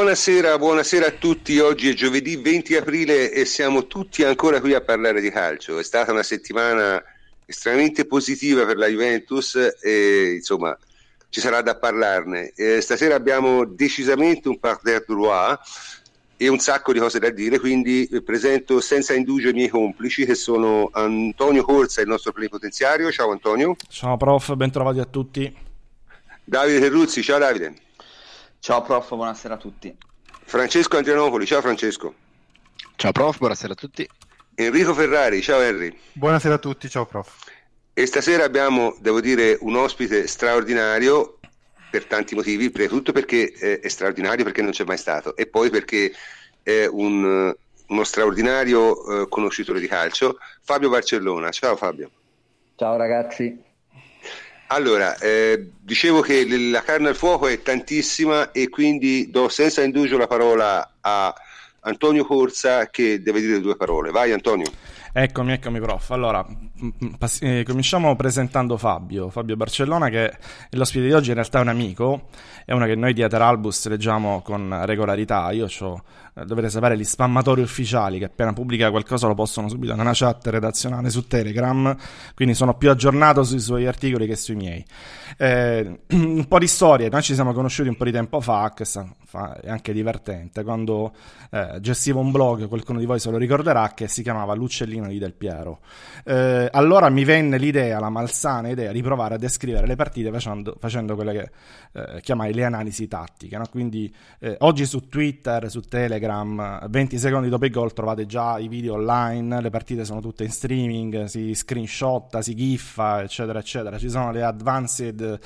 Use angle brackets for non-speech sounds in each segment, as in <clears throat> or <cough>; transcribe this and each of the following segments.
Buonasera, buonasera a tutti. Oggi è giovedì 20 aprile e siamo tutti ancora qui a parlare di calcio. È stata una settimana estremamente positiva per la Juventus e insomma ci sarà da parlarne. Eh, stasera abbiamo decisamente un parterre droit e un sacco di cose da dire, quindi presento senza indugio i miei complici che sono Antonio Corsa, il nostro plenipotenziario. Ciao Antonio. Ciao prof, ben trovati a tutti. Davide Terruzzi, ciao Davide. Ciao prof, buonasera a tutti. Francesco Andrianopoli, ciao Francesco. Ciao prof, buonasera a tutti. Enrico Ferrari, ciao Henry. Buonasera a tutti, ciao prof. E stasera abbiamo, devo dire, un ospite straordinario per tanti motivi, prima di tutto perché è straordinario perché non c'è mai stato e poi perché è un, uno straordinario eh, conoscitore di calcio, Fabio Barcellona. Ciao Fabio. Ciao ragazzi. Allora, eh, dicevo che la carne al fuoco è tantissima e quindi do senza indugio la parola a Antonio Corsa che deve dire due parole. Vai Antonio. Eccomi, eccomi prof. Allora, pass- eh, cominciamo presentando Fabio, Fabio Barcellona che è l'ospite di oggi, in realtà è un amico, è uno che noi di Eteralbus leggiamo con regolarità. Io ho, eh, dovete sapere, gli spammatori ufficiali che appena pubblica qualcosa lo possono subito nella chat redazionale su Telegram, quindi sono più aggiornato sui suoi articoli che sui miei. Eh, <clears throat> un po' di storia, noi ci siamo conosciuti un po' di tempo fa, che è anche divertente, quando eh, gestivo un blog, qualcuno di voi se lo ricorderà, che si chiamava L'Uccellino di Del Piero. Eh, allora mi venne l'idea, la malsana idea, di provare a descrivere le partite facendo, facendo quelle che eh, chiamai le analisi tattiche. No? Quindi eh, oggi su Twitter, su Telegram, 20 secondi dopo il gol trovate già i video online, le partite sono tutte in streaming, si screenshotta, si giffa, eccetera, eccetera. Ci sono le advanced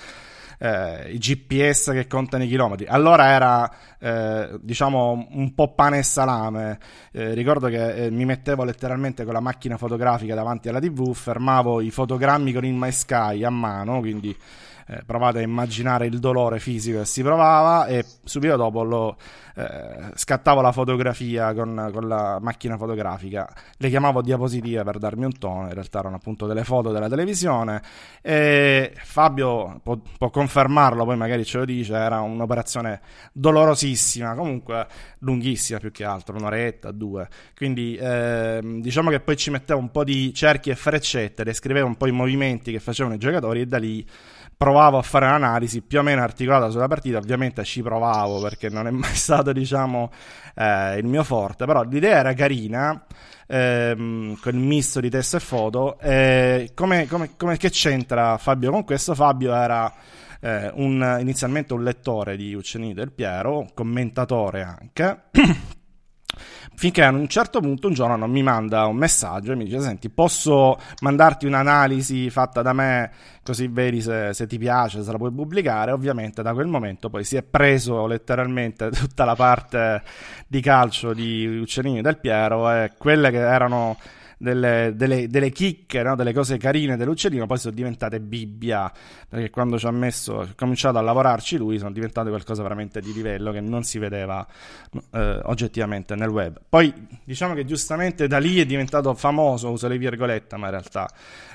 eh, i GPS che contano i chilometri. Allora era, eh, diciamo, un po' pane e salame. Eh, ricordo che eh, mi mettevo letteralmente con la macchina fotografica davanti alla TV, fermavo i fotogrammi con il MySky a mano, quindi eh, provate a immaginare il dolore fisico che si provava e subito dopo lo, eh, scattavo la fotografia con, con, la macchina fotografica, le chiamavo diapositive per darmi un tono, in realtà erano appunto delle foto della televisione. E Fabio può, può confermarlo, poi magari ce lo dice, era un'operazione dolorosissima, comunque lunghissima più che altro, un'oretta, due, quindi eh, diciamo che poi ci mettevo un po' di cerchi e freccette, descrivevo un po' i movimenti che facevano i giocatori e da lì provavo a fare un'analisi più o meno articolata sulla partita, ovviamente ci provavo perché non è mai <laughs> stato diciamo eh, il mio forte, però l'idea era carina, ehm, quel misto di testo e foto, eh, come, come, come che c'entra Fabio con questo? Fabio era eh, un, inizialmente un lettore di Uccellini del Piero, commentatore anche. <clears throat> finché a un certo punto un giorno mi manda un messaggio e mi dice senti posso mandarti un'analisi fatta da me così vedi se, se, ti piace se la puoi pubblicare? Ovviamente da quel momento poi si è preso letteralmente <laughs> tutta la parte di calcio di Uccellini del Piero e quelle che erano delle, delle, delle chicche, no? delle cose carine dell'uccellino, poi sono diventate Bibbia, perché quando ci ha messo, ha cominciato a lavorarci lui, sono diventate qualcosa veramente di livello che non si vedeva eh, oggettivamente nel web. Poi diciamo che giustamente da lì è diventato famoso, uso le virgolette, ma in realtà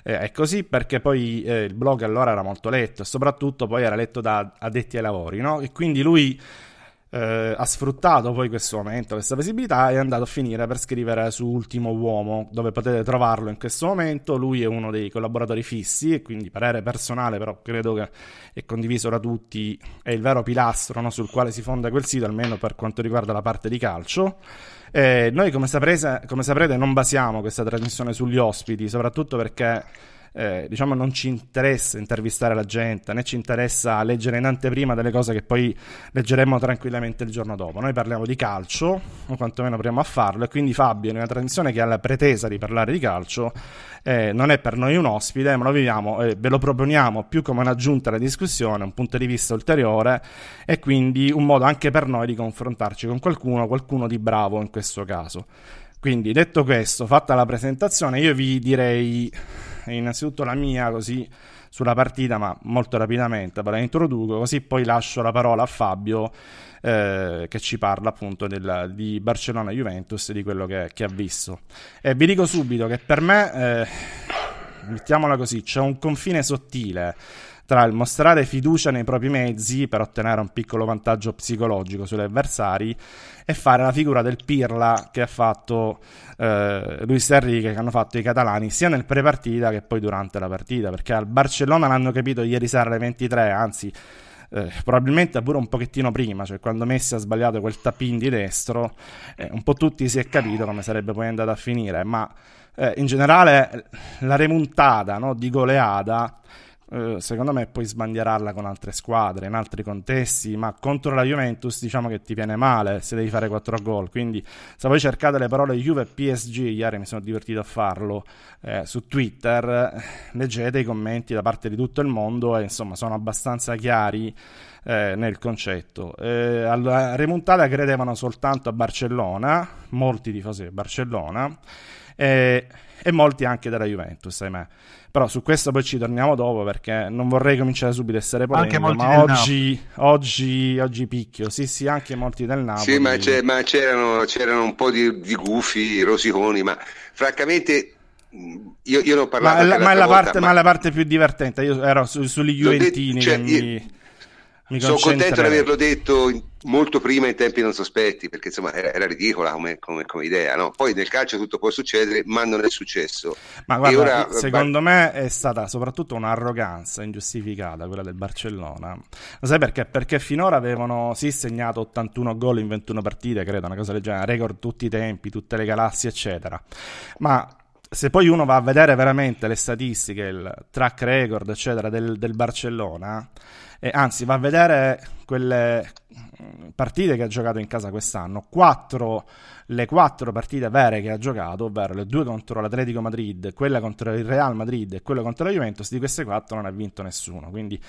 eh, è così perché poi eh, il blog allora era molto letto e soprattutto poi era letto da addetti ai lavori, no? E quindi lui eh, ha sfruttato poi questo momento, questa visibilità è andato a finire per scrivere su Ultimo Uomo, dove potete trovarlo in questo momento. Lui è uno dei collaboratori fissi e quindi parere personale, però credo che è condiviso da tutti, è il vero pilastro no, sul quale si fonda quel sito, almeno per quanto riguarda la parte di calcio. Eh, noi, come saprete, come saprete, non basiamo questa trasmissione sugli ospiti, soprattutto perché eh, diciamo non ci interessa intervistare la gente, né ci interessa leggere in anteprima delle cose che poi leggeremo tranquillamente il giorno dopo. Noi parliamo di calcio, o quantomeno proviamo a farlo, e quindi Fabio, in una trasmissione che ha la pretesa di parlare di calcio, eh, non è per noi un ospite, ma lo viviamo e ve lo proponiamo più come un'aggiunta alla discussione, un punto di vista ulteriore e quindi un modo anche per noi di confrontarci con qualcuno, qualcuno di bravo in questo caso. Quindi detto questo, fatta la presentazione, io vi direi innanzitutto la mia così sulla partita, ma molto rapidamente ve la introduco, così poi lascio la parola a Fabio eh, che ci parla appunto del, di Barcellona-Juventus e di quello che, che, ha visto. E vi dico subito che per me... Eh, mettiamola così, c'è un confine sottile tra il mostrare fiducia nei propri mezzi per ottenere un piccolo vantaggio psicologico sugli avversari e fare la figura del pirla che ha fatto eh, Luis Enrique, che hanno fatto i catalani sia nel pre-partita che poi durante la partita, perché al Barcellona l'hanno capito ieri sera alle 23, anzi eh, probabilmente pure un pochettino prima, cioè quando Messi ha sbagliato quel tapin di destro, eh, un po' tutti si è capito come sarebbe poi andato a finire, ma eh, in generale la remontata no, di goleada eh, secondo me puoi sbandierarla con altre squadre, in altri contesti, ma contro la Juventus diciamo che ti viene male se devi fare 4 gol. Quindi se voi cercate le parole Juve PSG, ieri mi sono divertito a farlo eh, su Twitter, leggete i commenti da parte di tutto il mondo e insomma sono abbastanza chiari. Eh, nel concetto. Eh, alla remontata credevano soltanto a Barcellona, molti tifosi di Barcellona, e, e molti anche della Juventus, ahimè. Però su questo poi ci torniamo dopo perché non vorrei cominciare subito a essere polemico, ma oggi, oggi, oggi, picchio, sì sì, anche molti del Napoli. Sì, ma, ma c'erano, c'erano, un po' di, di gufi, rosiconi, ma francamente io, io non ho parlato ma, ma, la volta, parte, ma... ma, la parte, più divertente, io ero su, sugli Juventini cioè, che io... mi sono contento di averlo detto molto prima in tempi non sospetti, perché insomma era, era ridicola come, come, come, idea. No? Poi nel calcio tutto può succedere, ma non è successo. Ma guarda, ora, secondo ma... me è stata soprattutto un'arroganza ingiustificata quella del Barcellona. Lo sai perché? Perché finora avevano sì segnato 81 gol in 21 partite, credo, una cosa del genere, record tutti i tempi, tutte le galassie, eccetera. Ma se poi uno va a vedere veramente le statistiche, il track record, eccetera, del, del Barcellona e anzi va a vedere quelle partite che ha giocato in casa quest'anno, quattro, le quattro partite vere che ha giocato, ovvero le due contro l'Atletico Madrid, quella contro il Real Madrid e quella contro la Juventus, di queste quattro non ha vinto nessuno, quindi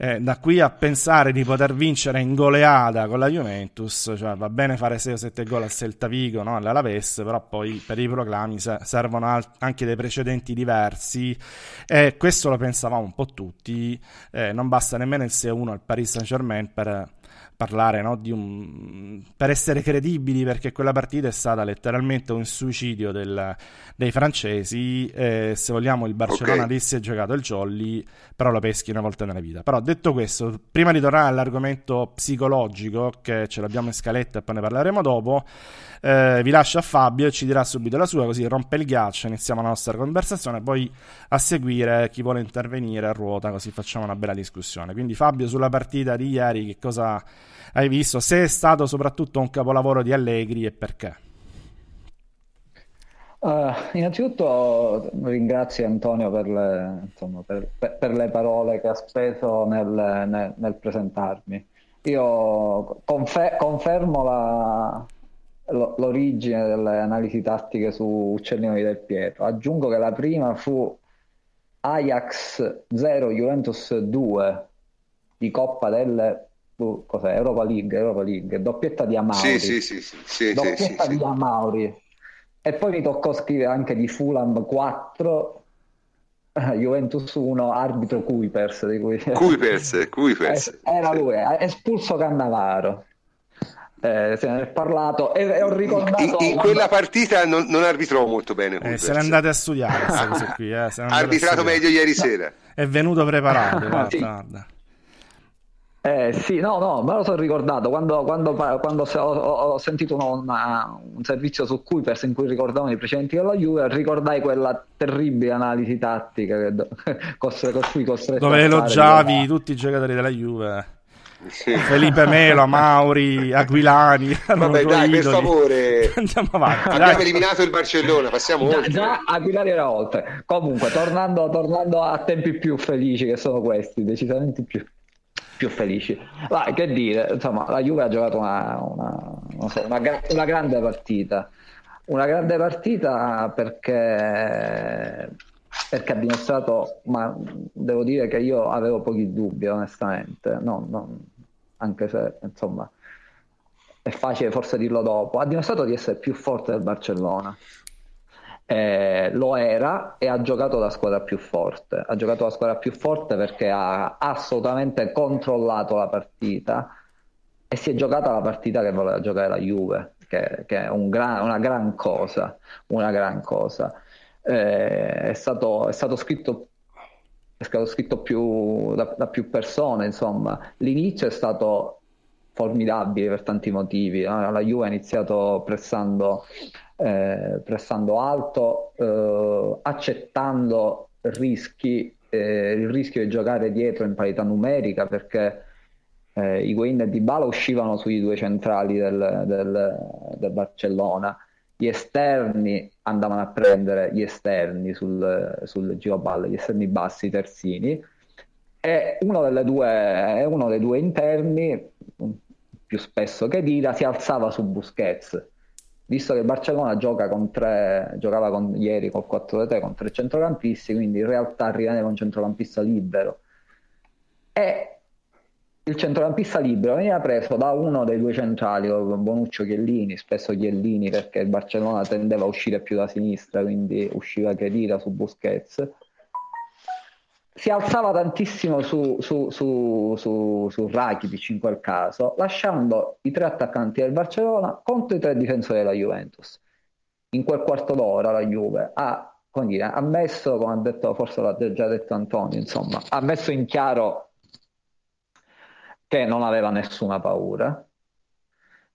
eh, da qui a pensare di poter vincere in goleada con la Juventus, cioè va bene fare 6 o 7 gol al Celta Vigo, no? all'Alaves, però poi per i proclami servono al- anche dei precedenti diversi e questo lo pensavamo un po' tutti, eh, non basta nemmeno il 6-1 al Paris Saint-Germain per parlare no, di un... per essere credibili perché quella partita è stata letteralmente un suicidio del... dei francesi e se vogliamo il Barcellona okay. lì si è giocato il jolly però lo peschi una volta nella vita però detto questo prima di tornare all'argomento psicologico che ce l'abbiamo in scaletta e poi ne parleremo dopo eh, vi lascio a Fabio e ci dirà subito la sua così rompe il ghiaccio iniziamo la nostra conversazione poi a seguire chi vuole intervenire a ruota così facciamo una bella discussione quindi Fabio sulla partita di ieri che cosa hai visto, se è stato soprattutto un capolavoro di Allegri e perché. Uh, innanzitutto ringrazio Antonio per le, insomma, per, per, per le, parole che ha speso nel, nel, nel presentarmi. Io confer- confermo la, l'origine delle analisi tattiche su Uccellino di Del Pietro. Aggiungo che la prima fu Ajax 0 Juventus 2 di Coppa cos'è? Europa League, Europa League, doppietta di Amauri. Sì, sì, sì, sì, doppietta sì, di Amauri. E poi mi toccò scrivere anche di Fulham 4, Juventus 1, arbitro Kuipers. Di cui... Kuipers, Kuipers. <laughs> Era lui, espulso Cannavaro. Eh, se ne è parlato e, e ho ricordato in, in quella partita non, non, arbitrò molto bene eh, se ne andate a studiare <laughs> qui, eh, ha arbitrato meglio ieri sera è venuto preparato guarda, <laughs> sì. guarda. Eh, sì, no, no, me lo sono ricordato quando, quando, quando ho, ho, sentito una, un servizio su Kuipers in cui ricordavano i precedenti della Juve, ricordai quella terribile analisi tattica che, <laughs> costretto, costui costretto dove elogiavi tutti i giocatori della Juve. Sì. Felipe Melo, Mauri, Aquilani. Vabbè, dai, per favore. <laughs> Andiamo avanti. Abbiamo dai. eliminato il Barcellona, passiamo oltre. Già, Aquilani era oltre. Comunque, tornando, tornando a tempi più felici che sono questi, decisamente più più felici. Ma che dire, insomma, la Juve ha giocato una, una, so, una, una grande partita. Una grande partita perché, perché, ha dimostrato, ma devo dire che io avevo pochi dubbi, onestamente, no, no, anche se insomma è facile forse dirlo dopo, ha dimostrato di essere più forte del Barcellona eh, lo era e ha giocato la squadra più forte. Ha giocato la squadra più forte perché ha assolutamente controllato la partita e si è giocata la partita che voleva giocare la Juve, che, che è un gran, una gran cosa, una gran cosa. eh, è, stato, è, stato, scritto, è stato scritto più, da, da, più persone, insomma. L'inizio è stato formidabile per tanti motivi. La Juve ha iniziato pressando, eh, pressando alto, eh, accettando rischi, eh, il rischio di giocare dietro in parità numerica perché eh, Higuain e Dybala uscivano sui due centrali del, del, del, Barcellona. Gli esterni andavano a prendere gli esterni sul, sul giropalle, gli esterni bassi, i terzini. E uno, delle due, uno dei due interni più spesso che Dida si alzava su Busquets visto che Barcellona gioca con tre, giocava con, ieri col 4-3 con tre centrocampisti quindi in realtà rimaneva un centrocampista libero e il centrocampista libero veniva preso da uno dei due centrali, Bonuccio Chiellini, spesso Chiellini perché il Barcellona tendeva a uscire più da sinistra, quindi usciva Chedira su Busquets. Si alzava tantissimo su, su, su, su, su Rakitic in quel caso, lasciando i tre attaccanti del Barcellona contro i tre difensori della Juventus. In quel quarto d'ora la Juve ha, dire, ha messo, come ha detto, forse l'ha già detto Antonio, insomma, ha messo in chiaro che non aveva nessuna paura,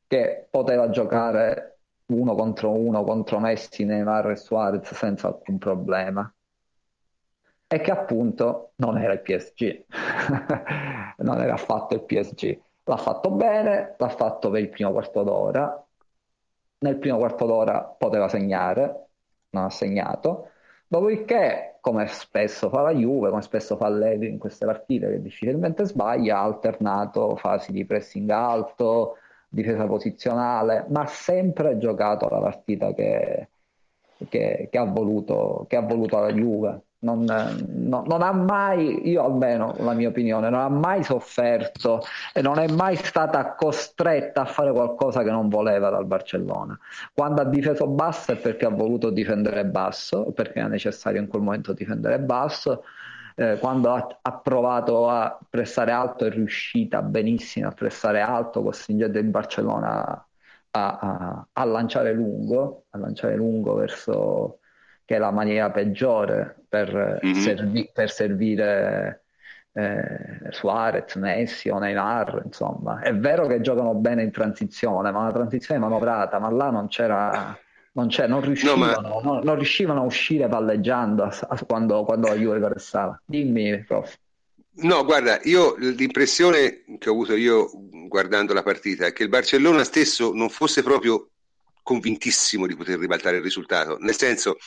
che poteva giocare uno contro uno contro Messi, Neymar e Suarez senza alcun problema e che appunto non era il PSG, <laughs> non era affatto il PSG. L'ha fatto bene, l'ha fatto per il primo quarto d'ora, nel primo quarto d'ora poteva segnare, non ha segnato, dopodiché come spesso fa la Juve, come spesso fa Allegri in queste partite che difficilmente sbaglia, ha alternato fasi di pressing alto, difesa posizionale, ma ha sempre giocato la partita che, che, che, ha, voluto, che ha voluto la Juve non, no, non, ha mai, io almeno la mia opinione, non ha mai sofferto e non è mai stata costretta a fare qualcosa che non voleva dal Barcellona. Quando ha difeso basso è perché ha voluto difendere basso, perché è necessario in quel momento difendere basso. Eh, quando ha, ha, provato a pressare alto è riuscita benissimo a pressare alto, costringendo il Barcellona a, a, a lanciare lungo, a lanciare lungo verso che è la maniera peggiore per, mm-hmm. servi- per servire eh, Suarez, Messi o Neymar, insomma. È vero che giocano bene in transizione, ma la transizione è manovrata, ma là non c'era... Non, non, riuscivano, no, ma... non, non, riuscivano, a uscire palleggiando a, a, quando, quando la Juve pressava. Dimmi, prof. No, guarda, io l'impressione che ho avuto io guardando la partita è che il Barcellona stesso non fosse proprio convintissimo di poter ribaltare il risultato, nel senso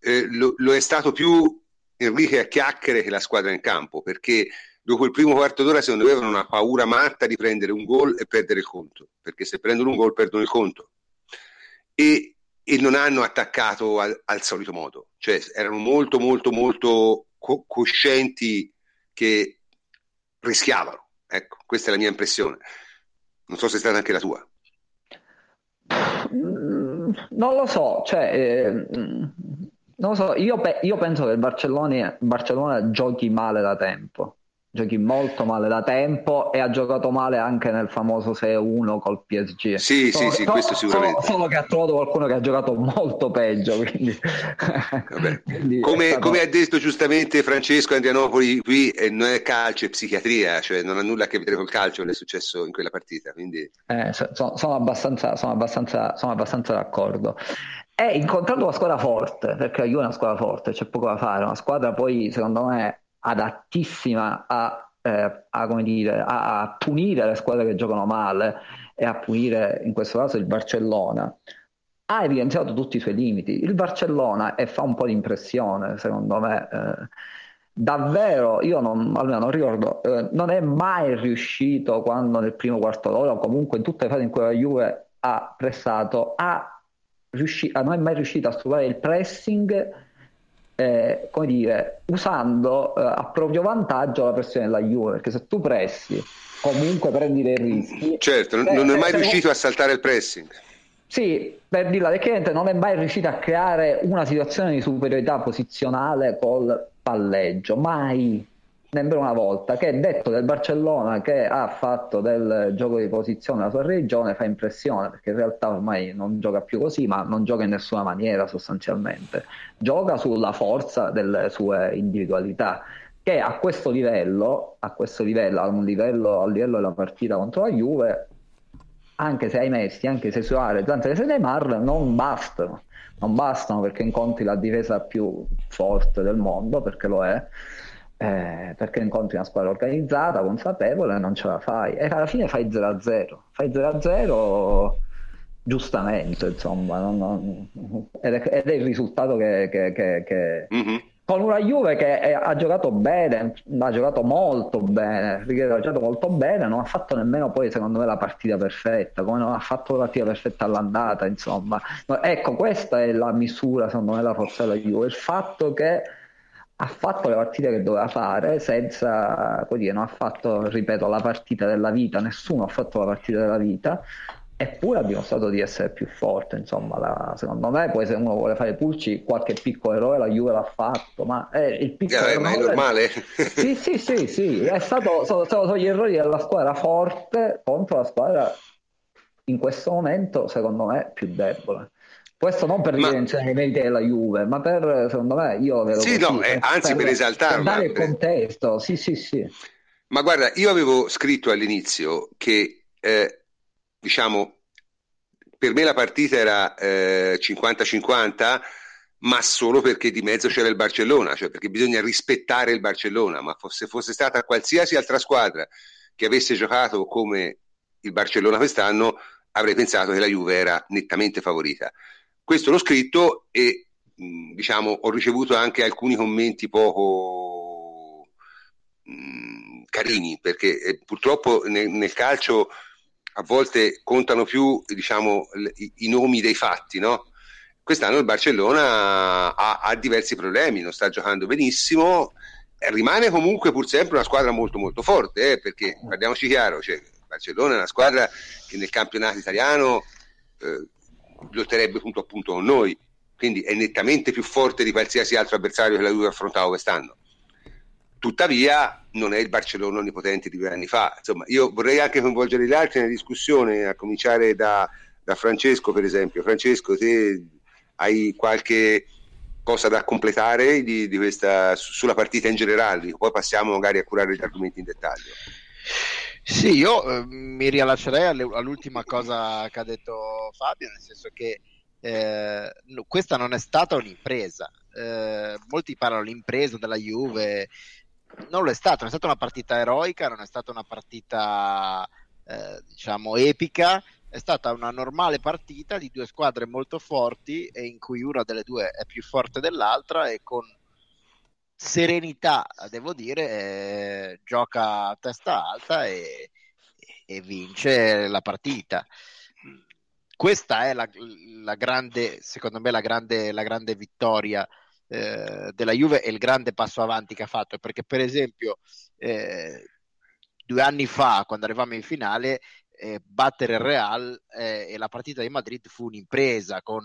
eh, lo, lo, è stato più Enrique a chiacchiere che la squadra in campo, perché dopo il primo quarto d'ora secondo me avevano una paura matta di prendere un gol e perdere il conto, perché se prendono un gol perdono il conto. E, e non hanno attaccato al, al, solito modo, cioè erano molto molto molto co- coscienti che rischiavano. Ecco, questa è la mia impressione. Non so se è stata anche la tua. Mm, non lo so, cioè, eh, non lo so, io, pe- io penso che il Barcellona, Barcellona giochi male da tempo giochi molto male da tempo e ha giocato male anche nel famoso 6-1 col PSG. Sì, solo, sì, sì, questo sicuramente. Solo, solo, che ha trovato qualcuno che ha giocato molto peggio. Quindi... <laughs> quindi come, stato... come, ha detto giustamente Francesco Andrianopoli, qui eh, non è calcio, è psichiatria, cioè non ha nulla a che vedere col calcio, è successo in quella partita. Quindi... Eh, sono, sono, abbastanza, sono, abbastanza, sono abbastanza d'accordo. E incontrando una squadra forte, perché la Juve è una squadra forte, c'è poco da fare, una squadra poi secondo me adattissima a, eh, a, dire, a, a, punire le squadre che giocano male e a punire in questo caso il Barcellona, ha evidenziato tutti i suoi limiti. Il Barcellona, e fa un po' di impressione secondo me, eh, davvero, io non, almeno non ricordo, eh, non è mai riuscito quando nel primo quarto d'ora o comunque in tutte le fasi in cui la Juve ha pressato, a riusci- non è mai riuscito a superare il pressing eh, come dire, usando eh, a proprio vantaggio la pressione della Juve, perché se tu pressi comunque prendi dei rischi. Certo, non, non è mai riuscito un... a saltare il pressing. Sì, per dirla tecnicamente non è mai riuscito a creare una situazione di superiorità posizionale col palleggio, mai. Nemmeno una volta, che è detto del Barcellona che ha fatto del gioco di posizione la sua regione fa impressione, perché in realtà ormai non gioca più così, ma non gioca in nessuna maniera sostanzialmente. Gioca sulla forza delle sue individualità, che a questo livello, a questo livello, a un livello, a livello della partita contro la Juve, anche se hai Messi, anche se Suarez, anche se Neymar, non bastano. Non bastano perché incontri la difesa più forte del mondo, perché lo è eh, perché incontri una squadra organizzata, consapevole, non ce la fai e alla fine fai 0-0, fai 0-0 giustamente, insomma, non, non, ed, è, ed, è, il risultato che, che, che, che... Mm-hmm. con una Juve che è, ha giocato bene, ha giocato molto bene, ha giocato molto bene, non ha fatto nemmeno poi secondo me la partita perfetta, come non ha fatto la partita perfetta all'andata, insomma. Ecco, questa è la misura, secondo me, della forza della Juve, il fatto che ha fatto le partite che doveva fare senza, dire, non ha fatto, ripeto, la partita della vita, nessuno ha fatto la partita della vita, eppure ha dimostrato di essere più forte, insomma, la, secondo me, poi se uno vuole fare Pulci, qualche piccolo eroe la Juve l'ha fatto, ma è il piccolo yeah, ma è normale? Sì, sì, sì, sì, è stato, sono, sono gli errori della squadra forte contro la squadra in questo momento, secondo me, più debole. Questo non per ma... i meriti della Juve, ma per, secondo me, io vedo Sì, così, no, eh, anzi per, per esaltarla. Per dare il contesto, sì, sì, sì. Ma guarda, io avevo scritto all'inizio che, eh, diciamo, per me la partita era eh, 50-50, ma solo perché di mezzo c'era il Barcellona, cioè perché bisogna rispettare il Barcellona, ma se fosse stata qualsiasi altra squadra che avesse giocato come il Barcellona quest'anno, avrei pensato che la Juve era nettamente favorita. Questo l'ho scritto e mh, diciamo, ho ricevuto anche alcuni commenti poco mh, carini, perché eh, purtroppo nel, nel, calcio a volte contano più diciamo, i, i, nomi dei fatti, no? Quest'anno il Barcellona ha, ha diversi problemi, non sta giocando benissimo, rimane comunque pur sempre una squadra molto molto forte, eh, perché parliamoci chiaro, cioè, Barcellona è una squadra che nel campionato italiano eh, lotterebbe punto a punto con noi, quindi è nettamente più forte di qualsiasi altro avversario che la Juve ha affrontato quest'anno. Tuttavia non è il Barcellona onnipotente di due anni fa. Insomma, io vorrei anche coinvolgere gli altri nella discussione, a cominciare da, da Francesco, per esempio. Francesco, te hai qualche cosa da completare di, di questa, sulla partita in generale? Poi passiamo magari a curare gli argomenti in dettaglio. Sì, io eh, mi riallaccerei all'ultima cosa che ha detto Fabio, nel senso che eh, questa non è stata un'impresa. Eh, molti parlano dell'impresa della Juve, non lo è stata, non è stata una partita eroica, non è stata una partita eh, diciamo epica, è stata una normale partita di due squadre molto forti e in cui una delle due è più forte dell'altra e con serenità, devo dire, eh, gioca a testa alta e, e, vince la partita. Questa è la, la grande, secondo me, la grande, la grande vittoria eh, della Juve e il grande passo avanti che ha fatto, perché per esempio eh, due anni fa, quando arrivavamo in finale, eh, battere il Real eh, e la partita di Madrid fu un'impresa con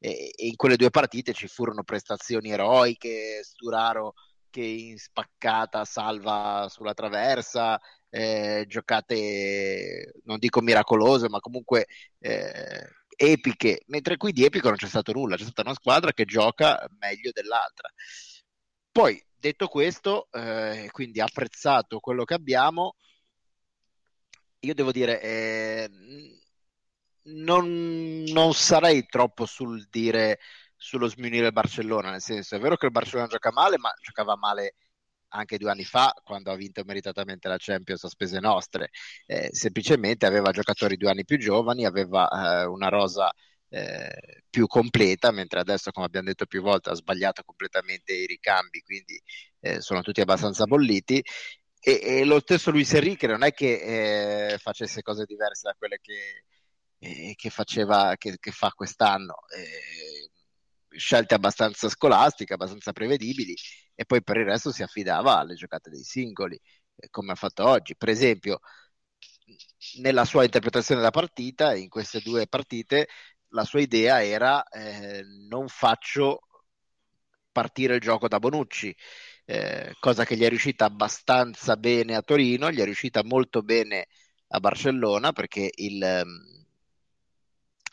e, in quelle due partite ci furono prestazioni eroiche, Sturaro che in spaccata salva sulla traversa, eh, giocate non dico miracolose, ma comunque eh, epiche, mentre qui di epico non c'è stato nulla, c'è stata una squadra che gioca meglio dell'altra. Poi, detto questo, eh, quindi apprezzato quello che abbiamo, io devo dire, eh, non, non sarei troppo sul dire sullo smiunire il Barcellona, nel senso è vero che il Barcellona gioca male, ma giocava male anche due anni fa quando ha vinto meritatamente la Champions a spese nostre, eh, semplicemente aveva giocatori due anni più giovani, aveva eh, una rosa eh, più completa, mentre adesso, come abbiamo detto più volte, ha sbagliato completamente i ricambi, quindi eh, sono tutti abbastanza bolliti. E, e, lo stesso Luis Enrique non è che eh, facesse cose diverse da quelle che, eh, che, faceva, che, che, fa quest'anno. Eh, scelte abbastanza scolastiche, abbastanza prevedibili, e poi per il resto si affidava alle giocate dei singoli, eh, come ha fatto oggi. Per esempio, nella sua interpretazione della partita, in queste due partite, la sua idea era eh, non faccio partire il gioco da Bonucci eh, cosa che gli è riuscita abbastanza bene a Torino, gli è riuscita molto bene a Barcellona perché il...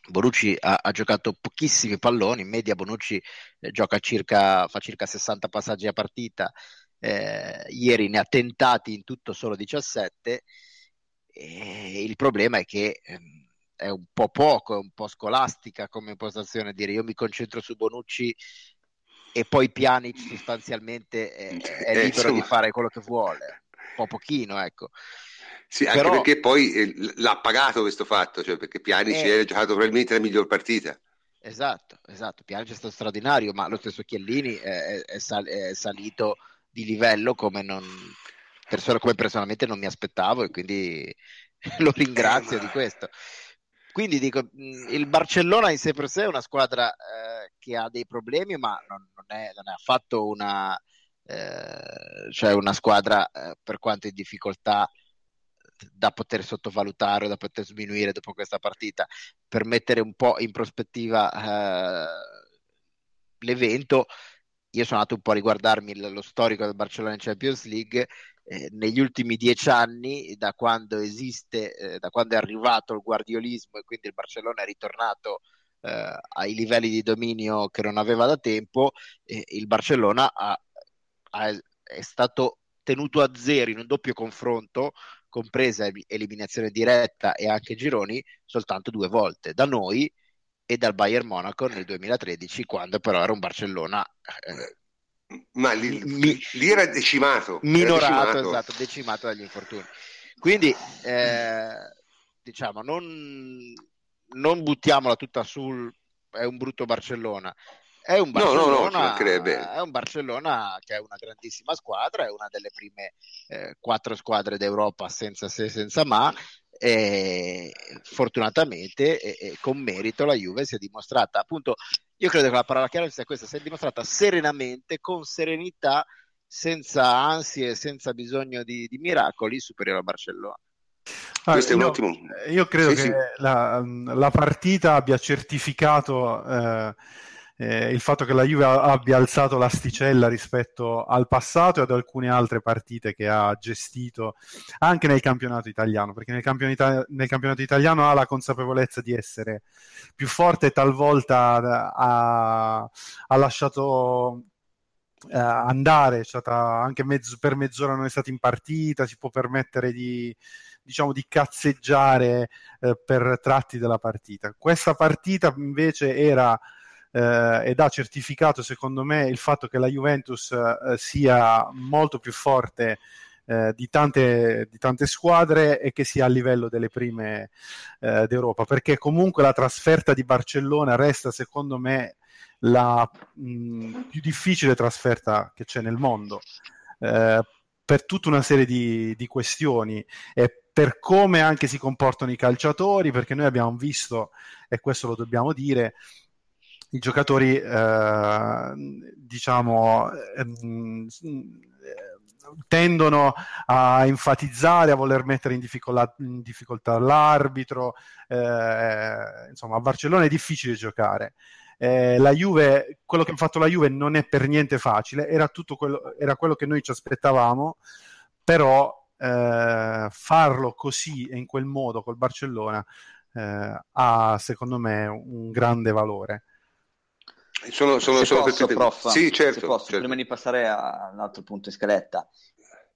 Bonucci ha, ha, giocato pochissimi palloni, in media Bonucci eh, gioca circa, fa circa 60 passaggi a partita, eh, ieri ne ha tentati in tutto solo 17, e il problema è che ehm, è un po' poco, è un po' scolastica come impostazione dire io mi concentro su Bonucci e poi Pjanic sostanzialmente è, è eh, libero di fare quello che vuole, un po' pochino ecco. Sì, anche Però, perché poi eh, l'ha pagato questo fatto, cioè perché Pjanic eh, ha giocato probabilmente la miglior partita. Esatto, esatto, Pjanic è stato straordinario, ma lo stesso Chiellini è, è, sal- è salito di livello come, non, persona, come personalmente non mi aspettavo e quindi <laughs> lo ringrazio di questo. Quindi dico, il Barcellona in sé per sé è una squadra eh, che ha dei problemi, ma non, non, è, non è, affatto una, eh, cioè una squadra eh, per quanto in difficoltà da poter sottovalutare o da poter sminuire dopo questa partita per mettere un po' in prospettiva eh, l'evento io sono andato un po' a riguardarmi lo storico del Barcellona in Champions League eh, negli ultimi dieci anni da quando esiste eh, da quando è arrivato il guardiolismo e quindi il Barcellona è ritornato eh, ai livelli di dominio che non aveva da tempo il Barcellona ha, ha, è stato tenuto a zero in un doppio confronto compresa eliminazione diretta e anche gironi, soltanto due volte, da noi e dal Bayern Monaco nel 2013, quando però era un Barcellona... Eh, ma lì, mi, lì, era decimato. Minorato, era decimato. esatto, decimato dagli infortuni. Quindi, eh, diciamo, non, non buttiamola tutta sul... è un brutto Barcellona. È un, Barcellona, no, no, no, è un Barcellona che è una grandissima squadra, è una delle prime eh, quattro squadre d'Europa senza se senza ma. E fortunatamente e, e con merito la Juve si è dimostrata appunto io credo che la parola chiara sia questa si è dimostrata serenamente con serenità senza ansie senza bisogno di, di miracoli superiore al Barcellona Ah, Questo è un io, ottimo. Io credo sì, che sì. La, la, partita abbia certificato eh, eh, il fatto che la Juve abbia alzato l'asticella rispetto al passato e ad alcune altre partite che ha gestito anche nel campionato italiano, perché nel campionato, nel campionato italiano ha la consapevolezza di essere più forte e talvolta ha, ha lasciato eh, andare, è stata anche mezzo, per mezz'ora non è stata in partita, si può permettere di, diciamo, di cazzeggiare eh, per tratti della partita. Questa partita invece era eh, ed ha certificato secondo me il fatto che la Juventus eh, sia molto più forte eh, di, tante, di, tante, squadre e che sia a livello delle prime eh, d'Europa, perché comunque la trasferta di Barcellona resta secondo me la mh, più difficile trasferta che c'è nel mondo. Eh, per tutta una serie di, di questioni e per come anche si comportano i calciatori, perché noi abbiamo visto, e questo lo dobbiamo dire, i giocatori, eh, diciamo, ehm, tendono a enfatizzare, a voler mettere in difficoltà, in difficoltà l'arbitro. Eh, insomma, a Barcellona è difficile giocare. Eh, la Juve, quello che ha fatto la Juve non è per niente facile, era, tutto quello, era quello che noi ci aspettavamo, però eh, farlo così e in quel modo col Barcellona eh, ha secondo me un grande valore. Sono, sono, sono posso, prof, sì, certo, posso, certo. Prima di passare all'altro punto in scaletta,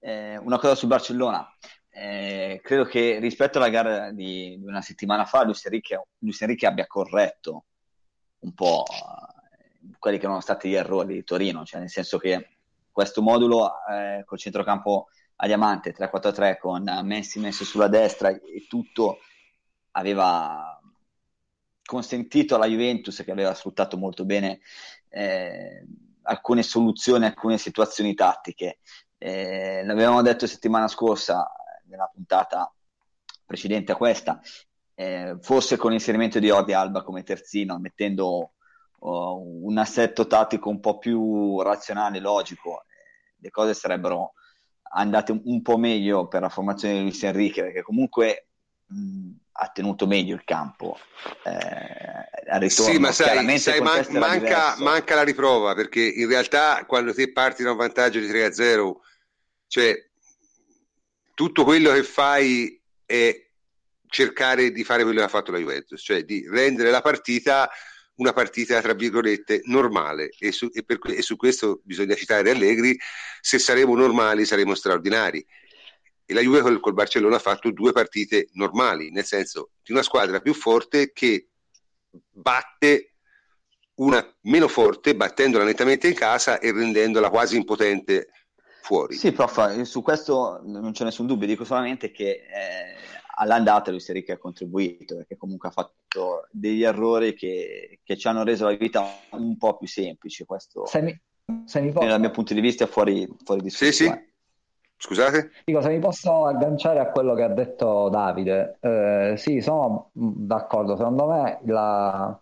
eh, una cosa su Barcellona. Eh, credo che rispetto alla gara di, di una settimana fa, Luis Enrique, Luis Enrique, abbia corretto un po' eh, quelli che erano stati gli errori di Torino, cioè nel senso che questo modulo eh, col centrocampo a diamante 3-4-3 con Messi messo sulla destra e tutto aveva consentito alla Juventus, che aveva sfruttato molto bene eh, alcune soluzioni, alcune situazioni tattiche. Eh, l'avevamo detto settimana scorsa, nella puntata precedente a questa, eh, forse con l'inserimento di Odi Alba come terzino, mettendo uh, un assetto tattico un po' più razionale, logico, eh, le cose sarebbero andate un, un po' meglio per la formazione di Luis Enrique, perché comunque mh, ha tenuto meglio il campo eh, ritorno, sì ma sai, sai man- manca, manca, la riprova perché in realtà quando ti parti da un vantaggio di 3 a 0 cioè tutto quello che fai è cercare di fare quello che ha fatto la Juventus cioè di rendere la partita una partita tra virgolette normale. E su, e per, e su questo bisogna citare Allegri se saremo normali saremo straordinari e la Juve col, col, Barcellona ha fatto due partite normali nel senso di una squadra più forte che batte una meno forte battendola nettamente in casa e rendendola quasi impotente fuori sì prof su questo non c'è nessun dubbio dico solamente che eh, all'andata Luis Enrique ha contribuito perché comunque ha fatto degli errori che, che ci hanno reso la vita un po' più semplice. Questo, se mi, se mi posso... dal mio punto di vista, è fuori, fuori discussione. Sì, sì. Scusate? Dico, se mi posso agganciare a quello che ha detto Davide, eh, sì, sono d'accordo. Secondo me la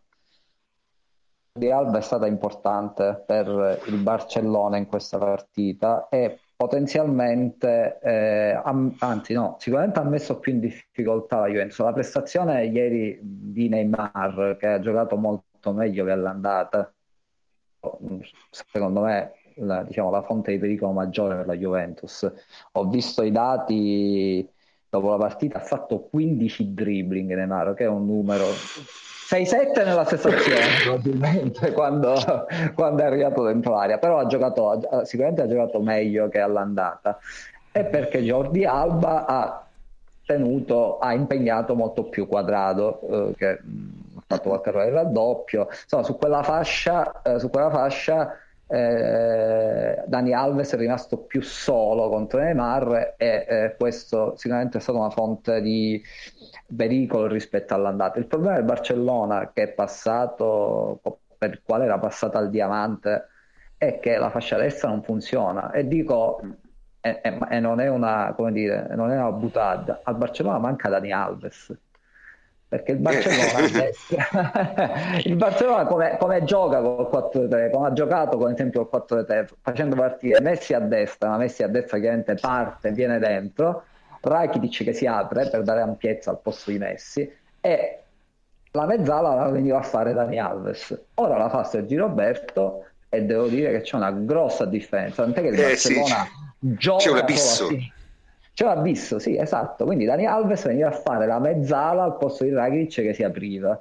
di Alba è stata importante per il Barcellona in questa partita e potenzialmente, eh, am- anzi no, sicuramente ha messo più in difficoltà la Juventus. La prestazione ieri di Neymar, che ha giocato molto meglio che all'andata, secondo me la, diciamo, la fonte di pericolo maggiore per la Juventus. Ho visto i dati dopo la partita, ha fatto 15 dribbling Neymar, che è un numero 6-7 nella stessa azione <laughs> probabilmente quando, quando, è arrivato dentro l'area però ha giocato sicuramente ha giocato meglio che all'andata e perché Jordi Alba ha tenuto ha impegnato molto più quadrato eh, che ha fatto qualche errore raddoppio insomma su quella fascia eh, su quella fascia eh, Dani Alves è rimasto più solo contro Neymar e eh, questo sicuramente è stata una fonte di pericolo rispetto all'andata. Il problema del Barcellona che è passato, per il quale era passata al diamante, è che la fascia destra non funziona e dico e, e, e non è una come dire, non è una buttata. Al Barcellona manca Dani Alves perché il Barcellona a destra. <laughs> Il Barcellona come, come gioca col 4-3 come ha giocato con esempio col 4-3 facendo partire Messi a destra ma Messi a destra chiaramente parte viene dentro. Rakitic che si apre per dare ampiezza al posto di Messi. E la mezzala la veniva a fare Dani Alves. Ora la fa Sergi Roberto e devo dire che c'è una grossa differenza. Tant'è che il eh, Barcellona sì. gioca c'è un abisso c'è un abisso, sì, esatto. Quindi Dani Alves veniva a fare la mezzala al posto di Rakic che si apriva.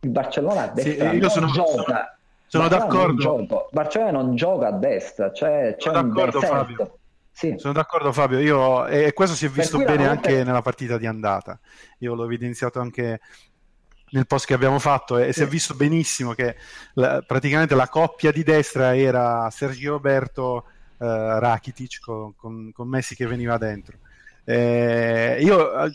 Il Barcellona a destra sì, non sono, gioca. Sono, sono d'accordo. Il Barcellona non gioca a destra, cioè, c'è sono d'accordo Fabio. Sì. Sono d'accordo Fabio, Io, e questo si è visto bene anche nella partita di andata. Io l'ho evidenziato anche nel post che abbiamo fatto e sì. si è visto benissimo che la, praticamente la coppia di destra era Sergio Roberto Rakitic con, con, con, Messi che veniva dentro. Eh, io eh,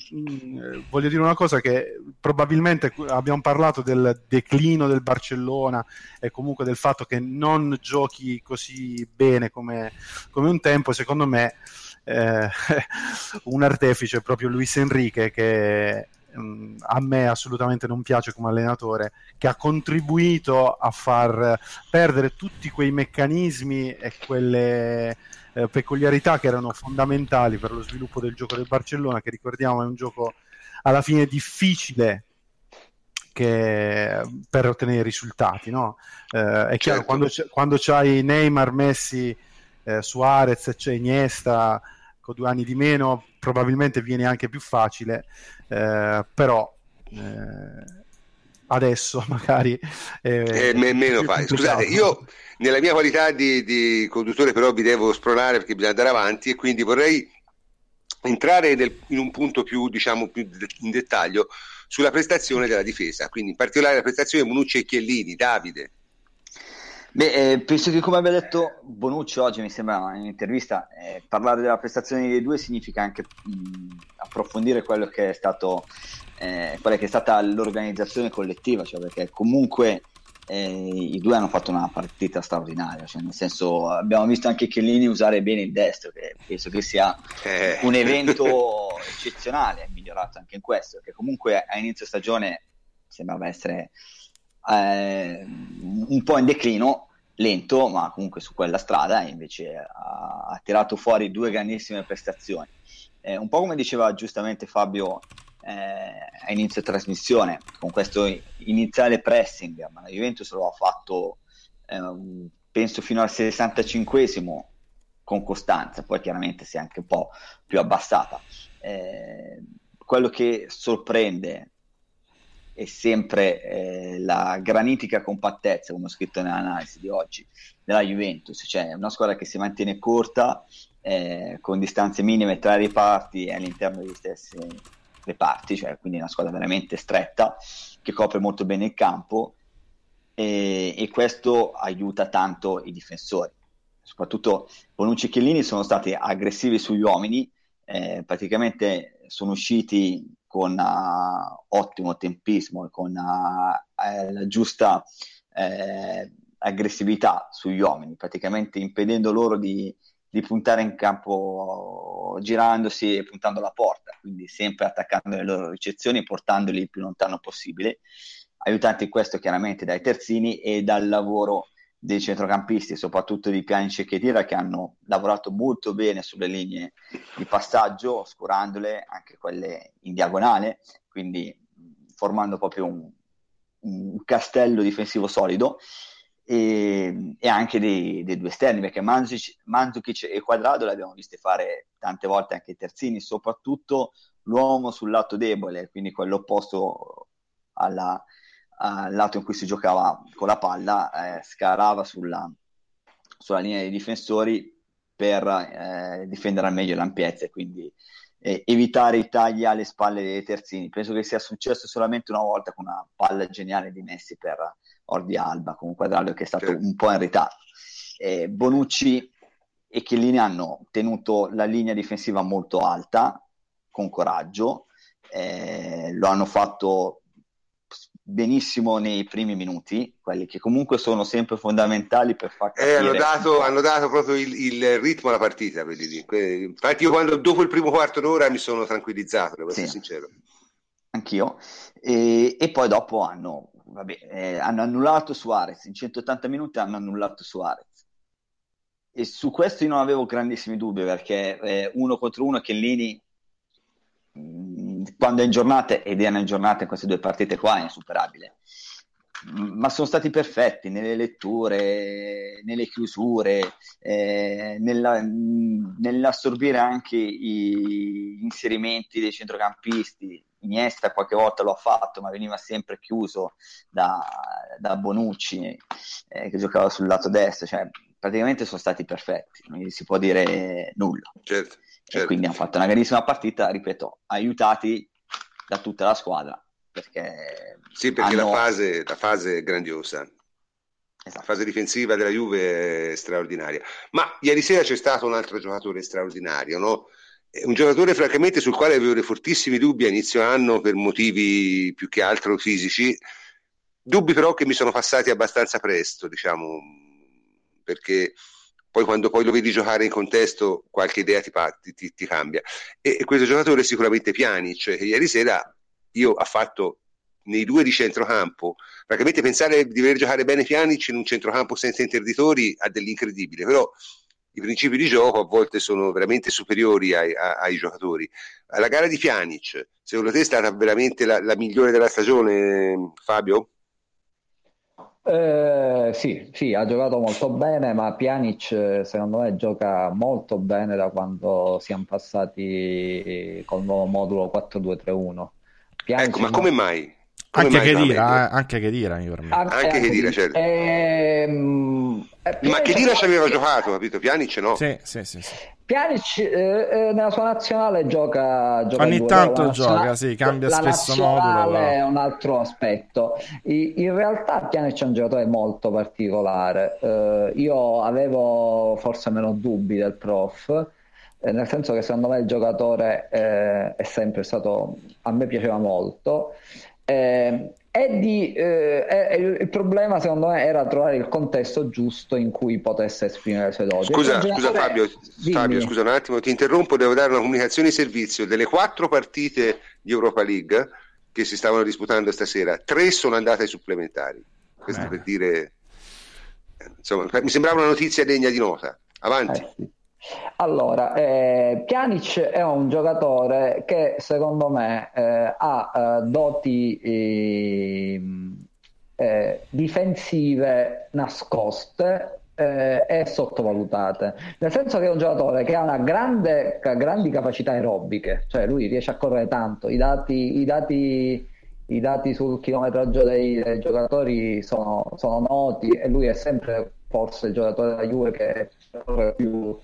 voglio dire una cosa che probabilmente abbiamo parlato del declino del Barcellona e comunque del fatto che non giochi così bene come, come un tempo, secondo me eh, <laughs> un artefice proprio Luis Enrique che A me assolutamente non piace come allenatore, che ha contribuito a far perdere tutti quei meccanismi e quelle eh, peculiarità che erano fondamentali per lo sviluppo del gioco del Barcellona, che ricordiamo è un gioco alla fine difficile che, per ottenere risultati. No? Eh, è chiaro, certo. quando, quando c'hai Neymar, Messi, eh, Suarez, c'è Iniesta, con due anni di meno probabilmente viene anche più facile, eh, però eh, adesso <laughs> magari eh, me- meno fai. Scusate, io nella mia qualità di, di, conduttore però vi devo spronare perché bisogna andare avanti e quindi vorrei entrare nel, in un punto più, diciamo, più in dettaglio sulla prestazione della difesa, quindi in particolare la prestazione di Monucci e Chiellini, Davide. Beh, eh, penso che come abbia detto Bonucci oggi, mi sembra in un'intervista, eh, parlare della prestazione dei due significa anche mh, approfondire quello che è stato eh, quella che è stata l'organizzazione collettiva, cioè perché comunque eh, i due hanno fatto una partita straordinaria, cioè nel senso abbiamo visto anche Chiellini usare bene il destro, che penso che sia eh. un evento <laughs> eccezionale, è migliorato anche in questo, perché comunque a inizio stagione sembrava essere eh, un po' in declino, lento, ma comunque su quella strada invece ha, ha tirato fuori due grandissime prestazioni. Eh, un po' come diceva giustamente Fabio a inizio trasmissione con questo iniziale pressing, ma la Juventus lo ha fatto eh, penso fino al 65esimo con costanza, poi chiaramente si è anche un po' più abbassata. Eh, quello che sorprende è sempre eh, la granitica compattezza, come ho scritto nell'analisi di oggi, della Juventus, cioè una squadra che si mantiene corta, eh, con distanze minime tra i reparti e all'interno degli stessi reparti, cioè quindi una squadra veramente stretta, che copre molto bene il campo e, e questo aiuta tanto i difensori. Soprattutto Bonucci e Chiellini sono stati aggressivi sugli uomini, eh, praticamente sono usciti con uh, ottimo tempismo e con uh, eh, la giusta eh, aggressività sugli uomini, praticamente impedendo loro di, di, puntare in campo girandosi e puntando la porta, quindi sempre attaccando le loro ricezioni e portandoli il più lontano possibile aiutati in questo chiaramente dai terzini e dal lavoro dei centrocampisti, soprattutto di Pjanic e Chedira, che hanno lavorato molto bene sulle linee di passaggio, oscurandole anche quelle in diagonale, quindi formando proprio un, un castello difensivo solido. E, e anche dei, dei, due esterni perché Mandzukic e Quadrado l'abbiamo viste fare tante volte anche i terzini soprattutto l'uomo sul lato debole quindi quello opposto alla, al lato in cui si giocava con la palla, eh, scarava sulla, sulla, linea dei difensori per eh, difendere al meglio l'ampiezza e quindi eh, evitare i tagli alle spalle dei terzini. Penso che sia successo solamente una volta con una palla geniale di Messi per Ordi Alba, con un quadrallo che è stato un po' in ritardo. Bonucci e Chiellini hanno tenuto la linea difensiva molto alta, con coraggio, eh, lo hanno fatto benissimo nei primi minuti, quelli che comunque sono sempre fondamentali per far capire. Eh, hanno, dato, hanno, dato, proprio il, il, ritmo alla partita. Infatti, io quando dopo il primo quarto d'ora mi sono tranquillizzato, devo essere sincero. Anch'io. E, e, poi dopo hanno, vabbè, eh, hanno annullato Suarez, in 180 minuti hanno annullato Suarez. E su questo io non avevo grandissimi dubbi perché eh, uno contro uno Chiellini quando è in giornata, ed è in giornata in queste due partite qua, è insuperabile. Ma sono stati perfetti nelle letture, nelle chiusure, eh, nella, nell'assorbire anche gli inserimenti dei centrocampisti. Iniesta qualche volta lo ha fatto, ma veniva sempre chiuso da, da Bonucci, eh, che giocava sul lato destro. Cioè, praticamente sono stati perfetti, non si può dire nulla. Certo. Certo. E quindi hanno fatto una grandissima partita, ripeto, aiutati da tutta la squadra. Perché sì, perché hanno... la, fase, la fase è grandiosa. Esatto. La fase difensiva della Juve è straordinaria. Ma ieri sera c'è stato un altro giocatore straordinario, no? Un giocatore, francamente, sul quale avevo dei fortissimi dubbi a inizio anno per motivi più che altro fisici. Dubbi però che mi sono passati abbastanza presto, diciamo, perché poi quando poi lo vedi giocare in contesto qualche idea ti, ti, ti cambia. E, e, questo giocatore è sicuramente Pjanic, cioè che ieri sera io ha fatto nei due di centrocampo, praticamente pensare di dover giocare bene Pjanic in un centrocampo senza interditori ha dell'incredibile, però i principi di gioco a volte sono veramente superiori ai, ai, ai giocatori. La gara di Pjanic, secondo te è stata veramente la, la migliore della stagione, Fabio? Eh, sì, sì, ha giocato molto bene, ma Pjanic secondo me gioca molto bene da quando siamo passati col nuovo modulo 4-2-3-1. Pjanic ecco, ma come mai? Come anche, che dira, eh, anche che dira, mi permette. Anche, anche che dira, certo. Ehm, ma che dira ci aveva giocato, capito? Pjanic no? Sì, sì, sì. sì. Pjanic eh, eh, nella sua nazionale gioca, gioca ogni tanto gioca, sì, cambia la spesso modulo. è un altro aspetto. in realtà Pjanic è un giocatore molto particolare. Eh, io avevo forse meno dubbi del prof, eh, nel senso che secondo me il giocatore eh, è sempre stato, a me piaceva molto. Eh, di, eh, il problema secondo me era trovare il contesto giusto in cui potesse esprimere le sue doti. Scusa, scusa Fabio, Fabio, scusa un attimo, ti interrompo, devo dare una comunicazione di servizio. Delle quattro partite di Europa League che si stavano disputando stasera, tre sono andate ai supplementari. Questo eh. per dire... Insomma, mi sembrava una notizia degna di nota. Avanti. Eh, sì. Allora, eh, Pjanic è un giocatore che secondo me eh, ha eh, doti ehm, eh, difensive nascoste eh, e sottovalutate, nel senso che è un giocatore che ha una grande, grandi capacità aerobiche, cioè lui riesce a correre tanto, i dati, i dati, i dati sul chilometraggio dei, dei giocatori sono, sono, noti e lui è sempre forse il giocatore della Juve che corre più,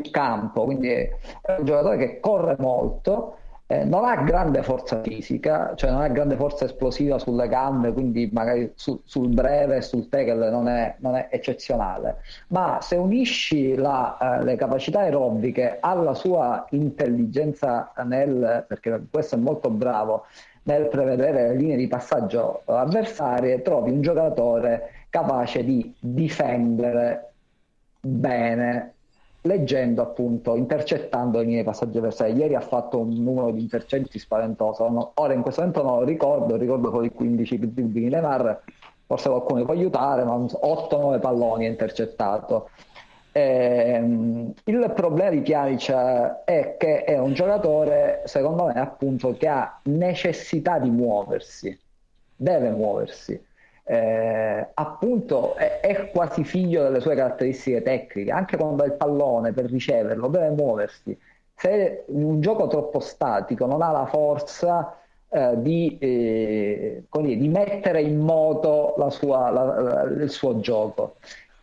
più campo, quindi è un giocatore che corre molto eh, non ha grande forza fisica, cioè non ha grande forza esplosiva sulle gambe, quindi magari su, sul breve e sul tackle non è, non è eccezionale, ma se unisci la, eh, le capacità aerobiche alla sua intelligenza nel, perché questo è molto bravo, nel prevedere le linee di passaggio avversarie, trovi un giocatore capace di difendere bene leggendo appunto, intercettando i miei passaggi avversari. Ieri ha fatto un numero di intercetti spaventoso. No, ora in questo momento non lo ricordo, ricordo solo i 15 di Neymar, forse qualcuno mi può aiutare, ma 8-9 palloni ha intercettato. Eh, il problema di Pjanic è che è un giocatore, secondo me, appunto, che ha necessità di muoversi, deve muoversi eh, appunto è, è, quasi figlio delle sue caratteristiche tecniche, anche quando ha il pallone per riceverlo deve muoversi. Se in un gioco troppo statico non ha la forza eh, di, eh, dire, di, mettere in moto la sua, la, la, il suo gioco.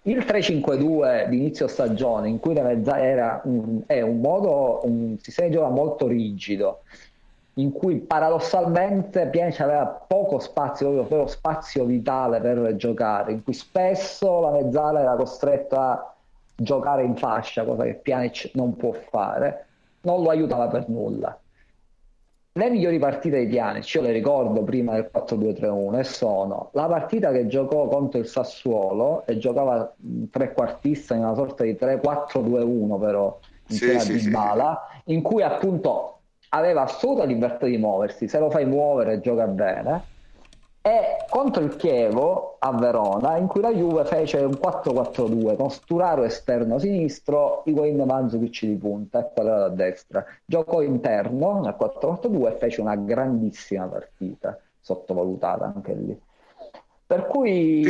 Il 3-5-2 di inizio stagione, in cui era un, è un modo, un sistema di gioco molto rigido, in cui paradossalmente Pjanic aveva poco spazio, proprio spazio vitale per giocare, in cui spesso la mezzala era costretta a giocare in fascia, cosa che Pjanic non può fare, non lo aiutava per nulla. Le migliori partite di Pjanic, io le ricordo prima del 4-2-3-1, e sono la partita che giocò contro il Sassuolo e giocava trequartista in una sorta di 3-4-2-1 però, insieme sì, a Dybala, sì. in cui appunto aveva assoluta libertà di muoversi, se lo fai muovere gioca bene. E contro il Chievo a Verona, in cui la Juve fece un 4-4-2 con Sturaro esterno sinistro, Higuain Manzukic di punta e quadrato a destra. Giocò interno nel 4-4-2 e fece una grandissima partita, sottovalutata anche lì. Per cui,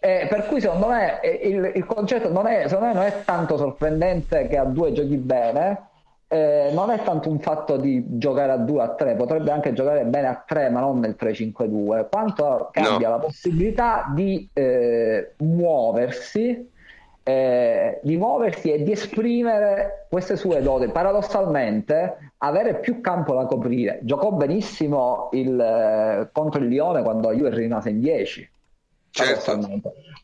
eh, per cui secondo me eh, il, il concetto non è, me non è tanto sorprendente che a due giochi bene, eh, non è tanto un fatto di giocare a 2 a 3, potrebbe anche giocare bene a 3, ma non nel 3-5-2, quanto cambia no. la possibilità di eh, muoversi, eh, di muoversi e di esprimere queste sue doti. Paradossalmente, avere più campo da coprire. Giocò benissimo il, eh, contro il Lione quando Juve rimase in 10. Certo.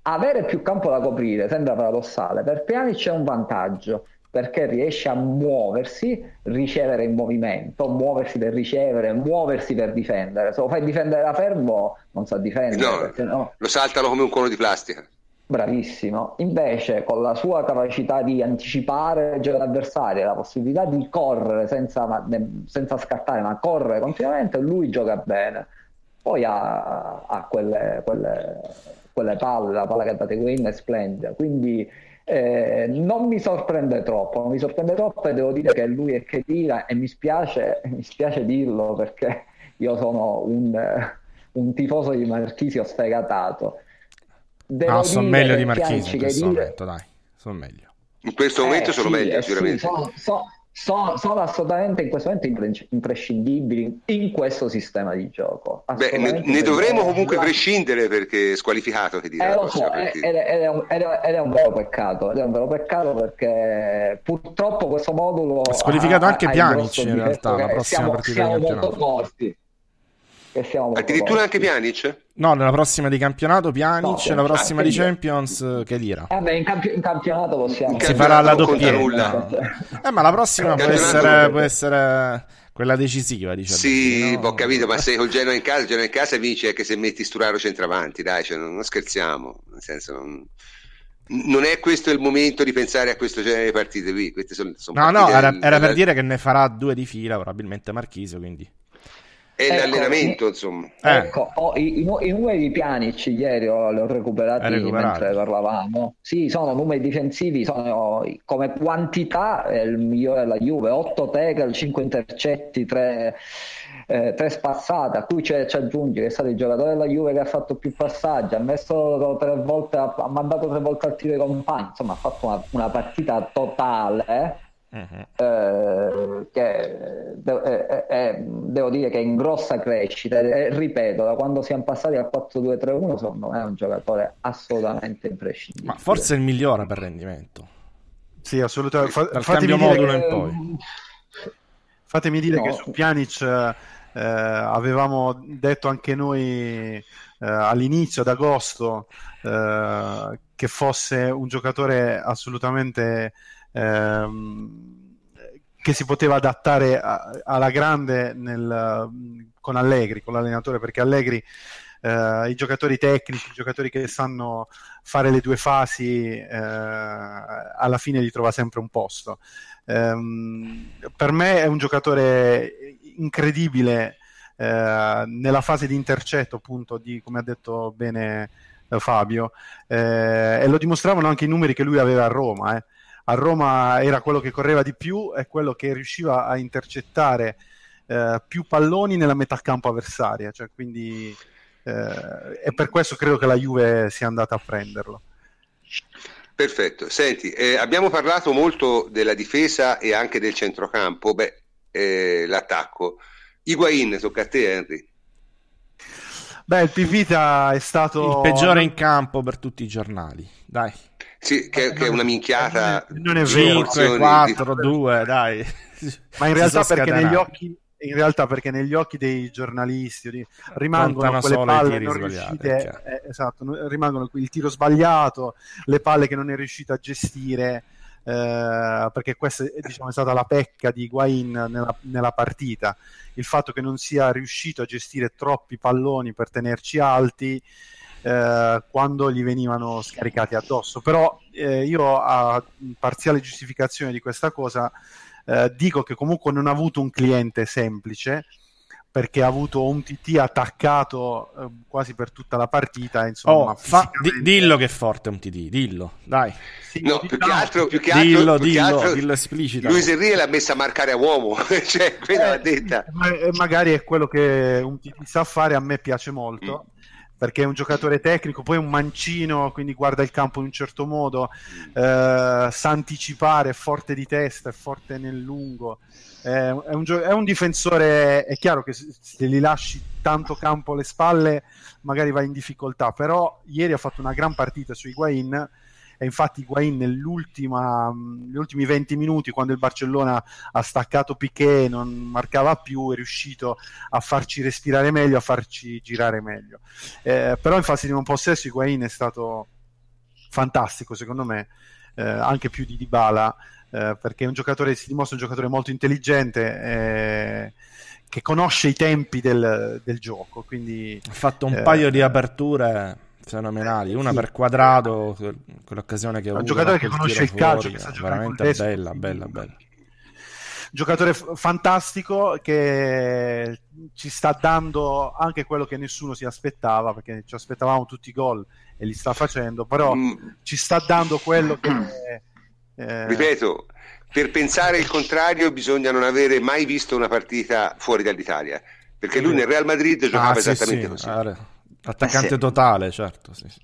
Avere più campo da coprire sembra paradossale, per Piani c'è un vantaggio perché riesce a muoversi, ricevere in movimento, muoversi per ricevere, muoversi per difendere. Se lo fai difendere da fermo, non sa difendere. No, no. Lo saltano come un cono di plastica. Bravissimo. Invece, con la sua capacità di anticipare il gioco dell'avversario, la possibilità di correre senza, senza scattare, ma correre continuamente, lui gioca bene. Poi ha, ha quelle, quelle, quelle, palle, la palla che ha dato Green è splendida. Quindi eh, non mi sorprende troppo, non mi sorprende troppo e devo dire che lui è che tira e mi spiace, <laughs> mi spiace dirlo perché io sono un, un tifoso di Marchisio sfegatato. Devo no, sono meglio di Marchisio in questo dire... momento, dai, sono meglio. In questo momento eh, sono sì, meglio, eh, sicuramente. Sì, sono, so, sono, sono, assolutamente in questo momento imprescindibili in questo sistema di gioco. Beh, ne, ne dovremo comunque la... prescindere perché è squalificato. Che dire, eh, lo so, ed, ed, è un, è un, vero peccato. Ed è un vero peccato perché purtroppo questo modulo. È squalificato ha, anche Pjanic in realtà. La prossima siamo, partita siamo molto forti. Addirittura anche Pjanic? No, nella prossima di campionato Pjanic, no, nella prossima di Champions che lira. Eh beh, in, camp- in campionato possiamo. Si farà la doppia. Eh, ma la prossima può essere, può essere, quella decisiva, diciamo. Sì, no? ho capito, ma se col Genoa in casa, Genoa in casa vince anche se metti Sturaro centravanti, dai, cioè, non, non, scherziamo, nel senso non... Non è questo il momento di pensare a questo genere di partite qui. Sono, sono no, no, era, era per dire che ne farà due di fila, probabilmente Marchisio, quindi è ecco, l'allenamento, insomma. Eh. Ecco, oh, i, i, i, numeri di Pjanic ieri oh, li ho recuperati mentre parlavamo. Sì, sono numeri difensivi, sono come quantità è il migliore della Juve, 8 tackle, 5 intercetti, 3, eh, 3 spazzate, a cui ci aggiungi che è stato il giocatore della Juve che ha fatto più passaggi, ha messo tre volte, ha, ha mandato tre volte al tiro i compagni, insomma ha fatto una, una partita totale Uh-huh. Eh, che eh, eh, devo dire che è in grossa crescita e ripeto da quando siamo passati al 4-2-3-1 secondo me è un giocatore assolutamente imprescindibile ma forse è il migliore per rendimento sì assolutamente Fa- dal cambio modulo che... in poi fatemi dire no. che su Pjanic eh, avevamo detto anche noi eh, all'inizio ad agosto eh, che fosse un giocatore assolutamente ehm, che si poteva adattare a, alla grande nel, con Allegri, con l'allenatore, perché Allegri eh, i giocatori tecnici, i giocatori che sanno fare le due fasi, eh, alla fine gli trova sempre un posto. Um, per me è un giocatore incredibile eh, nella fase di intercetto, appunto, di, come ha detto bene eh, Fabio, eh, e lo dimostravano anche i numeri che lui aveva a Roma. A Roma era quello che correva di più e quello che riusciva a intercettare eh, più palloni nella metà campo avversaria. Cioè, quindi, eh, e per questo credo che la Juve sia andata a prenderlo. Perfetto, senti, eh, abbiamo parlato molto della difesa e anche del centrocampo, beh, eh, l'attacco. Higuain, tocca a te Henry. Beh, il Pivita è stato... Il peggiore in campo per tutti i giornali, dai. Sì, che, che, è una minchiata. Non è vero. 5, 4, 2, dai. <laughs> Ma in realtà perché negli occhi in realtà perché negli occhi dei giornalisti rimangono quelle palle non riuscite eh, esatto, rimangono il tiro sbagliato le palle che non è riuscito a gestire eh, perché questa diciamo, è stata la pecca di Guain nella, nella, partita il fatto che non sia riuscito a gestire troppi palloni per tenerci alti eh, quando gli venivano scaricati addosso. Però eh, io a parziale giustificazione di questa cosa eh, dico che comunque non ha avuto un cliente semplice perché ha avuto un TT attaccato eh, quasi per tutta la partita. Insomma, oh, fa... D- dillo che è forte un TT, dillo, dai. Sì, no, più che altro, più che altro, dillo, più dillo, che altro, dillo esplicito. Luis Enrique l'ha messa a marcare a uomo, <laughs> cioè, quella l'ha detta. Ma, magari è quello che un TT sa fare, a me piace molto. Perché è un giocatore tecnico, poi è un mancino, quindi guarda il campo in un certo modo, eh, sa anticipare, è forte di testa, è forte nel lungo, è un, gio- è un, difensore, è chiaro che se gli lasci tanto campo alle spalle magari va in difficoltà, però ieri ha fatto una gran partita su Higuain, e infatti Higuain negli ultimi 20 minuti quando il Barcellona ha staccato Piquet non marcava più è riuscito a farci respirare meglio a farci girare meglio. Eh, però in fase di non possesso Higuain è stato fantastico secondo me eh, anche più di Dybala eh, perché è un giocatore si dimostra un giocatore molto intelligente eh, che conosce i tempi del, del gioco quindi ha fatto un paio di aperture fenomenali, una sì. per quadrato, quell'occasione che ha avuto. Un giocatore che conosce il calcio, che sa veramente bella, bella, bella. Giocatore f- fantastico che ci sta dando anche quello che nessuno si aspettava, perché ci aspettavamo tutti i gol e li sta facendo, però mm. ci sta dando quello che... <clears throat> Eh... Ripeto, per pensare il contrario bisogna non avere mai visto una partita fuori dall'Italia, perché lui nel Real Madrid giocava ah, esattamente sì, così. Attaccante sì. totale, certo. Sì, sì.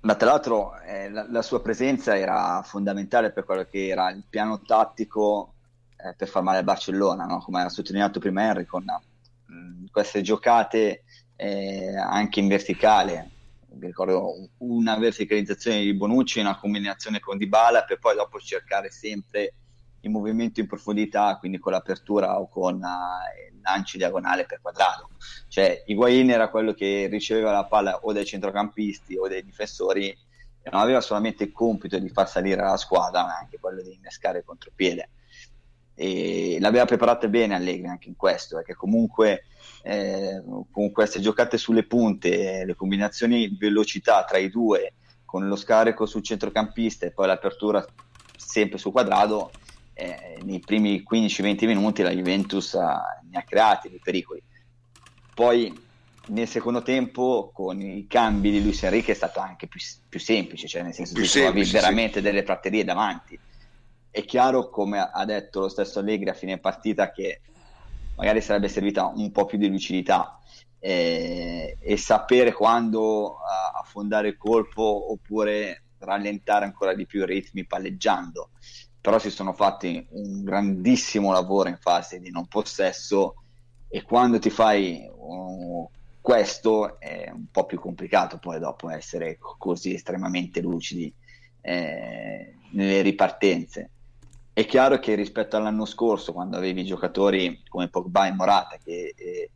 Ma tra l'altro eh, la, la, sua presenza era fondamentale per quello che era il piano tattico eh, per far male al Barcellona, no? come ha sottolineato prima Henry, con mh, mm, queste giocate eh, anche in verticale. Mi ricordo una verticalizzazione di Bonucci, una combinazione con Dybala per poi dopo cercare sempre il movimento in profondità, quindi con l'apertura o con uh, il lancio diagonale per quadrato. Cioè, Higuain era quello che riceveva la palla o dai centrocampisti o dai difensori e non aveva solamente il compito di far salire la squadra, ma anche quello di innescare il contropiede. E l'aveva preparata bene Allegri anche in questo, perché comunque eh, con queste giocate sulle punte, le combinazioni di velocità tra i due, con lo scarico sul centrocampista e poi l'apertura sempre sul quadrato, eh, nei primi 15-20 minuti la Juventus ha, ne ha creati dei pericoli. poi nel secondo tempo con i cambi di Luis Enrique è stato anche più, più semplice, cioè nel senso che trovavi veramente sì. delle praterie davanti. È chiaro, come ha detto lo stesso Allegri a fine partita, che magari sarebbe servita un po' più di lucidità eh, e sapere quando affondare il colpo oppure rallentare ancora di più i ritmi palleggiando. Però si sono fatti un grandissimo lavoro in fase di non possesso e quando ti fai uh, questo è un po' più complicato poi dopo essere così estremamente lucidi eh, nelle ripartenze. È chiaro che rispetto all'anno scorso, quando avevi giocatori come Pogba e Morata che eh,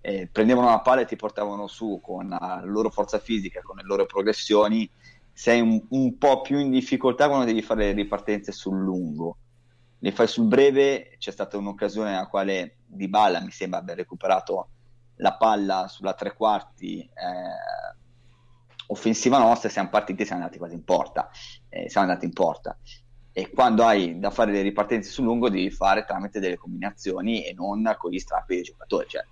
eh, prendevano la palla e ti portavano su con la loro forza fisica, con le loro progressioni, sei un, un po' più in difficoltà quando devi fare le ripartenze sul lungo. Le fai sul breve, c'è stata un'occasione nella quale Di Balla mi sembra aver recuperato la palla sulla tre quarti eh, offensiva nostra siamo partiti e siamo andati quasi in porta eh, siamo andati in porta e quando hai da fare le ripartenze sul lungo devi fare tramite delle combinazioni e non con gli strappi dei giocatori cioè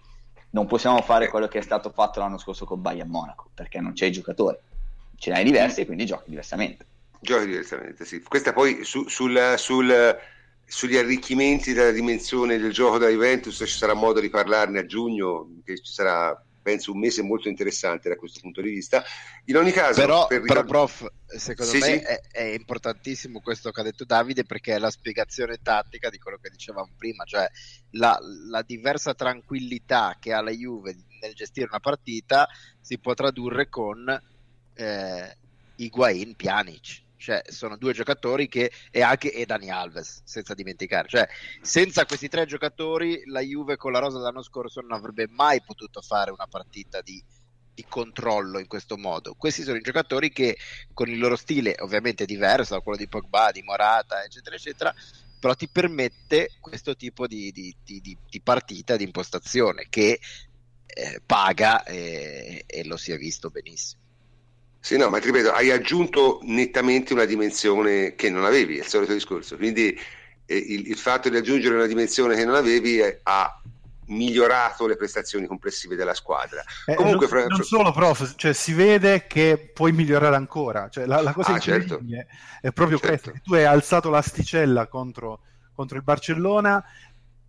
non possiamo fare quello che è stato fatto l'anno scorso con Bayern Monaco perché non c'è i giocatori ce ne hai diversi e quindi giochi diversamente giochi diversamente sì questa poi su, sul, sul sugli arricchimenti della dimensione del gioco da Juventus ci sarà modo di parlarne a giugno, che ci sarà penso un mese molto interessante da questo punto di vista. In ogni caso, però, per però prof, secondo sì, me sì. È, è, importantissimo questo che ha detto Davide perché è la spiegazione tattica di quello che dicevamo prima, cioè la, la diversa tranquillità che ha la Juve nel gestire una partita si può tradurre con eh, Higuain Pjanic. Cioè sono due giocatori che e anche e Dani Alves senza dimenticare. Cioè senza questi tre giocatori la Juve con la rosa dell'anno scorso non avrebbe mai potuto fare una partita di, di controllo in questo modo. Questi sono i giocatori che con il loro stile ovviamente diverso da quello di Pogba, di Morata eccetera eccetera però ti permette questo tipo di, di, di, partita, di impostazione che eh, paga e, e lo si è visto benissimo sì, no, ma ti ripeto, hai aggiunto nettamente una dimensione che non avevi, è il solito discorso. Quindi eh, il, il, fatto di aggiungere una dimensione che non avevi eh, ha migliorato le prestazioni complessive della squadra. Eh, Comunque, non, fra... non, solo, prof, cioè, si vede che puoi migliorare ancora. Cioè, la, la, cosa ah, certo. è proprio certo. questa: tu hai alzato l'asticella contro, contro il Barcellona,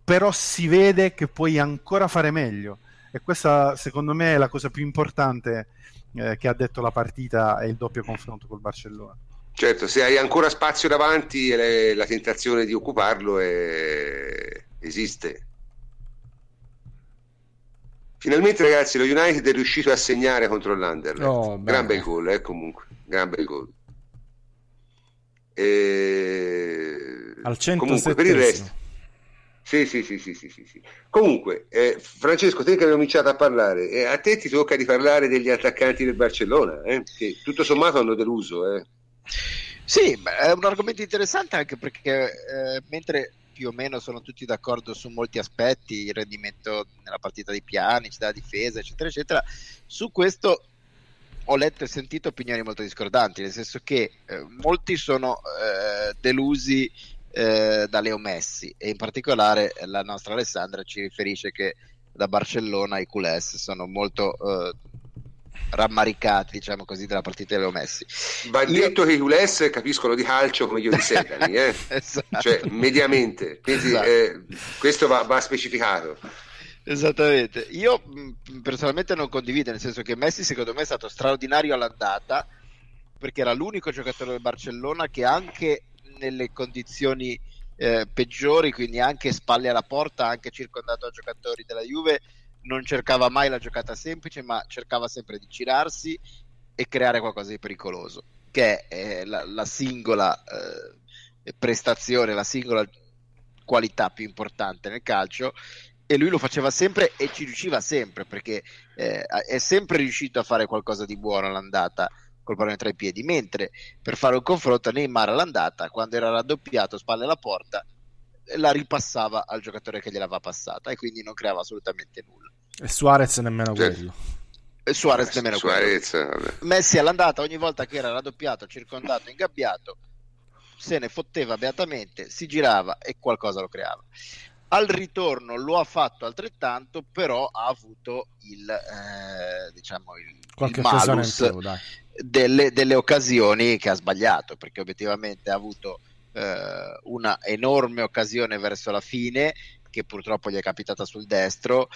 però si vede che puoi ancora fare meglio. E questa, secondo me, è la cosa più importante eh, che ha detto la partita e il doppio confronto col Barcellona. Certo, se hai ancora spazio davanti, le, la tentazione di occuparlo è... esiste. Finalmente, ragazzi, lo United è riuscito a segnare contro l'Underlecht. Oh, gran bel gol, eh, comunque. Gran bel gol. E... Al 107 comunque, per il resto sì, sì, sì, sì, sì, sì. Comunque, eh, Francesco, te che abbiamo cominciato a parlare, eh, a te ti tocca di parlare degli attaccanti del Barcellona, eh, che tutto sommato hanno deluso. Eh. Sì, è un argomento interessante anche perché eh, mentre più o meno sono tutti d'accordo su molti aspetti, il rendimento nella partita di piani, della difesa, eccetera, eccetera, su questo ho letto e sentito opinioni molto discordanti, nel senso che eh, molti sono delusi eh, da Leo Messi e in particolare la nostra Alessandra ci riferisce che da Barcellona i culés sono molto eh, rammaricati diciamo così della partita di Leo Messi va io... detto che i culés capiscono di calcio come io di eh? <laughs> esatto. cioè mediamente quindi esatto. eh, questo va, va specificato Esattamente, io personalmente non condivido, nel senso che Messi secondo me è stato straordinario all'andata perché era l'unico giocatore del Barcellona che anche nelle condizioni eh, peggiori, quindi anche spalle alla porta, anche circondato da giocatori della Juve, non cercava mai la giocata semplice, ma cercava sempre di girarsi e creare qualcosa di pericoloso, che è la, la singola eh, prestazione, la singola qualità più importante nel calcio. E lui lo faceva sempre e ci riusciva sempre perché eh, è sempre riuscito a fare qualcosa di buono all'andata col pallone tra i piedi, mentre per fare un confronto Neymar all'andata, quando era raddoppiato spalle alla porta, la ripassava al giocatore che gliel'aveva passata e quindi non creava assolutamente nulla. E Suarez nemmeno certo. quello. E Suarez nemmeno Suarez, quello. Vabbè. Messi all'andata ogni volta che era raddoppiato, circondato, ingabbiato, se ne fotteva beatamente, si girava e qualcosa lo creava. al ritorno lo ha fatto altrettanto, però ha avuto il, eh, diciamo, il, Qualche il malus in più, dai. Delle, delle occasioni che ha sbagliato, perché obiettivamente ha avuto eh, una enorme occasione verso la fine, che purtroppo gli è capitata sul destro,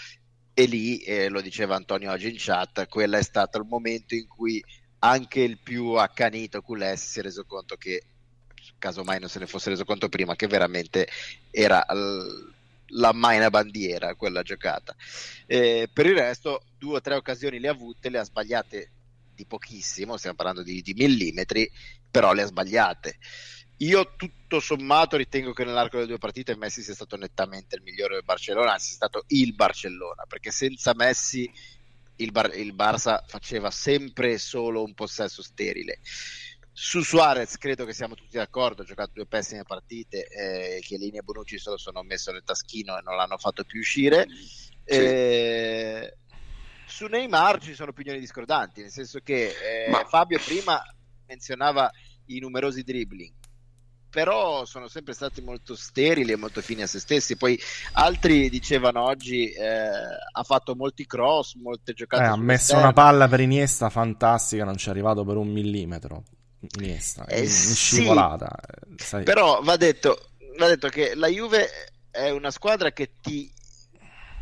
e lì, eh, lo diceva Antonio oggi in chat, quello è stato il momento in cui anche il più accanito Culessi si è reso conto che casomai non se ne fosse reso conto prima che veramente era l- la maina bandiera quella giocata. Eh, per il resto due o tre occasioni le ha avute le ha sbagliate di pochissimo stiamo parlando di, di millimetri però le ha sbagliate io tutto sommato ritengo che nell'arco delle due partite Messi sia stato nettamente il migliore del Barcellona, anzi è stato il Barcellona, perché senza Messi il, Bar- il Barça faceva sempre e solo un possesso sterile. Su Suarez credo che siamo tutti d'accordo, ha giocato due pessime partite, eh, Chiellini e Bonucci se lo sono messo nel taschino e non l'hanno fatto più uscire. Eh, su Neymar ci sono opinioni discordanti, nel senso che eh, Ma- Fabio prima menzionava i numerosi dribbling, però sono sempre stati molto sterili e molto fini a se stessi. Poi altri dicevano oggi eh, ha fatto molti cross, molte Eh, giocate. ha messo una palla per Iniesta fantastica, non ci è arrivato per un millimetro. Iniesta, Eh, in, in sì. scivolata. eh, sai. Però va detto, va detto che la Juve è una squadra che ti,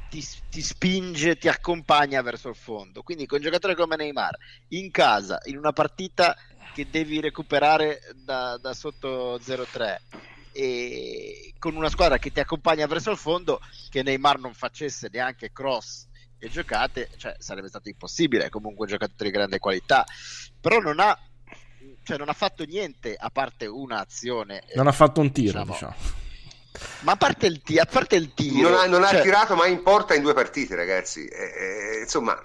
ti, ti spinge, ti accompagna verso il fondo. Quindi con un giocatore come Neymar in casa, in una partita che devi recuperare da, da sotto 0-3 e con una squadra che ti accompagna verso il fondo, che Neymar non facesse neanche cross e giocate, cioè, sarebbe stato impossibile. È comunque un giocatore di grande qualità, però non ha, cioè, non ha fatto niente a parte un'azione. Non ha fatto un tiro, Diciamo. diciamo. Ma a parte il, ti- a parte il tiro, Non ha, non ha cioè, tirato mai in porta in due partite, ragazzi. Eh, eh, insomma,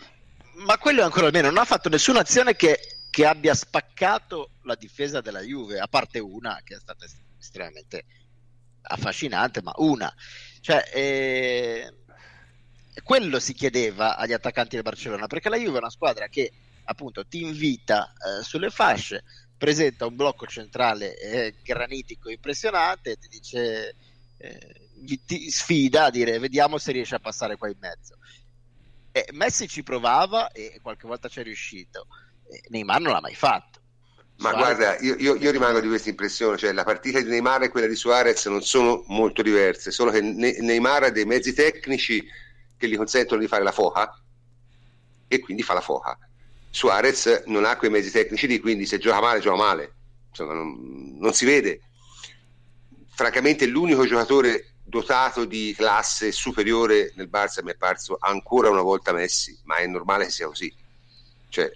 ma quello è ancora almeno, non ha fatto nessuna azione che, che abbia spaccato la difesa della Juve, a parte una che è stata est- estremamente affascinante, ma una. Cioè, eh, quello si chiedeva agli attaccanti del Barcellona, perché la Juve è una squadra che appunto ti invita eh, sulle fasce, presenta un blocco centrale eh, granitico impressionante, ti dice eh, gli- ti sfida a dire vediamo se riesce a passare qua in mezzo. E Messi ci provava e qualche volta ci è riuscito. E Neymar non l'ha mai fatto. ma Suarez- guarda, io, io- io rimango di questa impressione, cioè la partita di Neymar e quella di Suarez non sono molto diverse, solo che Ne- Neymar ha dei mezzi tecnici che gli consentono di fare la foca e quindi fa la foca. Suarez non ha quei mezzi tecnici lì, quindi se gioca male, gioca male. Insomma, non, non si vede. Francamente, l'unico giocatore dotato di classe superiore nel Barça mi è parso ancora una volta Messi, ma è normale che sia così. Cioè,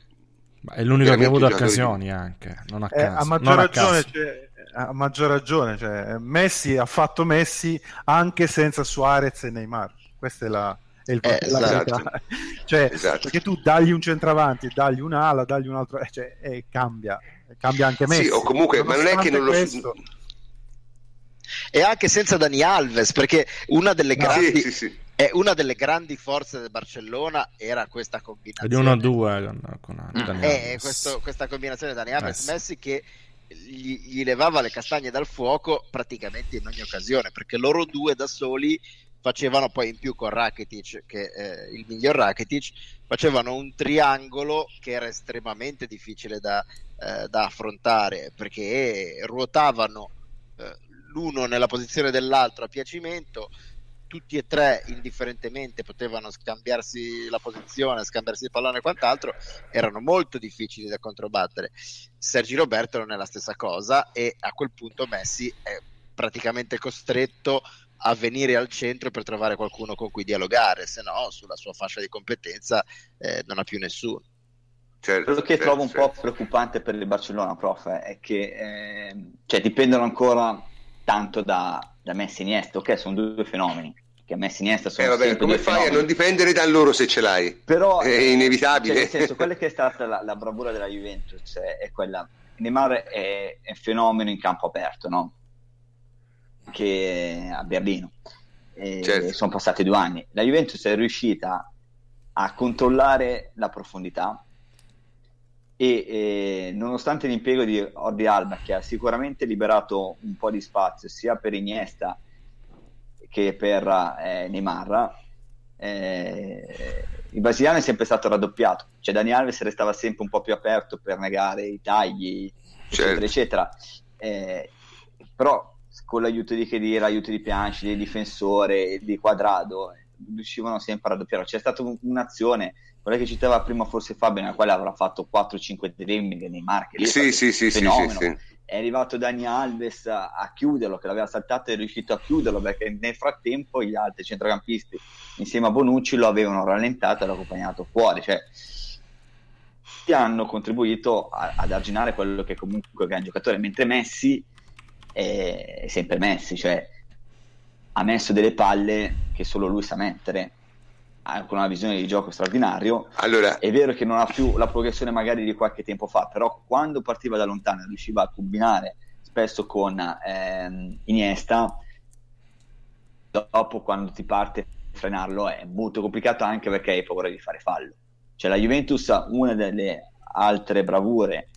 Ma È l'unico che ha avuto occasioni anche. Non a Eh, caso. a maggior non a ragione, caso. cioè, a maggior ragione cioè, Messi ha fatto Messi anche senza Suarez e Neymar. Questa è la, è il, Eh, la esatto. verità. <laughs> cioè, Esatto. Perché tu dagli un centravanti, dagli un'ala, dagli un altro, eh, cioè, eh, cambia, cambia anche Messi. sì, o comunque, ma non è che non lo questo- E anche senza Dani Alves, perché una delle No. grandi, Sì, sì, sì. è una delle grandi forze del Barcellona era questa Di combinazione. 1-2 con, con Dani Eh, Alves. questo- questa combinazione Dani Alves Messi. Messi che gli, gli levava le castagne dal fuoco praticamente in ogni occasione perché loro due da soli facevano poi in più con Rakitic che è il miglior Rakitic facevano un triangolo che era estremamente difficile da, eh, da affrontare perché ruotavano eh, l'uno nella posizione dell'altro a piacimento tutti e tre indifferentemente potevano scambiarsi la posizione, scambiarsi il pallone e quant'altro, erano molto difficili da controbattere. Sergi Roberto non è la stessa cosa e a quel punto Messi è praticamente costretto a venire al centro per trovare qualcuno con cui dialogare, se no sulla sua fascia di competenza eh, non ha più nessuno. Certo, Quello che certo, trovo un certo. po' preoccupante per il Barcellona, prof, è che eh, cioè, dipendono ancora tanto da, da Messi e Iniesta, ok? Sono due fenomeni, che Messi e Iniesta sono Eh, vabbè, come fai a fenomeni. non dipendere da loro se ce l'hai? Però È inevitabile. cioè, nel senso, quella che è stata la, la bravura della Juventus è, è quella. Neymar è, è un fenomeno in campo aperto, no? Che a Berlino. Certo. Sono passati due anni. La Juventus è riuscita a controllare la profondità e eh, nonostante l'impiego di Ordi Alba che ha sicuramente liberato un po' di spazio sia per Iniesta che per eh, Neymar, eh, il brasiliano è sempre stato raddoppiato, cioè Dani Alves restava sempre un po' più aperto per negare i tagli, certo. eccetera, eccetera. Eh, però con l'aiuto di Khedira, l'aiuto di Pianci, del difensore, di Quadrado, riuscivano sempre a raddoppiare. C'è stata un'azione, quella che citava prima forse Fabio, nella quale avrà fatto 4-5 dribbling nei marchi. Sì, sì, sì, sì, sì, È arrivato Dani Alves a, a chiuderlo, che l'aveva saltato e è riuscito a chiuderlo perché nel frattempo gli altri centrocampisti insieme a Bonucci lo avevano rallentato e l'hanno accompagnato fuori. Cioè, hanno contribuito a, ad arginare quello che comunque è un gran giocatore, mentre Messi è sempre Messi, cioè ha messo delle palle che solo lui sa mettere con una visione di gioco straordinario. Allora... È vero che non ha più la progressione magari di qualche tempo fa, però quando partiva da lontano riusciva a combinare spesso con ehm, Iniesta, dopo quando ti parte frenarlo è molto complicato anche perché hai paura di fare fallo. Cioè la Juventus, una delle altre bravure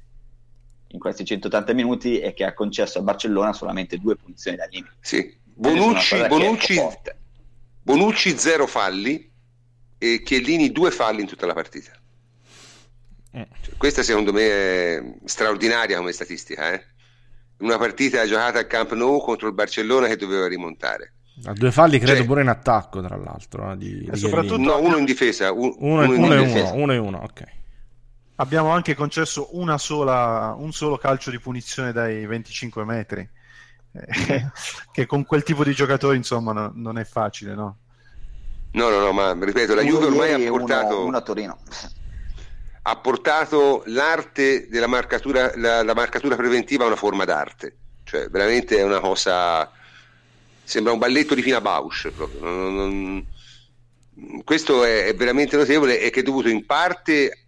in questi 180 minuti è che ha concesso a Barcellona solamente due punizioni da limite. Sì. Bonucci, Bonucci, Bonucci, zero falli e Chiellini due falli in tutta la partita. Eh. Cioè, questa secondo me è straordinaria come statistica. Eh? Una partita giocata al Camp Nou contro il Barcellona che doveva rimontare. A due falli credo cioè, pure in attacco, tra l'altro. Eh, di, di soprattutto no, uno in difesa. Un, uno, uno, uno, in difesa. uno, uno e uno, ok abbiamo anche concesso una sola, un solo calcio di punizione dai 25 metri, eh, <laughs> che con quel tipo di giocatori insomma no, non è facile, no? No, no, no, ma ripeto, la Juve ormai ha portato... Uno, a Torino. Ha portato l'arte della marcatura, la, la marcatura preventiva a una forma d'arte, cioè veramente è una cosa... Sembra un balletto di Fina Bausch proprio. Non, non... Questo è, è veramente notevole e che è dovuto in parte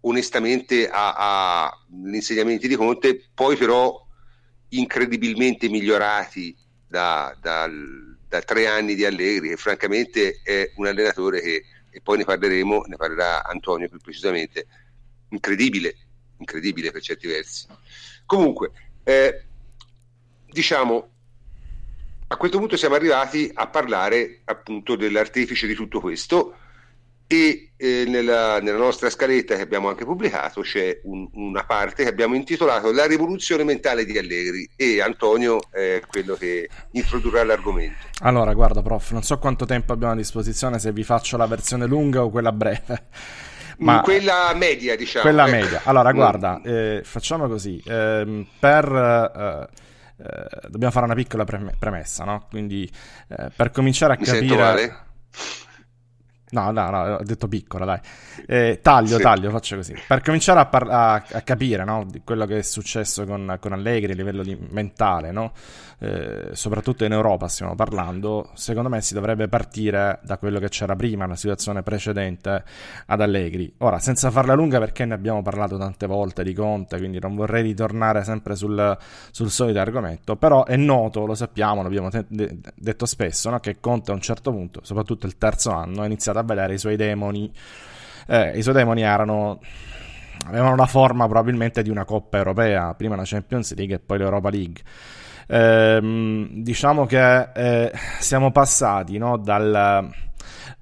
onestamente agli insegnamenti di Conte, poi però incredibilmente migliorati da, da, da, tre anni di Allegri, che francamente è un allenatore che, e poi ne parleremo, ne parlerà Antonio più precisamente, incredibile, incredibile per certi versi. Comunque, eh, diciamo, a questo punto siamo arrivati a parlare appunto dell'artefice di tutto questo, e eh, nella, nella, nostra scaletta che abbiamo anche pubblicato c'è un, una parte che abbiamo intitolato La rivoluzione mentale di Allegri e Antonio è quello che introdurrà l'argomento. Allora, guarda prof, non so quanto tempo abbiamo a disposizione, se vi faccio la versione lunga o quella breve. Ma quella media, diciamo. Quella ecco. media. Allora, mm. guarda, eh, facciamo così. Eh, per... Eh, dobbiamo fare una piccola premessa, no? Quindi eh, per cominciare a Mi capire... No, no, no, ho detto piccola, dai. Eh, taglio, sì. taglio, faccio così. Per cominciare a, par- a, a capire no, di quello che è successo con, con Allegri a livello di mentale, no? eh, soprattutto in Europa stiamo parlando, secondo me si dovrebbe partire da quello che c'era prima, la situazione precedente ad Allegri. Ora, senza farla lunga perché ne abbiamo parlato tante volte di Conte, quindi non vorrei ritornare sempre sul, sul solito argomento, però è noto, lo sappiamo, l'abbiamo te- de- detto spesso, no? che Conte a un certo punto, soprattutto il terzo anno, ha iniziato a vedere i suoi demoni. Eh, I suoi demoni erano avevano la forma probabilmente di una Coppa Europea, prima la Champions League e poi l'Europa League. Ehm, diciamo che eh, siamo passati no, dal...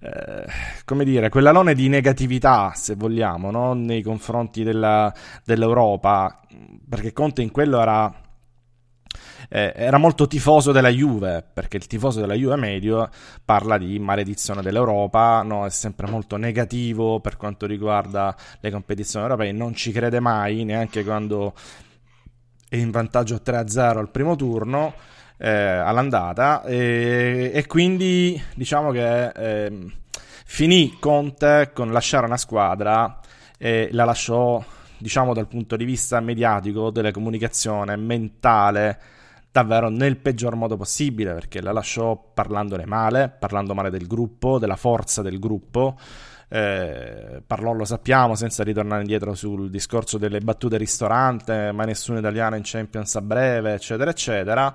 Eh, come dire, quell'alone di negatività, se vogliamo, no? nei confronti della, dell'Europa, perché Conte in quello era, eh, era molto tifoso della Juve, perché il tifoso della Juve medio parla di maledizione dell'Europa, no? è sempre molto negativo per quanto riguarda le competizioni europee, non ci crede mai, neanche quando è in vantaggio 3-0 al primo turno eh, all'andata e, e, quindi diciamo che eh, finì Conte con lasciare una squadra e la lasciò diciamo dal punto di vista mediatico, delle comunicazioni, mentale, davvero nel peggior modo possibile, perché la lasciò parlandone male, parlando male del gruppo, della forza del gruppo, eh, parlò, lo sappiamo, senza ritornare indietro sul discorso delle battute ristorante, ma nessun italiano in Champions a breve, eccetera, eccetera.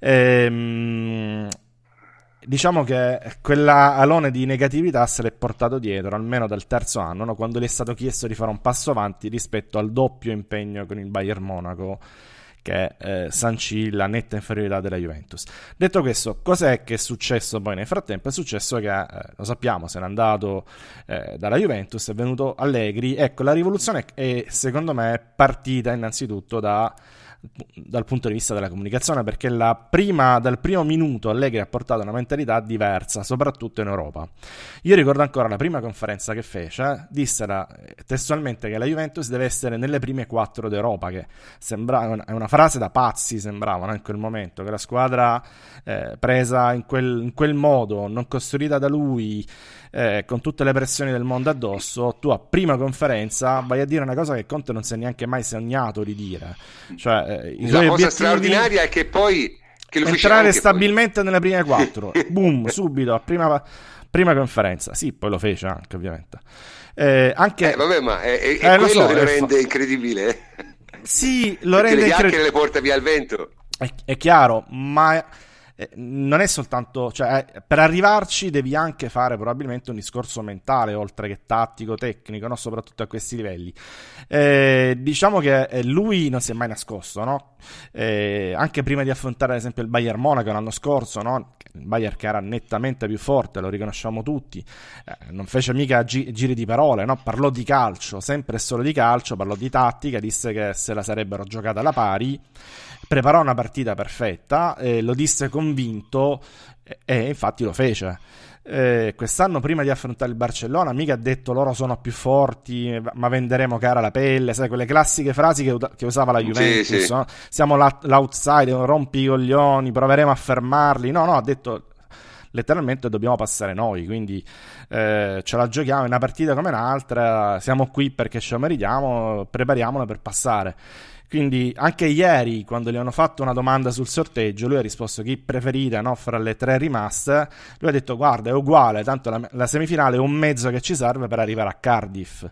Ehm, diciamo che quella alone di negatività se l'è portato dietro almeno dal terzo anno, no? quando gli è stato chiesto di fare un passo avanti rispetto al doppio impegno con il Bayern Monaco che eh, sancì la netta inferiorità della Juventus. Detto questo, cos'è che è successo poi nel frattempo? È successo che, eh, lo sappiamo, se n'è andato eh, dalla Juventus, è venuto Allegri. Ecco, la rivoluzione è secondo me partita innanzitutto da dal punto di vista della comunicazione perché prima, dal primo minuto Allegri ha portato una mentalità diversa soprattutto in Europa io ricordo ancora la prima conferenza che fece disse testualmente che la Juventus deve essere nelle prime quattro d'Europa che sembrava è una frase da pazzi sembrava no? in quel momento che la squadra eh, presa in quel, in quel modo non costruita da lui eh, con tutte le pressioni del mondo addosso, tu a prima conferenza vai a dire una cosa che Conte non si è neanche mai sognato di dire. Cioè, eh, La cosa straordinaria è che poi... Che entrare stabilmente poi. nelle prime quattro, <laughs> boom, subito, a prima, prima conferenza. Sì, poi lo fece anche, ovviamente. Eh, anche... Eh, vabbè, ma è, è, è eh, quello so, che lo rende fa... incredibile. Sì, lo rende incredibile. Le le porta via il vento. È, è chiaro, ma eh, non è soltanto, cioè, eh, per arrivarci devi anche fare probabilmente un discorso mentale oltre che tattico, tecnico, no? soprattutto a questi livelli. Eh, diciamo che eh, lui non si è mai nascosto, no? eh, anche prima di affrontare ad esempio il Bayern Monaco l'anno scorso, no? il Bayern che era nettamente più forte, lo riconosciamo tutti, eh, non fece mica gi- giri di parole, parlò di calcio, sempre e solo di calcio, parlò di tattica, disse che se la sarebbero giocata alla pari preparò una partita perfetta, eh, lo disse convinto e, e infatti lo fece. Eh, quest'anno prima di affrontare il Barcellona mica ha detto loro sono più forti ma venderemo cara la pelle sai quelle classiche frasi che, che usava la Juventus sì, sì. No? siamo la, l'outsider rompi i coglioni proveremo a fermarli no no ha detto letteralmente dobbiamo passare noi quindi eh, ce la giochiamo in una partita come un'altra siamo qui perché ce lo meritiamo prepariamola per passare quindi anche ieri, quando gli hanno fatto una domanda sul sorteggio, lui ha risposto chi preferite no, fra le tre rimaste. Lui ha detto guarda è uguale, tanto la, la semifinale è un mezzo che ci serve per arrivare a Cardiff.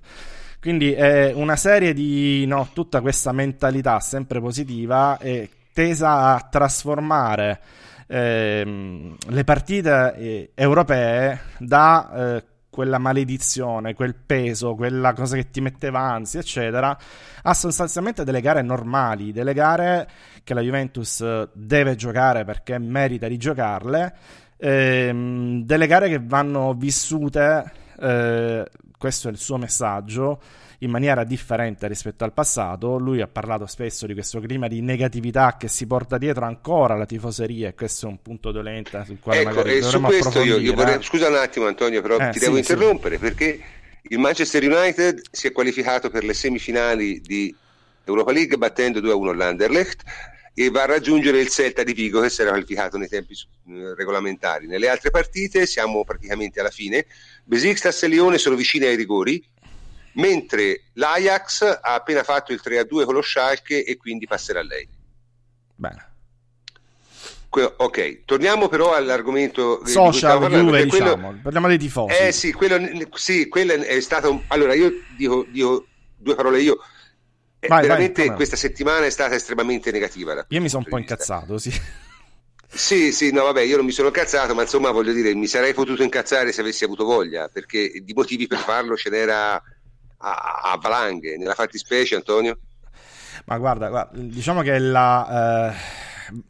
Quindi è una serie di no, tutta questa mentalità sempre positiva e tesa a trasformare ehm, le partite eh, europee da eh, quella maledizione, quel peso, quella cosa che ti metteva ansia, eccetera, a sostanzialmente delle gare normali, delle gare che la Juventus deve giocare perché merita di giocarle, ehm, delle gare che vanno vissute, eh, questo è il suo messaggio, in maniera differente rispetto al passato. Lui ha parlato spesso di questo clima di negatività che si porta dietro ancora la tifoseria e questo è un punto dolente sul quale ecco, magari e su questo io, io vorrei... Scusa un attimo Antonio, però eh, ti sì, devo interrompere sì. perché il Manchester United si è qualificato per le semifinali di Europa League battendo 2-1 l'Anderlecht e va a raggiungere il Celta di Vigo che si era qualificato nei tempi eh, regolamentari. Nelle altre partite siamo praticamente alla fine. Besiktas e Lione sono vicini ai rigori mentre l'Ajax ha appena fatto il 3-2 con lo Schalke e quindi passerà a lei. Bene. Que- ok, torniamo però all'argomento social, Juve, quello... diciamo. parliamo dei tifosi. Eh sì, quello, sì, quello è stato... Allora, io dico, dico due parole io. Eh, vai, veramente vai, questa settimana è stata estremamente negativa. Io mi sono un po' incazzato, sì. Sì, sì, no, vabbè, io non mi sono incazzato, ma insomma, voglio dire, mi sarei potuto incazzare se avessi avuto voglia, perché di motivi per farlo ce n'era a, a valanghe, nella fattispecie Antonio? Ma guarda, guarda diciamo che la, eh,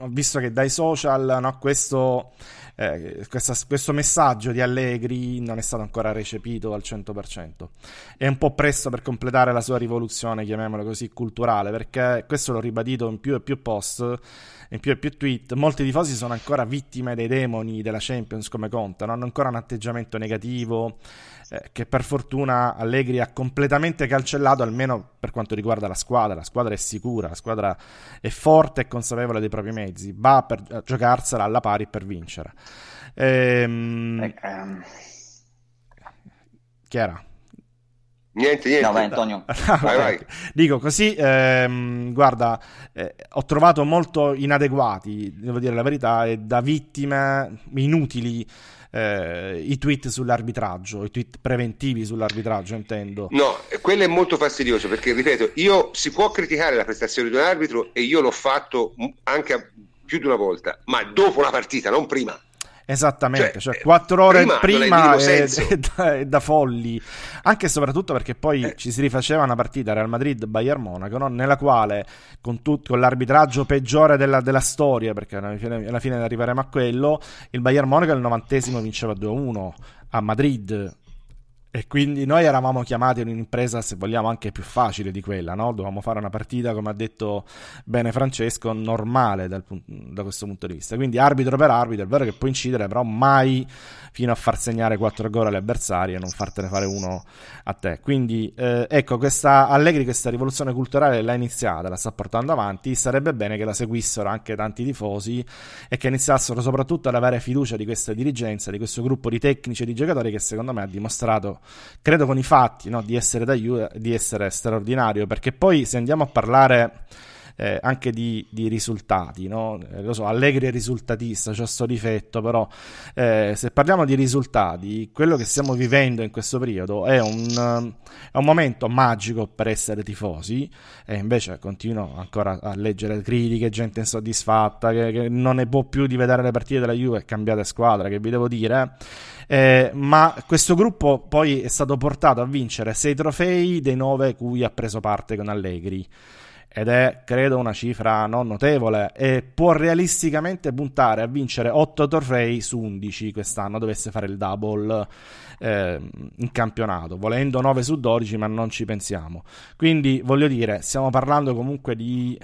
visto che dai social no, questo, eh, questa, questo messaggio di Allegri non è stato ancora recepito al 100%. È un po' presto per completare la sua rivoluzione, chiamiamola così, culturale, perché questo l'ho ribadito in più e più post, in più e più tweet. Molti tifosi sono ancora vittime dei demoni della Champions come contano, hanno ancora un atteggiamento negativo eh, che per fortuna Allegri ha completamente cancellato, almeno per quanto riguarda la squadra. La squadra è sicura, la squadra è forte e consapevole dei propri mezzi, va per giocarsela alla pari per vincere. Ehm... Um... Chiara? Niente, niente. No, vai Antonio. <laughs> vai, vai. Dico così, ehm, guarda, eh, ho trovato molto inadeguati, devo dire la verità, e da vittime inutili eh, i tweet sull'arbitraggio, i tweet preventivi sull'arbitraggio, intendo. No, quello è molto fastidioso perché, ripeto, io si può criticare la prestazione di un arbitro e io l'ho fatto anche più di una volta, ma dopo la partita, non prima. Esattamente, cioè, cioè 4 ore prima, prima è, <laughs> è, da, è, da, folli, anche e soprattutto perché poi eh. ci si rifaceva una partita Real Madrid-Bayern Monaco, no? nella quale con, tut, con, l'arbitraggio peggiore della, della, storia, perché alla fine, alla fine arriveremo a quello, il Bayern Monaco al novantesimo vinceva 2-1 a Madrid, e quindi noi eravamo chiamati in un'impresa, se vogliamo, anche più facile di quella, no? Dovevamo fare una partita, come ha detto bene Francesco, normale dal, da questo punto di vista. Quindi arbitro per arbitro, è vero che può incidere, però mai fino a far segnare 4 gol agli avversari e non fartene fare uno a te. Quindi eh, ecco, questa Allegri questa rivoluzione culturale l'ha iniziata, la sta portando avanti, sarebbe bene che la seguissero anche tanti tifosi e che iniziassero soprattutto ad avere fiducia di questa dirigenza, di questo gruppo di tecnici e di giocatori che secondo me ha dimostrato, credo con i fatti, no, di essere d'aiuto, di essere straordinario, perché poi se andiamo a parlare eh, anche di, di risultati, no? eh, lo so, Allegri è risultatista, c'è questo difetto, però eh, se parliamo di risultati, quello che stiamo vivendo in questo periodo è un, è un momento magico per essere tifosi e invece continuo ancora a leggere critiche, gente insoddisfatta che, che non ne può più di vedere le partite della Juve cambiate squadra, che vi devo dire. Eh, ma questo gruppo poi è stato portato a vincere sei trofei dei nove cui ha preso parte con Allegri ed è credo una cifra non notevole e può realisticamente puntare a vincere 8 trofei su 11 quest'anno dovesse fare il double eh, in campionato volendo 9 su 12 ma non ci pensiamo. Quindi voglio dire stiamo parlando comunque di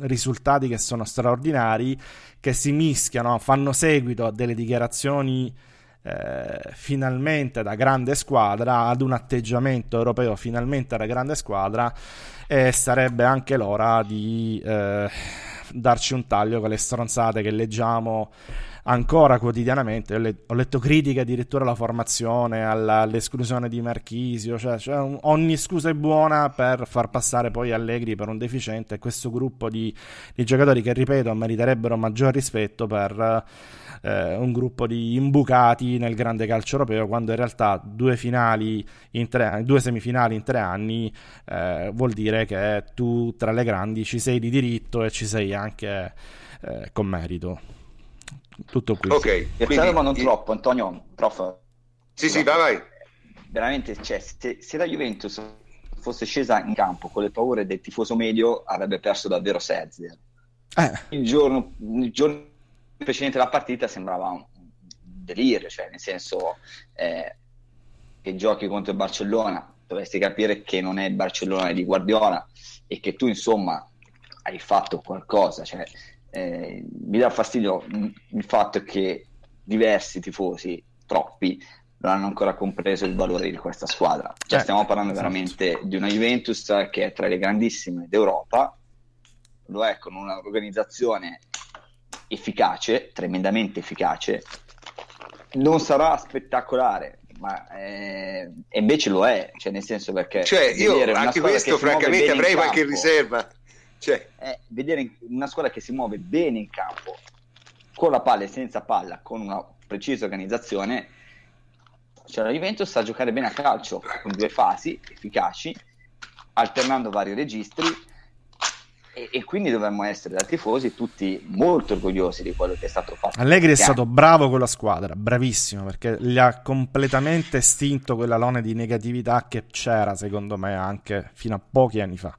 risultati che sono straordinari che si mischiano fanno seguito a delle dichiarazioni eh, finalmente da grande squadra ad un atteggiamento europeo finalmente da grande squadra e sarebbe anche l'ora di eh, darci un taglio con le stronzate che leggiamo ancora quotidianamente. Ho, le- ho letto critiche addirittura alla formazione, all'esclusione di Marchisio, cioè, cioè ogni scusa è buona per far passare poi Allegri per un deficiente. Questo gruppo di, di giocatori che, ripeto, meriterebbero maggior rispetto per eh, un gruppo di imbucati nel grande calcio europeo, quando in realtà due, finali in tre, due semifinali in tre anni eh, vuol dire che tu tra le grandi ci sei di diritto e ci sei anche eh, con merito. Tutto qui. Ok, quindi... ma non troppo, Antonio, troppo. Sì, sì, vai, vai. Veramente, cioè, se, se la Juventus fosse scesa in campo con le paure del tifoso medio avrebbe perso davvero 6-0. Eh. Il, giorno, il giorno precedente la partita sembrava un delirio, cioè nel senso eh, che giochi contro il Barcellona, dovresti capire che non è il Barcellona di Guardiola e che tu insomma hai fatto qualcosa, cioè, eh, mi dà fastidio il fatto che diversi tifosi, troppi, non hanno ancora compreso il valore di questa squadra. Cioè, eh, stiamo parlando esatto. veramente di una Juventus che è tra le grandissime d'Europa, lo è con un'organizzazione efficace, tremendamente efficace, non sarà spettacolare, ma eh, invece lo è, cioè nel senso perché... Cioè io anche questo francamente avrei qualche campo, riserva. Cioè. Eh, vedere una squadra che si muove bene in campo, con la palla e senza palla, con una precisa organizzazione, cioè la Juventus sa giocare bene a calcio, con due fasi efficaci, alternando vari registri, e, e, quindi dovremmo essere da tifosi tutti molto orgogliosi di quello che è stato fatto. Allegri è stato bravo con la squadra, bravissimo, perché gli ha completamente estinto quella lone di negatività che c'era, secondo me, anche fino a pochi anni fa.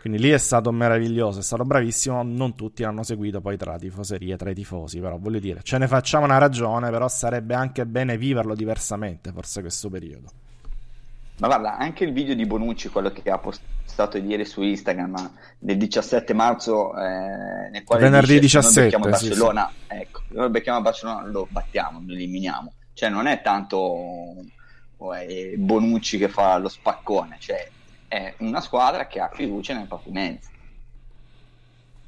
Quindi lì è stato meraviglioso, è stato bravissimo. Non tutti l'hanno seguito poi tra la tifoseria, tra i tifosi, però voglio dire, ce ne facciamo una ragione, però sarebbe anche bene viverlo diversamente, forse questo periodo. Ma guarda, anche il video di Bonucci, quello che ha postato ieri su Instagram del 17 marzo, eh, nel quale venerdì dice, 17, noi Barcellona, sì, sì. ecco, noi becchiamo Barcellona, lo battiamo, lo eliminiamo. Cioè non è tanto è Bonucci che fa lo spaccone, cioè è una squadra che ha fiducia nei propri mezzi.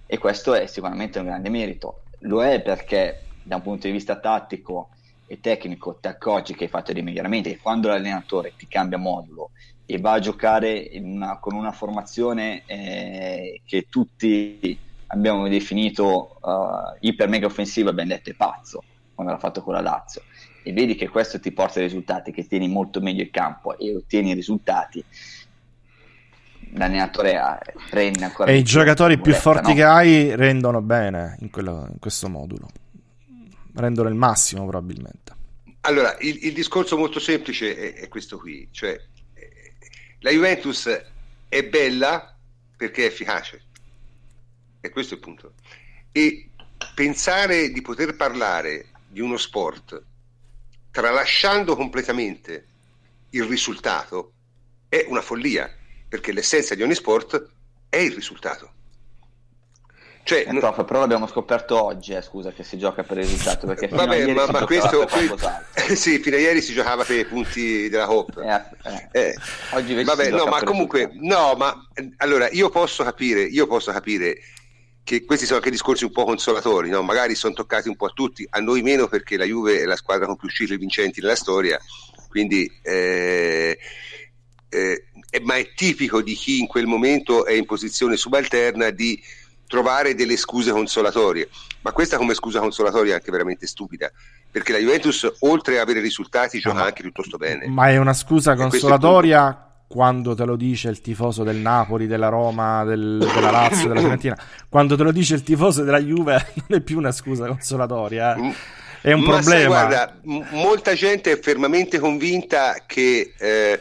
E questo è sicuramente un grande merito. Lo è perché da un punto di vista tattico e tecnico ti accorgi che hai fatto dei miglioramenti e quando l'allenatore ti cambia modulo e va a giocare una, con una formazione eh, che tutti abbiamo definito uh, iper mega offensiva, abbiamo detto è pazzo quando l'ha fatto con la Lazio e vedi che questo ti porta ai risultati, che tieni molto meglio il campo e ottieni i risultati l'allenatore eh, rende ancora e i giocatori più forti no? che hai rendono bene in, quello, in questo modulo rendono il massimo probabilmente. Allora, il, il discorso molto semplice è, è, questo qui, cioè la Juventus è bella perché è efficace, e questo è il punto. E pensare di poter parlare di uno sport tralasciando completamente il risultato è una follia, perché l'essenza di ogni sport è il risultato. Cioè, eh, prof, però l'abbiamo scoperto oggi, eh, scusa, che si gioca per il risultato. Perché <laughs> fino Vabbè, ma, ma questo. <laughs> sì, fino a ieri si giocava per i punti della Hop. Eh, eh. eh. Oggi Vabbè, no, ma comunque, no, ma allora io posso capire, io posso capire che questi sono anche discorsi un po' consolatori, no? magari sono toccati un po' a tutti, a noi meno perché la Juve è la squadra con più cifre vincenti nella storia, quindi eh, eh, ma è tipico di chi in quel momento è in posizione subalterna di trovare delle scuse consolatorie, ma questa come scusa consolatoria è anche veramente stupida, perché la Juventus oltre ad avere risultati gioca anche piuttosto bene. Ma è una scusa consolatoria quando te lo dice il tifoso del Napoli, della Roma, del, della Lazio, della Fiorentina, quando te lo dice il tifoso della Juve <laughs> non è più una scusa consolatoria, eh. è un ma problema. Sai, guarda, m- molta gente è fermamente convinta che eh,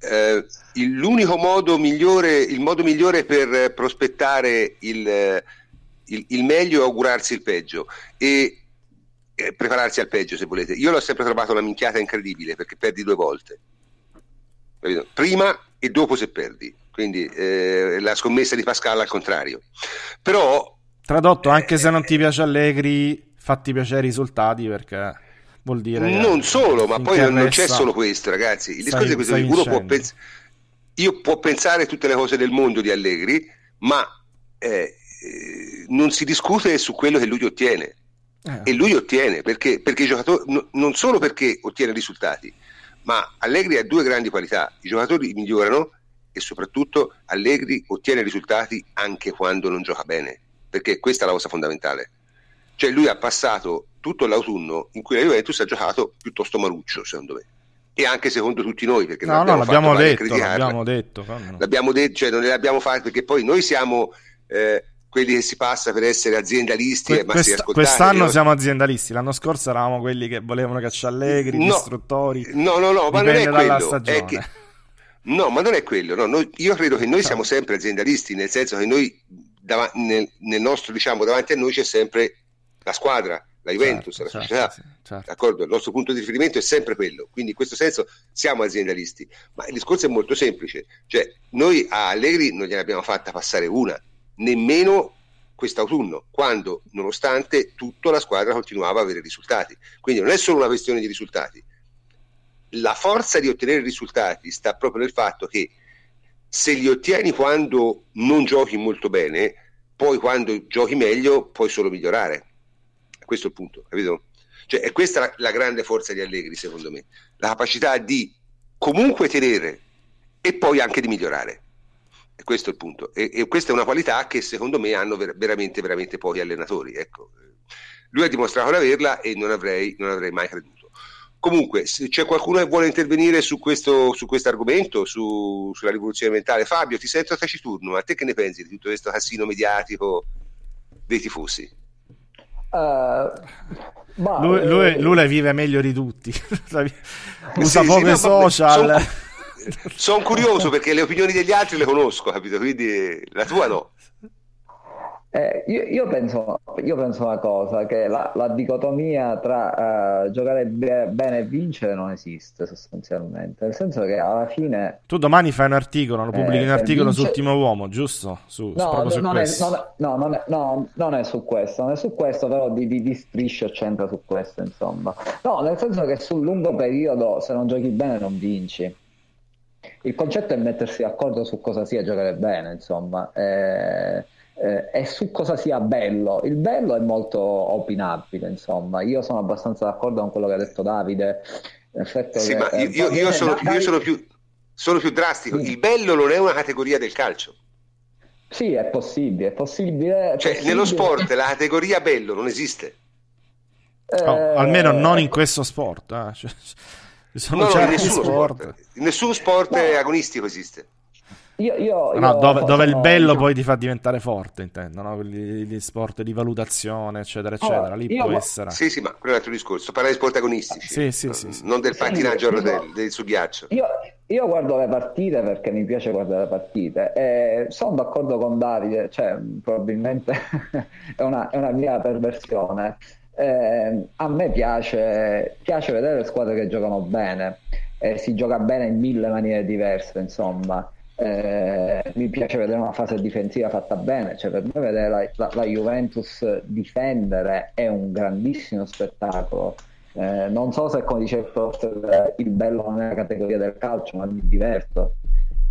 eh, il, l'unico modo migliore, il modo migliore per prospettare il, il, il meglio è augurarsi il peggio e eh, prepararsi al peggio se volete. Io l'ho sempre trovato una minchiata incredibile perché perdi due volte. Prima e dopo se perdi. Quindi eh, la scommessa di Pascal al contrario. Però... Tradotto, anche se non ti piace Allegri, fatti piacere i risultati perché vuol dire... Non solo, ma poi non c'è solo questo, ragazzi. Il discorso è questo, uno può pensare... Io può pensare tutte le cose del mondo di Allegri, ma eh, non si discute su quello che lui ottiene. Eh. E lui ottiene perché, perché i giocatori, no, non solo perché ottiene risultati, ma Allegri ha due grandi qualità, i giocatori migliorano e soprattutto Allegri ottiene risultati anche quando non gioca bene, perché questa è la cosa fondamentale. Cioè lui ha passato tutto l'autunno in cui la Juventus ha giocato piuttosto maruccio, secondo me. E anche secondo tutti noi, perché no, no, l'abbiamo detto, l'abbiamo detto, l'abbiamo detto, cioè non le abbiamo fatte perché poi noi siamo eh, quelli che si passa per essere aziendalisti que- quest- quest'anno no? siamo aziendalisti l'anno scorso eravamo quelli che volevano cacciare allegri no, istruttori no no no ma non è quello è che... no ma non è quello no, noi, io credo che noi siamo sempre aziendalisti nel senso che noi dav- nel, nel, nostro diciamo davanti a noi c'è sempre la squadra la Juventus, certo, la società, certo, certo. d'accordo? Il nostro punto di riferimento è sempre quello, quindi in questo senso siamo aziendalisti, ma il discorso è molto semplice, cioè noi a Allegri non gliene abbiamo fatta passare una, nemmeno quest'autunno, quando nonostante tutto la squadra continuava a avere risultati. Quindi non è solo una questione di risultati. La forza di ottenere risultati sta proprio nel fatto che se li ottieni quando non giochi molto bene, poi quando giochi meglio puoi solo migliorare. Questo è il punto, capito? Cioè, è questa la, la grande forza di Allegri, secondo me. La capacità di comunque tenere e poi anche di migliorare. E questo è il punto. E, e, questa è una qualità che secondo me hanno ver- veramente, veramente pochi allenatori. Ecco. Lui ha dimostrato di averla e non avrei, non avrei mai creduto. Comunque, se c'è qualcuno che vuole intervenire su questo su argomento, su, sulla rivoluzione mentale, Fabio, ti sento taciturno, ma te che ne pensi di tutto questo casino mediatico dei tifosi? Uh, lui, lui, lui, la vive meglio di tutti, <laughs> usa sì, poco i no, social. Sono <laughs> sono curioso perché le opinioni degli altri le conosco, capito? Quindi la tua no. Eh, io, io, penso, io, penso, una cosa, che la, la dicotomia tra uh, giocare be- bene e vincere non esiste sostanzialmente, nel senso che alla fine... Tu domani fai un articolo, lo pubblichi eh, un articolo vince... su Ultimo Uomo, giusto? Su, no, su non, è, non, è, no, non, è, no, non è su questo, non è su questo, però di, di, di striscio c'entra su questo, insomma. No, nel senso che sul lungo periodo se non giochi bene non vinci il concetto è mettersi d'accordo su cosa sia giocare bene, insomma, eh, eh, e su cosa sia bello. Il bello è molto opinabile, insomma. Io sono abbastanza d'accordo con quello che ha detto Davide. Sì, che, ma io, io, io, sono, io sono, più, sono, più, drastico. Il bello non è una categoria del calcio. Sì, è possibile, è possibile. È cioè, possibile. nello sport la categoria bello non esiste. Oh, almeno non in questo sport. Eh. Cioè, sono no, no, in nessuno sport. sport. In nessun sport no. agonistico esiste. Io, io, no, io dove, dove il bello diciamo... poi ti fa diventare forte, intendo, no? gli, sport di valutazione, eccetera, eccetera. Allora, Lì può essere. Sì, sì, ma quello è un altro discorso. Parla di sport agonistici, sì, sì, sì, sì, non del pattinaggio sì, del, del, su ghiaccio. Io, io, guardo le partite perché mi piace guardare le partite e sono d'accordo con Davide, cioè, probabilmente <laughs> è, una, è una mia perversione. Eh, a me piace, piace vedere le squadre che giocano bene, eh, si gioca bene in mille maniere diverse, insomma. Eh, mi piace vedere una fase difensiva fatta bene, cioè per me vedere la, la, la Juventus difendere è un grandissimo spettacolo. Eh, non so se come dice il, il bello non è la categoria del calcio, ma mi diverto.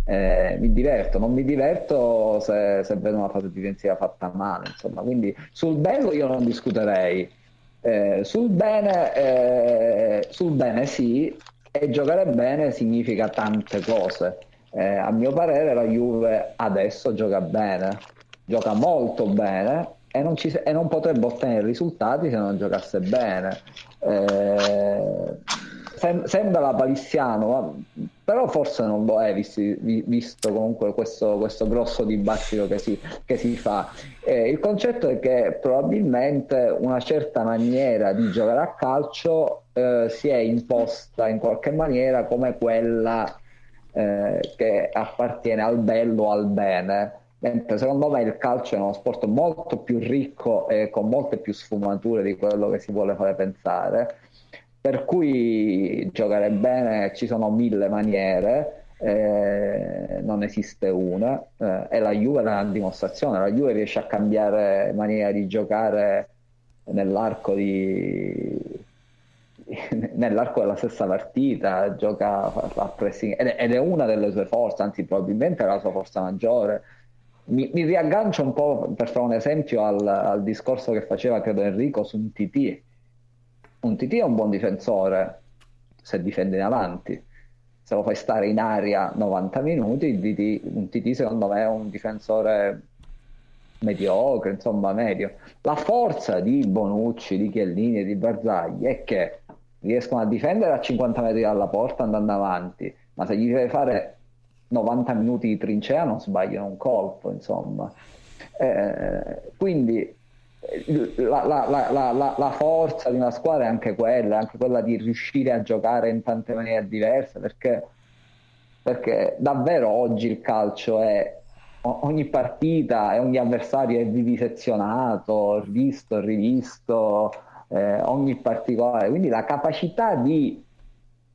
Eh, mi diverto, non mi diverto se, se, vedo una fase difensiva fatta male, insomma, quindi sul bello io non discuterei. Eh, sul bene, eh, sul bene sì, e giocare bene significa tante cose eh, a mio parere la Juve adesso gioca bene, gioca molto bene e non, ci, e non potrebbe ottenere risultati se non giocasse bene. Eh, sem- sembra la palissiano, però forse non lo è visti, vi- visto comunque questo, questo, grosso dibattito che si, che si fa. Eh, il concetto è che probabilmente una certa maniera di giocare a calcio eh, si è imposta in qualche maniera come quella eh, che appartiene al bello, o al bene, mentre secondo me il calcio è uno sport molto più ricco e con molte più sfumature di quello che si vuole fare pensare, per cui giocare bene ci sono mille maniere, eh, non esiste una eh, e la Juve è una dimostrazione, la Juve riesce a cambiare maniera di giocare nell'arco di <laughs> nell'arco della stessa partita gioca a pressing ed è, una delle sue forze, anzi probabilmente è la sua forza maggiore. Mi, mi riaggancio un po' per fare un esempio al, al, discorso che faceva credo Enrico su un TT. Un TT è un buon difensore se difende in avanti, se lo fai stare in aria 90 minuti, TT, un TT secondo me è un difensore mediocre, insomma medio. La forza di Bonucci, di Chiellini e di Barzagli è che riescono a difendere a 50 metri dalla porta andando avanti, ma se gli devi fare 90 minuti di trincea non sbagliano un colpo, insomma. Eh, quindi la, la, la, la, forza di una squadra è anche quella, anche quella di riuscire a giocare in tante maniere diverse, perché, perché davvero oggi il calcio è ogni partita e ogni avversario è vivisezionato, visto, rivisto, eh, ogni particolare, quindi la capacità di,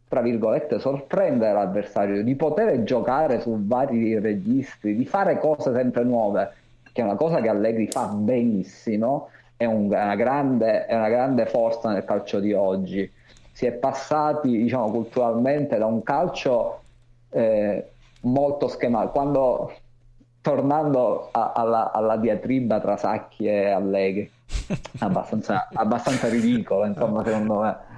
tra virgolette, sorprendere l'avversario, di poter giocare su vari registri, di fare cose sempre nuove, che è una cosa che Allegri fa benissimo, è, un, è, una, grande, è una grande forza nel calcio di oggi. Si è passati, diciamo, culturalmente da un calcio eh, molto schematico. Quando tornando a, alla, alla, diatriba tra Sacchi e Allegri, abbastanza, abbastanza ridicolo, insomma, secondo me.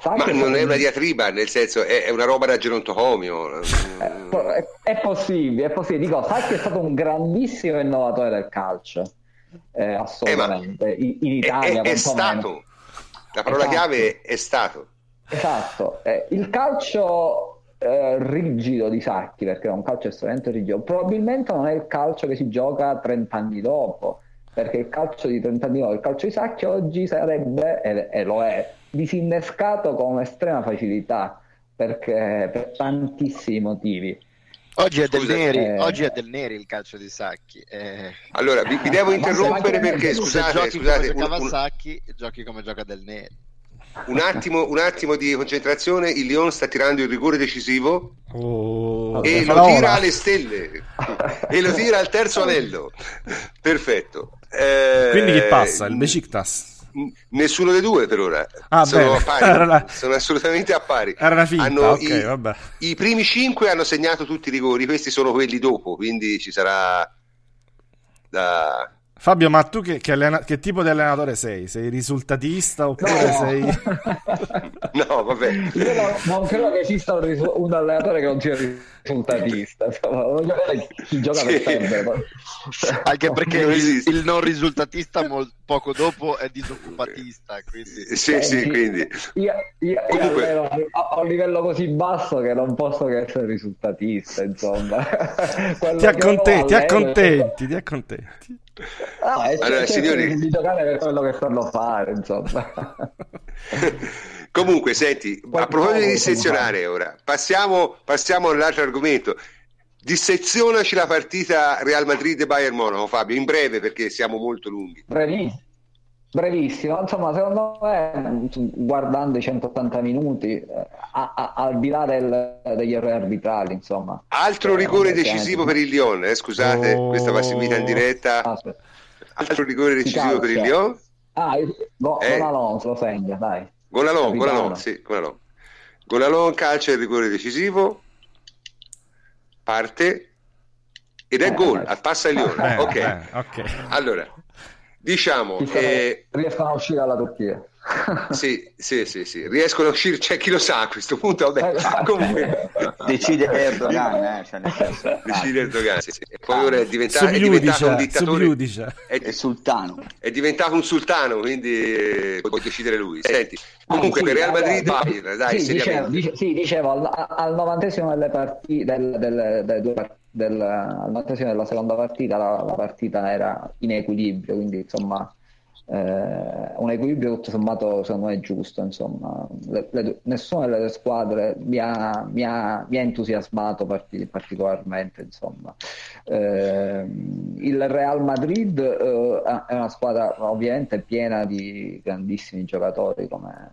Sacchi Ma non è una diatriba, nel senso è, è una roba da gerontocomio. È, è, è, possibile, è possibile. Dico, Sacchi è stato un grandissimo innovatore del calcio, eh, assolutamente, eh, in, in, Italia. È, stato, la parola esatto. chiave è stato. Esatto, eh, il calcio eh, rigido di Sacchi perché è un calcio estremamente rigido probabilmente non è il calcio che si gioca 30 anni dopo perché il calcio di 30 anni dopo il calcio di Sacchi oggi sarebbe e, e lo è disinnescato con estrema facilità perché per tantissimi motivi Oggi è, del Neri, eh... oggi è del Neri il calcio di Sacchi. Eh... Allora, vi, vi devo interrompere perché, scusate, se giochi scusate, come un, un... Sacchi, giochi come gioca del Neri. Un attimo, un attimo, di concentrazione. Il Lion sta tirando il rigore decisivo oh, e lo tira alle stelle e lo tira al terzo <laughs> anello. Perfetto. Eh, Quindi chi passa? Il Besiktas? Nessuno dei due per ora. Ah, sono, <laughs> la... sono, assolutamente a pari. Era una finta, hanno okay, i, I primi cinque hanno segnato tutti i rigori, questi sono quelli dopo, quindi ci sarà da Fabio, ma tu che, che, allena- che, tipo di allenatore sei? Sei risultatista oppure no. sei... <laughs> no, vabbè. Io non, non credo che esista un, risu- un allenatore che non sia risultatista. Insomma, chi gioca Sì. per sempre. Anche perché Non il, il non risultatista mol- poco dopo è disoccupatista, quindi... Sì, Eh, sì, sì. quindi... Io, io, io Comunque- alleno a, un livello così basso che non posso che essere risultatista, insomma. <laughs> Ti accontenti, io ti accontenti, ti accontenti. È Allora, signori- di giocare per quello che sanno fare, insomma. <laughs> Comunque, senti, Poi a proposito di dissezionare ora, passiamo, passiamo all'altro argomento. Dissezionaci la partita Real Madrid-Bayern Monaco, Fabio, in breve perché siamo molto lunghi. Brevissimo. Brevissimo, insomma, secondo me, guardando i 180 minuti, eh, a- a- al di là del- degli errori arbitrali, insomma. Altro Eh, rigore decisivo per il Lyon, eh, scusate, Oh. questa va seguita in diretta. Aspetta. Altro rigore decisivo per il. Lyon. Ah, go, Eh. Gol Alonso lo segna, dai. Golalon. Golalon, sì, Golalon. Golalon calcia il rigore decisivo, parte ed è Eh, gol, eh. passa il Lione. Bene, ok, bene, ok. allora, diciamo, eh, riescono a uscire dalla Turchia. Sì, sì, sì, sì, riescono a uscire, c'è chi lo sa a questo punto, vabbè, Eh, comunque, Decide Erdogan, eh, cioè nel senso, <laughs> decide Erdogan, sì, sì. e Ah, poi ora è diventato, è diventato un Subliudice, dittatore, è, è sultano. è diventato un sultano, quindi eh, può decidere lui. Senti, comunque Ah, sì, per Real vabbè, Madrid, dai, Bayern, dai, sì, dicevo, dice- sì, dicevo al, al novantesimo delle partite del, del- delle due del- al novantesimo della seconda partita la, la partita era in equilibrio, quindi insomma eh, un equilibrio tutto sommato secondo me giusto, insomma Le- le nessuna delle due squadre mi ha, mi ha- mi ha entusiasmato parti- particolarmente, insomma. Eh, il Real Madrid eh, è una squadra ovviamente piena di grandissimi giocatori come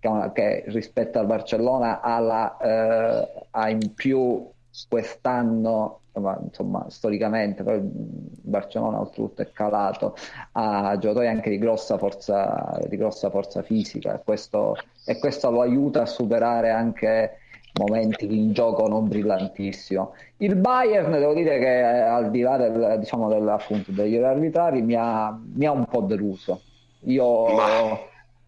che, che rispetto al Barcellona ha, la, eh, ha in più quest'anno, insomma, insomma, storicamente, poi il Barcellona oltretutto è calato, ha giocatori anche di grossa forza, di grossa forza fisica e questo, e questo lo aiuta a superare anche momenti di un gioco non brillantissimo. Il Bayern, devo dire che eh, al di là del, diciamo, del, appunto, degli arbitrari mi ha, mi ha un po' deluso. Io Ma-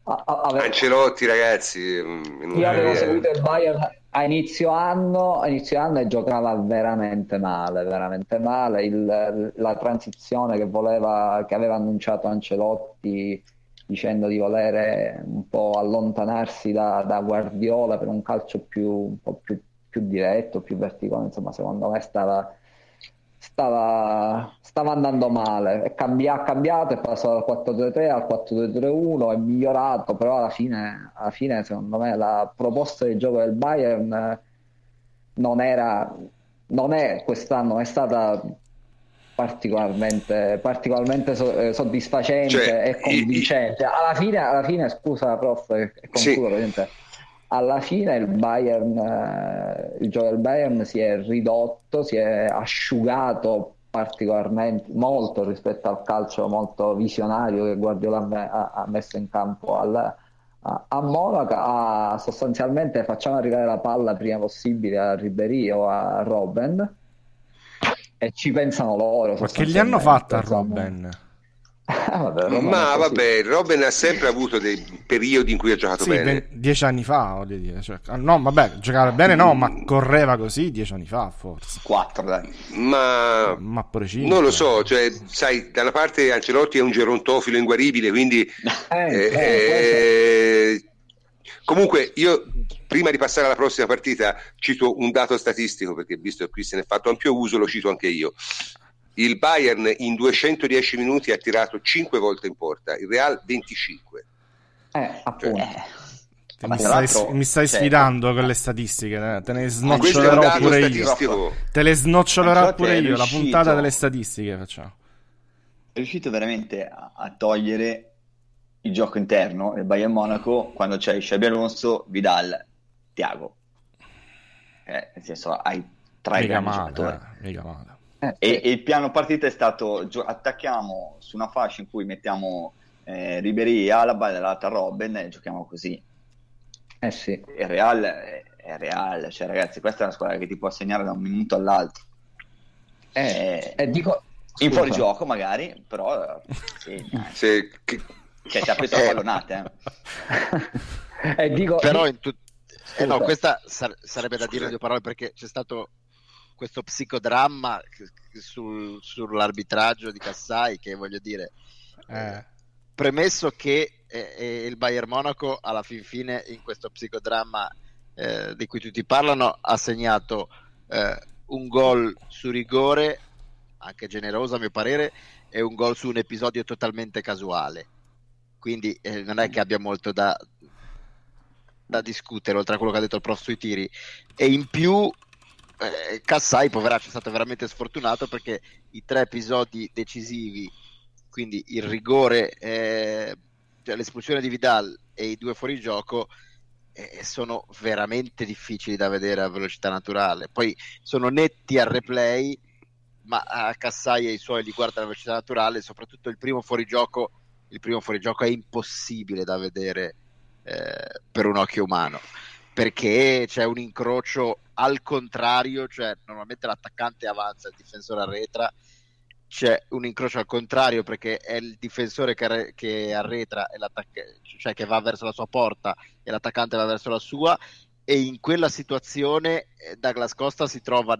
a- a- avevo- Ancelotti, ragazzi, mm, in io avevo una- seguito il Bayern a inizio anno, a inizio anno giocava veramente male, veramente male. Il- la transizione che voleva, che aveva annunciato Ancelotti dicendo di volere un po' allontanarsi da, da Guardiola per un calcio più, un po' più, più diretto, più verticale, insomma, secondo me stava, stava, stava andando male. È cambi- ha cambiato, è passato dal 4-3-3 al 4-2-3-1, è migliorato, però alla fine, alla fine, secondo me, la proposta di gioco del Bayern eh, non era, non è quest'anno, è stata particolarmente, particolarmente so- eh, soddisfacente Cioè, e convincente. Alla fine, alla fine, scusa, prof, e Sì. Alla fine il Bayern, eh, il gioco del Bayern si è ridotto, si è asciugato particolarmente molto rispetto al calcio molto visionario che Guardiola ha me- ha, ha messo in campo al- a, a Monaco. Ha sostanzialmente facciamo arrivare la palla prima possibile a Ribéry o a Robben e ci pensano loro. Ma che gli hanno fatto a Robben? Eh, vabbè, Robben Ma vabbè, Robin ha sempre avuto dei periodi in cui ha giocato Sì, bene. dieci anni fa, voglio dire. Cioè, ah, no, vabbè, giocare bene no, ma correva così dieci anni fa, forse. 4, dai. Ma Ma pure cinque. non lo so, cioè, sai, da una parte Ancelotti è un gerontofilo inguaribile, quindi Eh, eh, eh, eh, comunque io prima di passare alla prossima partita cito un dato statistico perché visto che qui se ne è fatto ampio uso lo cito anche io. Il Bayern in 210 minuti ha tirato 5 volte in porta, il Real 25. eh, appunto. Ma mi, stai, mi stai cioè, sfidando con le statistiche, eh, te ne un snocciolerò pure io. Te le snocciolerò pure io, la puntata delle statistiche facciamo. È riuscito veramente a, a togliere il gioco interno del Bayern Monaco quando c'è Xabi Alonso, Vidal, Thiago. Eh, nel senso, hai tre Mica grandi male, giocatori. eh, mica male. Eh, E, sì. e il piano partita è stato gio- attacchiamo su una fascia in cui mettiamo eh, Ribéry e Alaba e dall'altra Robben e giochiamo così. Eh sì. Il Real è, è Real, cioè ragazzi, questa è una squadra che ti può segnare da un minuto all'altro. Eh, Eh, e dico, in scusa. fuorigioco magari, però <laughs> eh, segna. Se- che- Cioè, si è preso a pallonate. Eh. <laughs> eh, dico, Però in tu... eh, no, questa sar- sarebbe da dire due parole perché c'è stato questo psicodramma sul, sull'arbitraggio di Cassai che voglio dire eh. premesso che eh, eh, il Bayern Monaco alla fin fine in questo psicodramma eh, di cui tutti parlano ha segnato eh, un gol su rigore anche generoso a mio parere e un gol su un episodio totalmente casuale quindi eh, non è che abbia molto da, da discutere oltre a quello che ha detto il prof sui tiri e in più eh, Cassai, poveraccio, è stato veramente sfortunato perché i tre episodi decisivi, quindi il rigore, eh, cioè l'espulsione di Vidal e i due fuorigioco, eh, sono veramente difficili da vedere a velocità naturale. Poi sono netti al replay, ma a Cassai e i suoi li guarda a velocità naturale, soprattutto il primo fuorigioco, il primo fuorigioco è impossibile da vedere eh, per un occhio umano perché c'è un incrocio al contrario, cioè normalmente l'attaccante avanza, il difensore arretra, c'è un incrocio al contrario perché è il difensore che, che arretra, cioè che va verso la sua porta e l'attaccante va verso la sua e in quella situazione eh, Douglas Costa si trova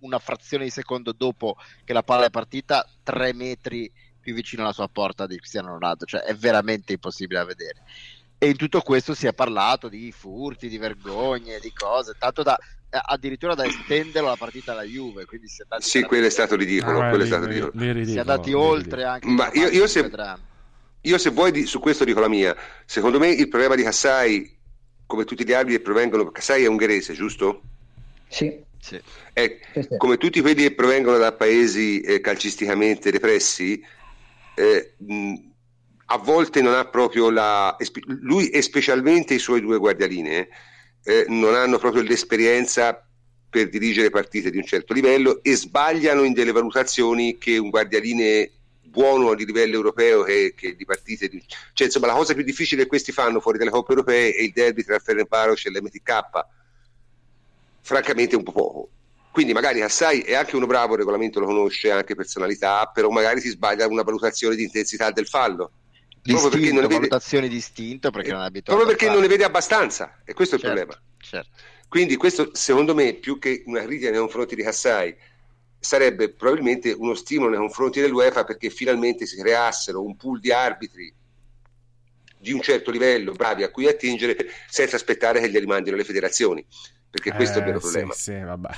una frazione di secondo dopo che la palla è partita tre metri più vicino alla sua porta di Cristiano Ronaldo, cioè è veramente impossibile da vedere e in tutto questo si è parlato di furti, di vergogne, di cose, tanto da eh, addirittura da estenderlo la partita alla Juve. Quindi si è sì, quello è stato ridicolo. Ah, quello è stato ridicolo. ridicolo. Si è andati oltre anche. Ma io, io, se, io, se, vuoi, di, su questo dico la mia. Secondo me il problema di Kassai, come tutti gli arbitri, provengono. Kassai è ungherese, giusto? Sì. sì. È, come tutti quelli che provengono da paesi eh, calcisticamente repressi, eh, mh, a volte non ha proprio la... lui e specialmente i suoi due guardialine eh, non hanno proprio l'esperienza per dirigere partite di un certo livello e sbagliano in delle valutazioni che un guardialine buono di livello europeo che, che di partite di... cioè insomma la cosa più difficile che questi fanno fuori dalle coppe europee è il derby tra Ferencvaros e l'MTK francamente un po' poco. Quindi magari Assai è anche uno bravo, il regolamento lo conosce, anche personalità, però magari si sbaglia una valutazione di intensità del fallo proprio perché non valutazioni distinto perché non è abituato proprio perché non ne vede abbastanza e questo è il certo, problema. certo. quindi questo secondo me più che una critica nei confronti di Kassai sarebbe probabilmente uno stimolo nei confronti dell'UEFA perché finalmente si creassero un pool di arbitri di un certo livello bravi a cui attingere senza aspettare che glieli mandino le federazioni perché questo eh, è il vero problema sì, sì, vabbè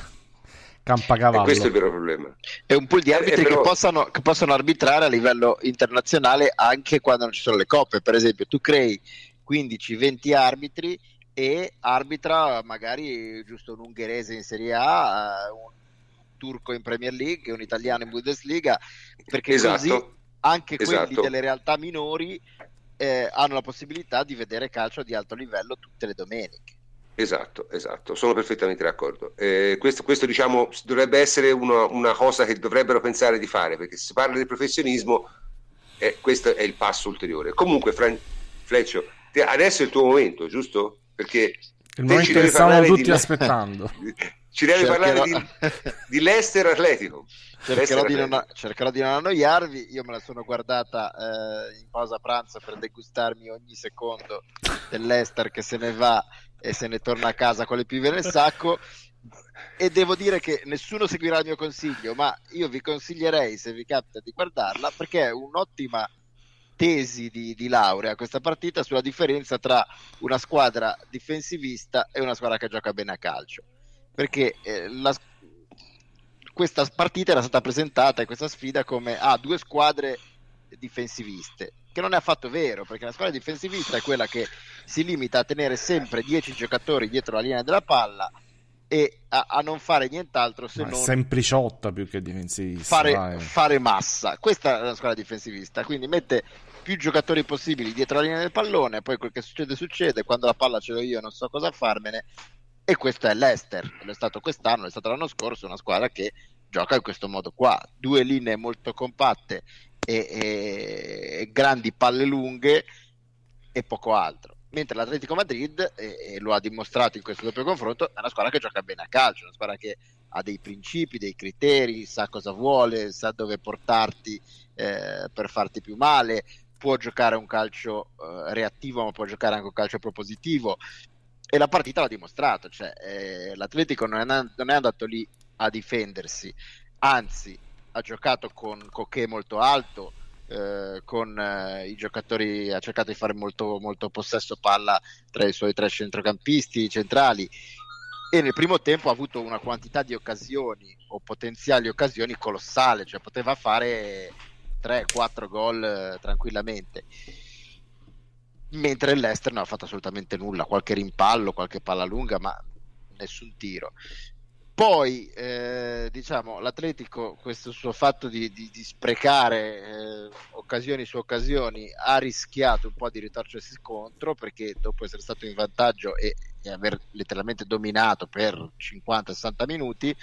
Campacavallo. E questo è il vero problema. È un pool di arbitri eh, però... che, possano, che, possono, arbitrare a livello internazionale anche quando non ci sono le coppe. Per esempio, tu crei 15-20 arbitri e arbitra magari giusto un ungherese in Serie A, un turco in Premier League, un italiano in Bundesliga, perché esatto. così anche esatto. quelli delle realtà minori eh, hanno la possibilità di vedere calcio di alto livello tutte le domeniche. Esatto, esatto, sono perfettamente d'accordo. Eh, questo, questo diciamo, dovrebbe essere una, una, cosa che dovrebbero pensare di fare, perché se si parla di professionismo, eh, questo è il passo ulteriore. Comunque, Fran- Fleccio, te, adesso è il tuo momento, giusto? Perché il momento che stavamo tutti di... aspettando. <laughs> ci devi Cercherò... parlare di, <laughs> di Leicester Atletico. Cercherò di, non, cercherò di, non, annoiarvi. Io me la sono guardata eh, in pausa pranzo per degustarmi ogni secondo dell'Ester che se ne va e se ne torna a casa con le pive nel sacco. E devo dire che nessuno seguirà il mio consiglio, ma io vi consiglierei, se vi capita, di guardarla perché è un'ottima tesi di, di laurea questa partita sulla differenza tra una squadra difensivista e una squadra che gioca bene a calcio. Perché eh, la, questa partita era stata presentata, questa sfida, come a ah, due squadre difensiviste che non è affatto vero, perché la squadra difensivista è quella che si limita a tenere sempre 10 giocatori dietro la linea della palla e a, a non fare nient'altro se Ma non sempliciotta più che difensivista fare, fare, massa. Questa è la squadra difensivista quindi mette più giocatori possibili dietro la linea del pallone poi quel che succede succede quando la palla ce l'ho io non so cosa farmene e questo è l'Ester. È stato quest'anno, è stato l'anno scorso una squadra che gioca in questo modo qua. Due linee molto compatte e, e, grandi palle lunghe e poco altro. Mentre l'Atletico Madrid, e, lo ha dimostrato in questo doppio confronto, è una squadra che gioca bene a calcio, una squadra che ha dei principi, dei criteri, sa cosa vuole, sa dove portarti eh, per farti più male, può giocare un calcio uh, reattivo, ma può giocare anche un calcio propositivo. E la partita l'ha dimostrato, cioè, eh, l'Atletico non è, non è, andato lì a difendersi, anzi ha giocato con Coquet molto alto, eh, con eh, i giocatori, ha cercato di fare molto, molto possesso palla tra i suoi tre centrocampisti centrali e nel primo tempo ha avuto una quantità di occasioni o potenziali occasioni colossale, cioè poteva fare 3-4 gol eh, tranquillamente. Mentre l'Ester non ha fatto assolutamente nulla, qualche rimpallo, qualche palla lunga, ma nessun tiro. Poi, eh, diciamo, l'Atletico, questo suo fatto di, di, di sprecare eh, occasioni su occasioni, ha rischiato un po' di ritorcersi contro perché dopo essere stato in vantaggio e, e aver letteralmente dominato per 50-60 minuti,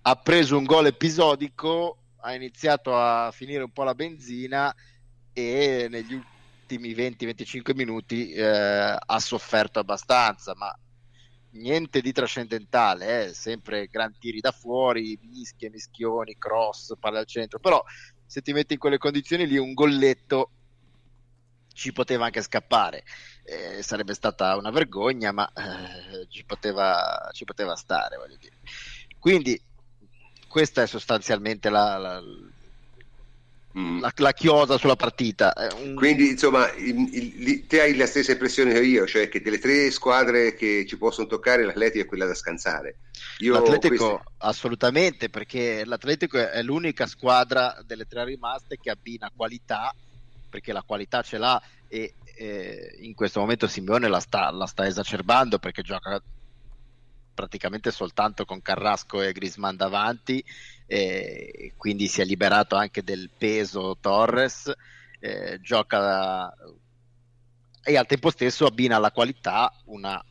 ha preso un gol episodico, ha iniziato a finire un po' la benzina e negli ultimi 20-25 minuti eh, ha sofferto abbastanza, ma niente di trascendentale, eh? sempre gran tiri da fuori, mischie, mischioni, cross, palla al centro, però se ti metti in quelle condizioni lì un golletto ci poteva anche scappare, eh, sarebbe stata una vergogna, ma eh, ci, poteva, ci, poteva, stare, voglio dire. Quindi questa è sostanzialmente la, la, mm. la, la chiosa sulla partita. Un... Quindi, insomma, il, il, te hai la stessa impressione che io, cioè che delle tre squadre che ci possono toccare, l'Atletico è quella da scansare. Io L'Atletico queste... assolutamente, perché l'Atletico è l'unica squadra delle tre rimaste che abbina qualità, perché la qualità ce l'ha e eh, in questo momento Simeone la sta, la sta esacerbando perché gioca praticamente soltanto con Carrasco e Grisman davanti, eh, quindi si è liberato anche del peso Torres, eh, gioca e al tempo stesso abbina alla qualità una,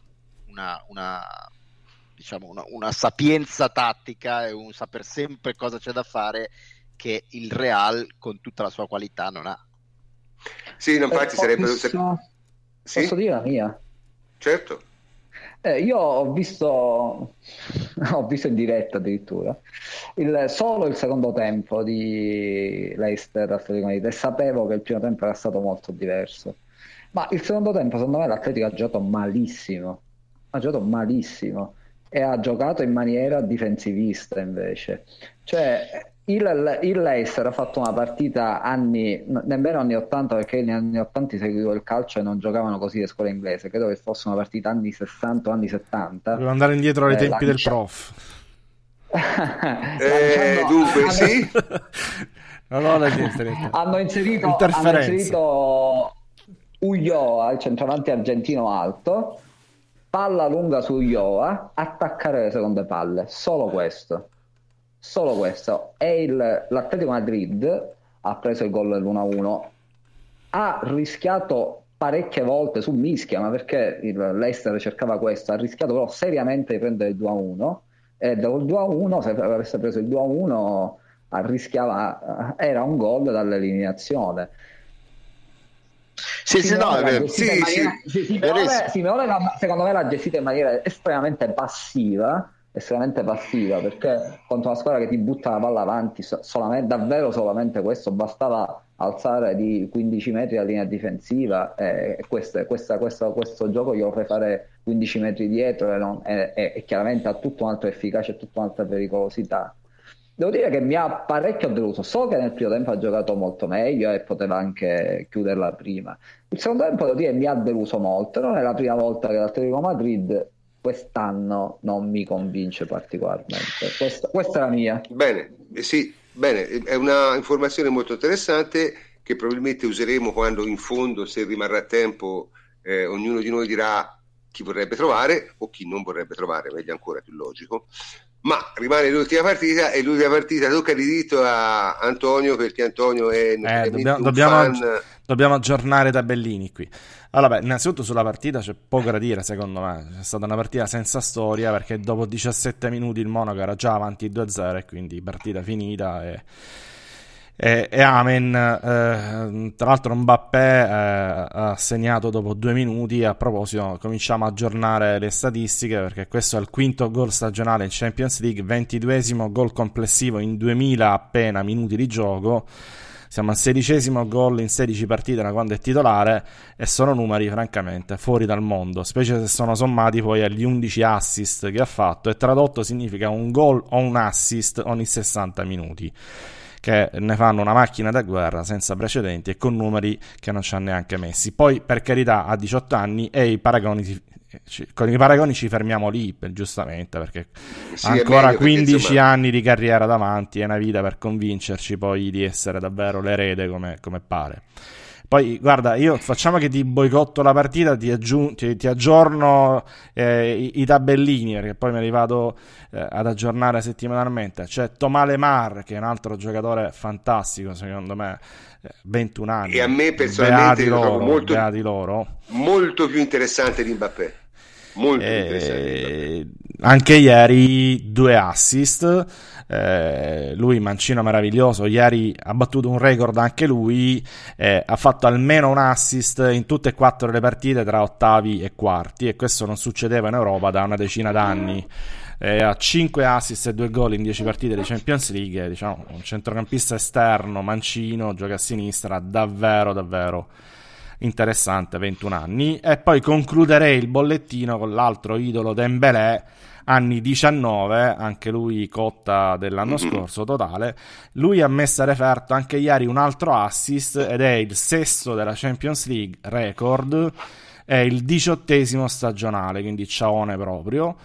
una, una, diciamo una, una sapienza tattica e un saper sempre cosa c'è da fare che il Real con tutta la sua qualità non ha. Sì, infatti sarebbe... Posso, sì? posso dire la mia? Certo. Eh, io ho visto, <laughs> ho visto in diretta addirittura il, solo il secondo tempo di Leicester Atletico Madrid e sapevo che il primo tempo era stato molto diverso. Ma il secondo tempo, secondo me, l'Atletico ha giocato malissimo. Ha giocato malissimo e ha giocato in maniera difensivista invece. Cioè, il, il, Leicester ha fatto una partita anni, nemmeno anni 80 perché negli anni 80 seguivo il calcio e non giocavano così le scuole inglese, credo che fosse una partita anni 60 o anni 70. Devo andare indietro ai eh, tempi del prof. <laughs> eh, dunque hanno... sì. <laughs> no, no, hanno inserito, hanno inserito Ulloa, il centravanti argentino alto, palla lunga su Ulloa, attaccare le seconde palle, solo questo solo questo. E il, l'Atletico Madrid ha preso il gol dell'1-1, ha rischiato parecchie volte su mischia, ma perché il Leicester cercava questo, ha rischiato però seriamente di prendere il 2-1 e dopo il 2-1, se avesse preso il 2-1, rischiava, era un gol dall'eliminazione. Sì, sì, no, è sì, maniera, sì, Simeone, Simeone, secondo me l'ha gestita in maniera estremamente passiva estremamente passiva perché contro una squadra che ti butta la palla avanti solamente, davvero solamente questo bastava alzare di 15 metri la linea difensiva e questo, questa, questa, questo gioco glielo fai fare 15 metri dietro e, non, e, e chiaramente ha tutta un'altra efficacia e tutta un'altra pericolosità. Devo dire che mi ha parecchio deluso so che nel primo tempo ha giocato molto meglio e poteva anche chiuderla prima. Il secondo tempo devo dire mi ha deluso molto non è la prima volta che l'Atletico Madrid quest'anno non mi convince particolarmente. Questa, questa è la mia. Bene, sì, bene, è una informazione molto interessante che probabilmente useremo quando in fondo, se rimarrà tempo, eh, ognuno di noi dirà chi vorrebbe trovare o chi non vorrebbe trovare, meglio ancora, più logico. Ma rimane l'ultima partita e l'ultima partita tocca di diritto a Antonio perché Antonio è eh, dobbiamo, dobbiamo, dobbiamo aggiornare tabellini qui. Allora, beh, innanzitutto sulla partita c'è poco da dire, secondo me. È stata una partita senza storia perché dopo 17 minuti il Monaco era già avanti 2-0 e quindi partita finita e, e, e amen. Eh, tra l'altro Mbappé eh, ha segnato dopo due minuti a proposito cominciamo a aggiornare le statistiche perché questo è il quinto gol stagionale in Champions League, 22esimo gol complessivo in 2000 appena minuti di gioco siamo al sedicesimo gol in 16 partite da quando è titolare e sono numeri francamente fuori dal mondo, specie se sono sommati poi agli 11 assist che ha fatto e tradotto significa un gol o un assist ogni 60 minuti che ne fanno una macchina da guerra senza precedenti e con numeri che non ci hanno neanche messi. Poi, per carità, a 18 anni e i paragoni con i paragoni ci fermiamo lì, giustamente, perché sì, ancora 15 perché, insomma... anni di carriera davanti è una vita per convincerci poi di essere davvero l'erede come, come pare. Poi, guarda, io facciamo che ti boicotto la partita, ti, aggiun- ti, ti aggiorno eh, i, i, tabellini, perché poi me li vado eh, ad aggiornare settimanalmente. C'è Tomale Mar, che è un altro giocatore fantastico, secondo me, 21 eh, anni. E a me personalmente loro, molto, loro. molto più interessante di Mbappé. Molto eh, anche ieri due assist. Eh, lui, mancino meraviglioso, ieri ha battuto un record anche lui. Eh, ha fatto almeno un assist in tutte e quattro le partite tra ottavi e quarti. E questo non succedeva in Europa da una decina d'anni. Eh, ha 5 assist e 2 gol in 10 partite di Champions League. Diciamo, un centrocampista esterno, mancino, gioca a sinistra, davvero, davvero interessante, 21 anni. E poi concluderei il bollettino con l'altro idolo Dembélé, anni 19, anche lui cotta dell'anno mm-hmm. scorso totale. Lui ha messo a referto anche ieri un altro assist ed è il sesto della Champions League record. È il diciottesimo stagionale, quindi ciaone proprio.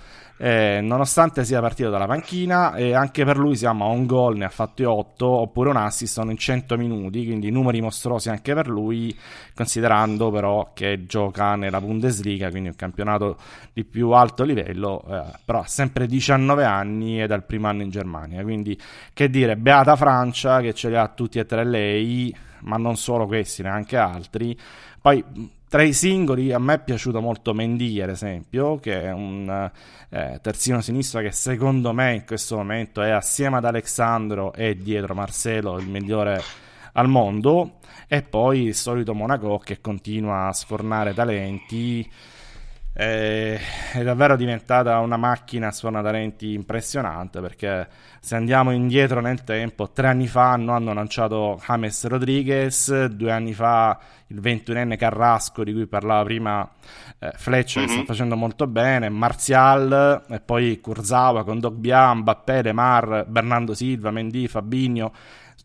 Eh, nonostante sia partito dalla panchina, e anche per lui siamo a un gol, ne ha fatti 8, oppure un assist sono in 100 minuti, quindi numeri mostruosi anche per lui, considerando però che gioca nella Bundesliga, quindi un campionato di più alto livello, eh, però ha sempre 19 anni ed è il primo anno in Germania, quindi che dire, beata Francia che ce li ha tutti e tre lei, ma non solo questi, neanche altri. Poi tra i singoli a me è piaciuto molto Mendy, ad esempio, che è un eh, terzino sinistro che secondo me in questo momento è assieme ad Alexandro e dietro Marcelo il migliore al mondo. E poi il solito Monaco che continua a sfornare talenti. Eh, è davvero diventata una macchina a sfornatalenti impressionante perché se andiamo indietro nel tempo, tre anni fa hanno, hanno lanciato James Rodriguez, due anni fa il 21enne Carrasco di cui parlava prima eh, Fletcher mm-hmm. che sta mhm. facendo molto bene, Martial e poi Kurzawa con Dogbia, Mbappé, Demar, Bernardo Silva, Mendy, Fabinho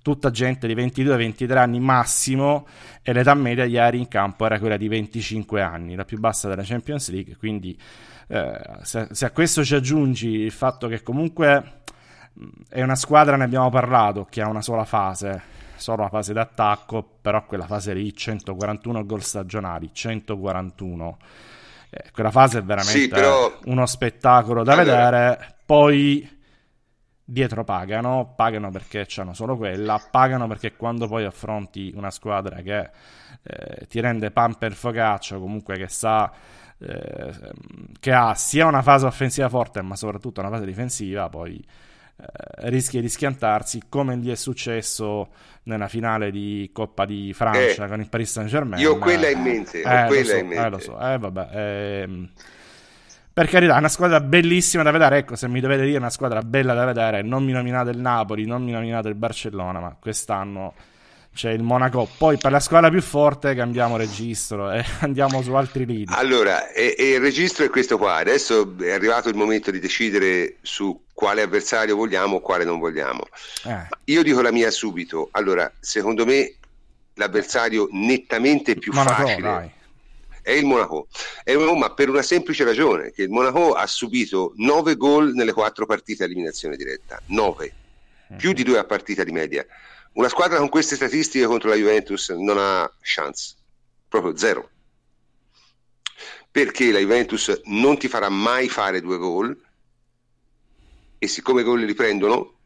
tutta gente di 22-23 anni massimo e l'età media ieri in campo era quella di 25 anni, la più bassa della Champions League, quindi eh, se, se, a questo ci aggiungi il fatto che comunque è una squadra, ne abbiamo parlato, che ha una sola fase, solo la fase d'attacco, però quella fase lì 141 gol stagionali, 141. Eh, quella fase è veramente sì, però... uno spettacolo da allora... vedere. Poi dietro pagano, pagano perché hanno solo quella, pagano perché quando poi affronti una squadra che eh, ti rende pan per focaccia, comunque che sa eh, che ha sia una fase offensiva forte ma soprattutto una fase difensiva, poi eh, rischia di schiantarsi come gli è successo nella finale di Coppa di Francia eh, con il Paris Saint Germain. Io ho quella in mente, eh, quella so, in mente. Eh, lo so, eh, vabbè. Per carità, è una squadra bellissima da vedere. Ecco, se mi dovete dire una squadra bella da vedere, non mi nominate il Napoli, non mi nominate il Barcellona, ma quest'anno c'è il Monaco. Poi per la squadra più forte cambiamo registro e <laughs> andiamo su altri lidi. Allora, e, e il registro è questo qua. Adesso è arrivato il momento di decidere su quale avversario vogliamo o quale non vogliamo. Eh. Io dico la mia subito. Allora, secondo me l'avversario nettamente più Monaco, facile dai. È il Monaco. È un, ma per una semplice ragione, che il Monaco ha subito 9 gol nelle 4 partite a eliminazione diretta. 9. Più di 2 a partita di media una squadra con queste statistiche contro la Juventus non ha chance, proprio zero. Perché la Juventus non ti farà mai fare due gol e siccome i gol li prendono,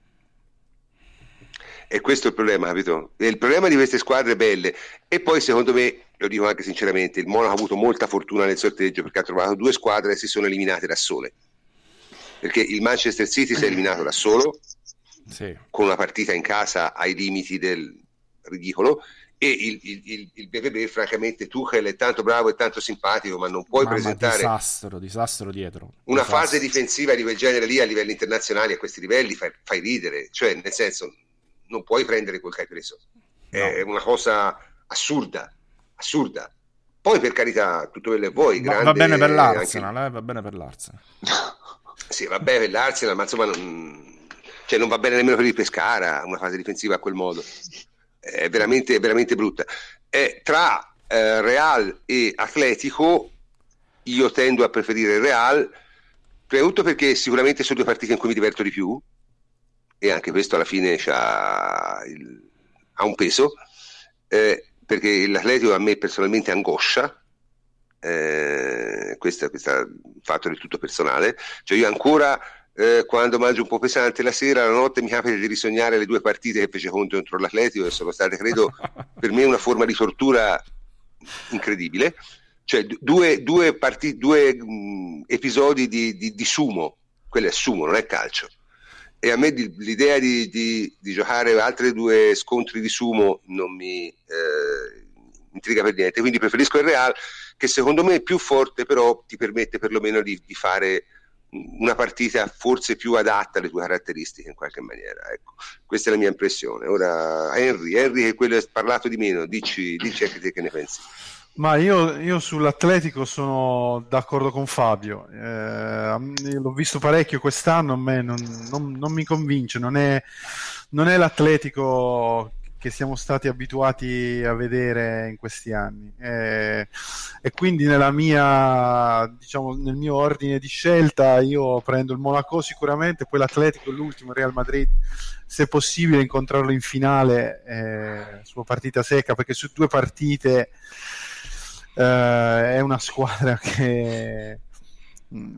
e questo è il problema, capito? È il problema di queste squadre belle. E poi, secondo me, lo dico anche sinceramente, il Monaco ha avuto molta fortuna nel sorteggio perché ha trovato due squadre e si sono eliminate da sole. Perché il Manchester City si è eliminato da solo sì. con una partita in casa ai limiti del ridicolo e il, il, il, il BBB francamente Tuchel è tanto bravo e tanto simpatico ma non puoi Mamma, presentare disastro, disastro dietro una disastro. fase difensiva di quel genere lì a livelli internazionali a questi livelli fai, fai ridere cioè nel senso non puoi prendere quel che hai preso è una cosa assurda, assurda. Poi per carità, tutto quello che vuoi. Va, va bene per l'Arsenal, anche... eh, va bene per l'Arsenal. <laughs> sì, va bene per l'Arsenal, ma insomma non, cioè non va bene nemmeno per il Pescara, una fase difensiva a quel modo. È veramente, veramente brutta. E tra eh, Real e Atletico io tendo a preferire il Real, prima di tutto perché sicuramente sono due partite in cui mi diverto di più e anche questo alla fine ha, il, ha un peso. Eh, perché l'Atletico a me personalmente angoscia, eh, questo, è un fatto del tutto personale, cioè io ancora eh, quando mangio un po' pesante la sera, la notte mi capita di risognare le due partite che fece contro l'Atletico e sono state, credo, <laughs> per me una forma di tortura incredibile. Cioè due, due, partiti, due mh, episodi di, di, di sumo, quello è sumo, non è calcio e a me di, l'idea di, di, di, giocare altre due scontri di sumo non mi eh, intriga per niente, quindi preferisco il Real che secondo me è più forte però ti permette perlomeno di, di fare una partita forse più adatta alle tue caratteristiche in qualche maniera. Ecco, questa è la mia impressione. Ora Henry, Henry che quello è parlato di meno, dici, dici anche te che ne pensi. Ma io, io, sull'Atletico sono d'accordo con Fabio, eh, l'ho visto parecchio quest'anno, a me non, non, non mi convince, non è, non è, l'Atletico che siamo stati abituati a vedere in questi anni. Eh, e quindi mia, diciamo, nel mio ordine di scelta io prendo il Monaco sicuramente, poi l'Atletico l'ultimo, Real Madrid, se possibile incontrarlo in finale eh, sulla partita secca perché su due partite è una squadra <laughs> che mm,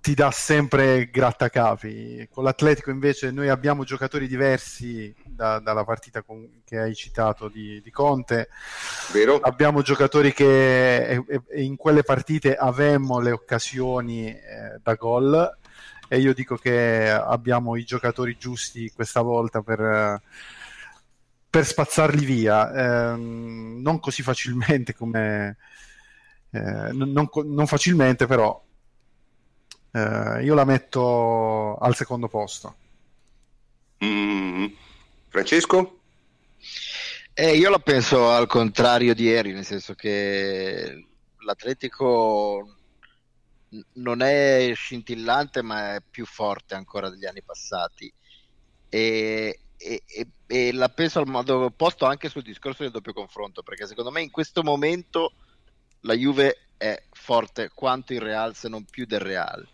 ti dà sempre grattacapi. Con l'Atletico invece noi abbiamo giocatori diversi da, dalla partita con, che hai citato di, di Conte. Vero? Abbiamo giocatori che e, e in quelle partite avemmo le occasioni eh, da gol e io dico che abbiamo i giocatori giusti questa volta per per spazzarli via, eh, non così facilmente come... Eh, non, non, facilmente però eh, io la metto al secondo posto. Mm. Francesco? Eh, io la penso al contrario di ieri, nel senso che l'Atletico non è scintillante ma è più forte ancora degli anni passati e, e, e, e, la penso al modo opposto anche sul discorso del doppio confronto, perché secondo me in questo momento la Juve è forte quanto il Real, se non più del Real.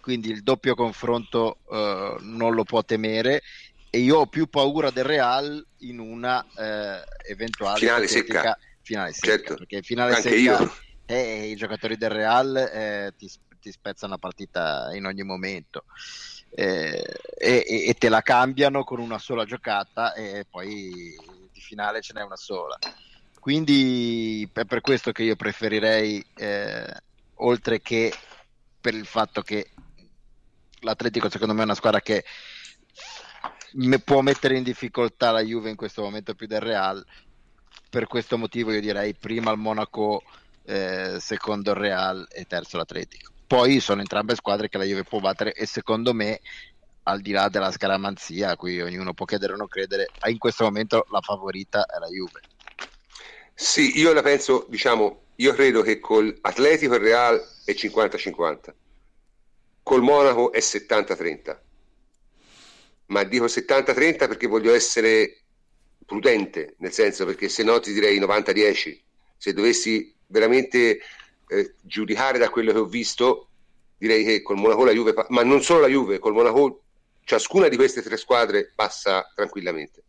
Quindi il doppio confronto uh, non lo può temere e io ho più paura del Real in una uh, eventuale finale secca. Finale secca certo. perché finale anche secca io. Eh, i giocatori del Real eh, ti, ti spezzano la partita in ogni momento eh, e, e, te la cambiano con una sola giocata e poi di finale ce n'è una sola. Quindi è per questo che io preferirei, eh, oltre che per il fatto che l'Atletico secondo me è una squadra che me può mettere in difficoltà la Juve in questo momento più del Real, per questo motivo io direi prima il Monaco, eh, secondo il Real e terzo l'Atletico. Poi sono entrambe squadre che la Juve può battere e secondo me, al di là della scaramanzia a cui ognuno può credere o non credere, in questo momento la favorita è la Juve. Sì, io la penso, diciamo, io credo che col Atletico il Real è 50-50, col Monaco è 70-30, ma dico 70-30 perché voglio essere prudente, nel senso perché se no ti direi 90-10, se dovessi veramente eh, giudicare da quello che ho visto, direi che col Monaco la Juve, ma non solo la Juve, col Monaco ciascuna di queste tre squadre passa tranquillamente.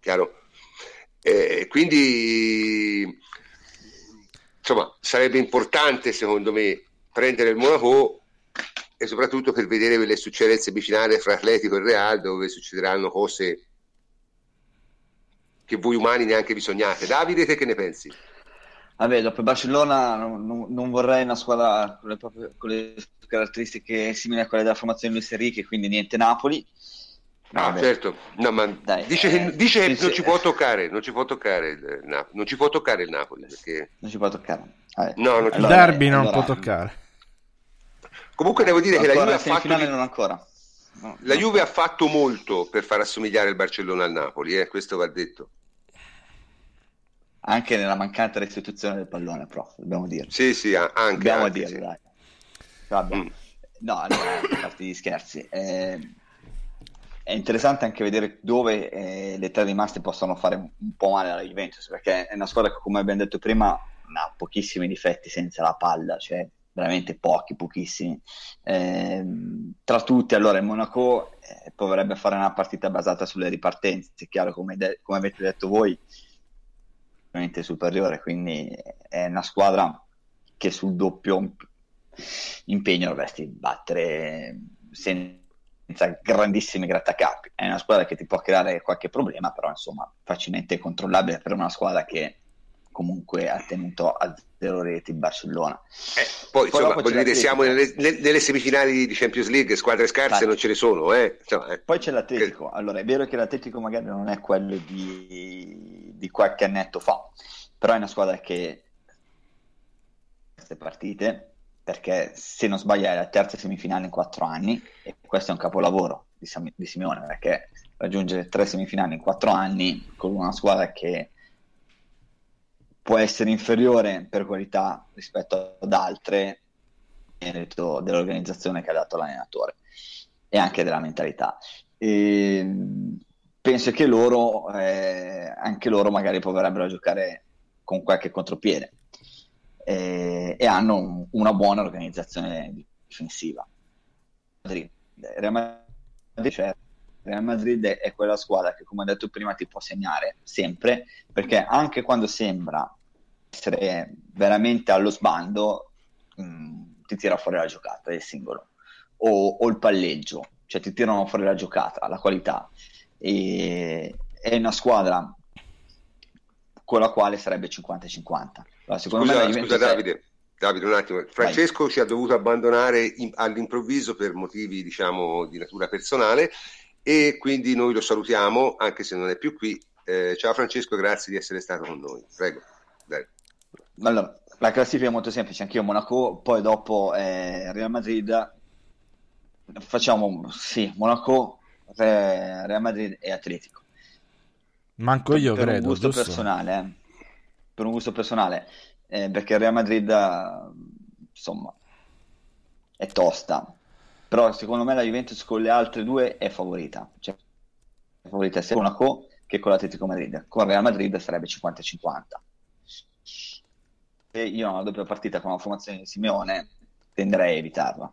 Chiaro? Eh, quindi insomma sarebbe importante secondo me prendere il Monaco e soprattutto per vedere quelle succede vicinare fra Atletico e Real dove succederanno cose che voi umani neanche vi sognate. Davide, te che ne pensi? Vabbè, dopo Barcellona non, non, vorrei una squadra con le, proprie, con le, caratteristiche simili a quelle della formazione di Luis Enrique, quindi niente Napoli. No, ah, certo, no, ma Dai, dice, eh, che, dice che non ci può toccare, non ci può toccare il Napoli, non ci può toccare il Napoli perché... Non ci può toccare. No, non il derby non allora, può toccare. Comunque devo dire ancora, che la Juve ha fatto... ancora. no, la Juve ha fatto molto per far assomigliare il Barcellona al Napoli, eh? questo va detto. Anche nella mancata restituzione del pallone, prof, dobbiamo dirlo. Sì, sì, anche. Dobbiamo anche, dirlo, sì. dai. Vabbè. Mm. No, no, a parte gli scherzi. Eh, è interessante anche vedere dove eh, le tre rimaste possono fare un po' male alla Juventus, perché è una squadra che, come abbiamo detto prima, ha pochissimi difetti senza la palla, cioè veramente pochi, pochissimi. Eh, tra tutti, allora il Monaco eh, potrebbe fare una partita basata sulle ripartenze, è chiaro come, de- come avete detto voi, veramente superiore, quindi è una squadra che sul doppio impegno dovresti battere senza grandissimi grattacapi. È una squadra che ti può creare qualche problema, però insomma facilmente controllabile per una squadra che comunque ha tenuto a zero reti il Barcellona. Eh, poi, poi insomma, voglio dire, siamo nelle, nelle, semifinali di Champions League, squadre scarse Vai. non ce ne sono. Eh. Insomma, eh. Poi c'è l'Atletico. Allora, è vero che l'Atletico magari non è quello di, di qualche annetto fa, però è una squadra che queste partite perché se non sbaglio è la terza semifinale in quattro anni e questo è un capolavoro di, Sam- di Simeone perché raggiungere tre semifinali in quattro anni con una squadra che può essere inferiore per qualità rispetto ad altre merito dell'organizzazione che ha dato l'allenatore e anche della mentalità e penso che loro eh, anche loro magari proverebbero a giocare con qualche contropiede eh, e hanno una buona organizzazione difensiva. Real Madrid, cioè, Real Madrid è quella squadra che, come ho detto prima, ti può segnare sempre, perché anche quando sembra essere veramente allo sbando, mh, mm, ti tira fuori la giocata, il singolo, o, o, il palleggio, cioè ti tirano fuori la giocata, la qualità. E, è una squadra con la quale sarebbe 50-50 secondo scusa, me scusa Davide, Davide, un attimo. Francesco Vai. ci ha dovuto abbandonare in, all'improvviso per motivi, diciamo, di natura personale e quindi noi lo salutiamo, anche se non è più qui. Eh, ciao Francesco, grazie di essere stato con noi. Prego. Dai. Allora, la classifica è molto semplice, anch'io Monaco, poi dopo eh, Real Madrid. Facciamo, sì, Monaco, Real Madrid e Atletico. Manco io per credo. Un gusto giusto? personale, eh per un gusto personale, eh, perché Real Madrid, insomma, è tosta. Però secondo me la Juventus con le altre due è favorita. Cioè, è favorita sia con la Co che con l'Atletico Madrid. Con Real Madrid sarebbe 50-50. E io ho una doppia partita con la formazione di Simeone, tenderei a evitarla.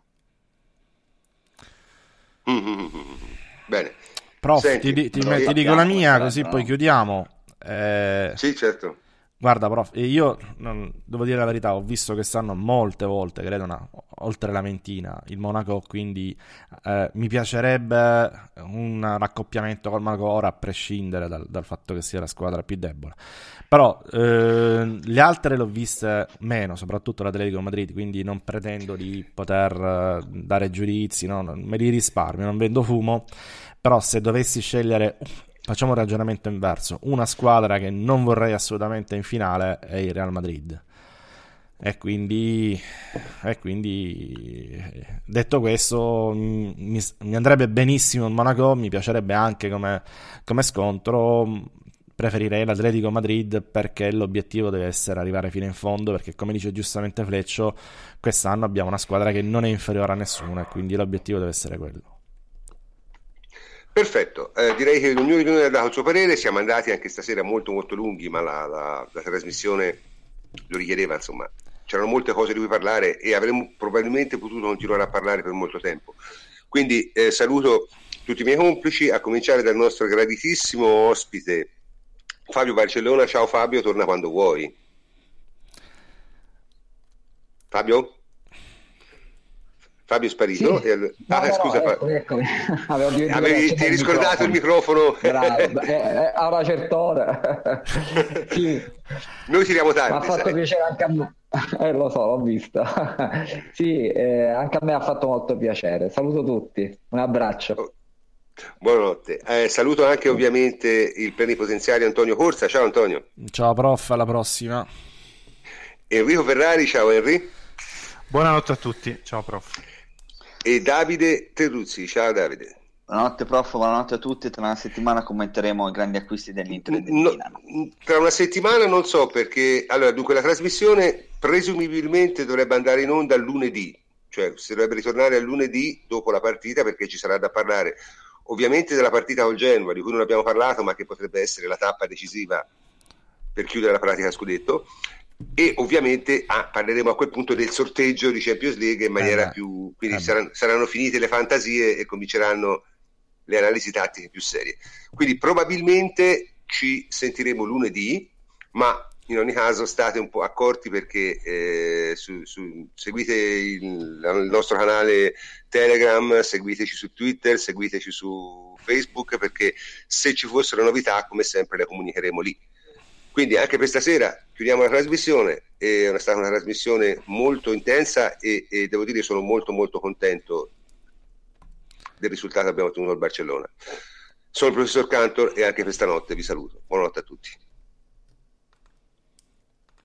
Bene. Prof, Senti, ti, ti, ti dico la mia, così no? poi chiudiamo. Eh... Sì, certo. Guarda, prof, io non, devo dire la verità, ho visto che stanno molte volte, credo una, oltre la ventina, il Monaco, quindi eh, mi piacerebbe un raccoppiamento col Monaco ora, a prescindere dal, dal, fatto che sia la squadra più debole. Però eh, le altre le ho viste meno, soprattutto l'Atletico Madrid, quindi non pretendo di poter eh, dare giudizi, no? me li risparmio, non vendo fumo, però se dovessi scegliere facciamo un ragionamento inverso. Una squadra che non vorrei assolutamente in finale è il Real Madrid. E quindi, e quindi detto questo, mi, mi, andrebbe benissimo il Monaco. Mi piacerebbe anche come, come scontro. Preferirei l'Atletico Madrid perché l'obiettivo deve essere arrivare fino in fondo. Perché, come dice giustamente Fleccio, quest'anno abbiamo una squadra che non è inferiore a nessuno. E quindi l'obiettivo deve essere quello. Perfetto, eh, direi che ognuno di noi ha dato il suo parere, siamo andati anche stasera molto molto lunghi, ma la, la, la trasmissione lo richiedeva, insomma, c'erano molte cose di cui parlare e avremmo probabilmente potuto continuare a parlare per molto tempo. Quindi eh, saluto tutti i miei complici, a cominciare dal nostro graditissimo ospite Fabio Barcellona. Ciao Fabio, torna quando vuoi. Fabio? Fabio è sparito. Sì. E... Ah, no, scusa, no, ecco, ecco. <laughs> Avevi, ti hai riscordato il microfono? Bravo, <laughs> eh, eh, a una certa ora. <laughs> sì. Noi tiriamo tardi. Mi ha fatto sai. piacere anche a me. Eh, lo so, l'ho visto. sì, eh, anche a me ha fatto molto piacere. Saluto tutti, un abbraccio. Oh. Buonanotte. Eh, saluto anche ovviamente il plenipotenziario Antonio Corsa. Ciao Antonio. Ciao prof, alla prossima. Enrico Ferrari, ciao Henry. Buonanotte a tutti, ciao prof e Davide Terruzzi. Ciao Davide. Buonanotte prof, buonanotte a tutti. Tra una settimana commenteremo i grandi acquisti dell'Inter e del no, Tra una settimana non so perché, allora, dunque la trasmissione presumibilmente dovrebbe andare in onda lunedì, cioè si dovrebbe ritornare a lunedì dopo la partita perché ci sarà da parlare ovviamente della partita col Genoa di cui non abbiamo parlato ma che potrebbe essere la tappa decisiva per chiudere la pratica scudetto e ovviamente ah, parleremo a quel punto del sorteggio di Champions League in maniera eh più quindi eh saranno, saranno, finite le fantasie e cominceranno le analisi tattiche più serie quindi probabilmente ci sentiremo lunedì ma in ogni caso state un po' accorti perché eh, su, su, seguite il, il, nostro canale Telegram, seguiteci su Twitter, seguiteci su Facebook perché se ci fossero novità come sempre le comunicheremo lì. Quindi anche per stasera chiudiamo la trasmissione, è stata una trasmissione molto intensa e, e devo dire sono molto molto contento del risultato che abbiamo ottenuto al Barcellona. Sono il professor Cantor e anche questa notte vi saluto. Buonanotte a tutti.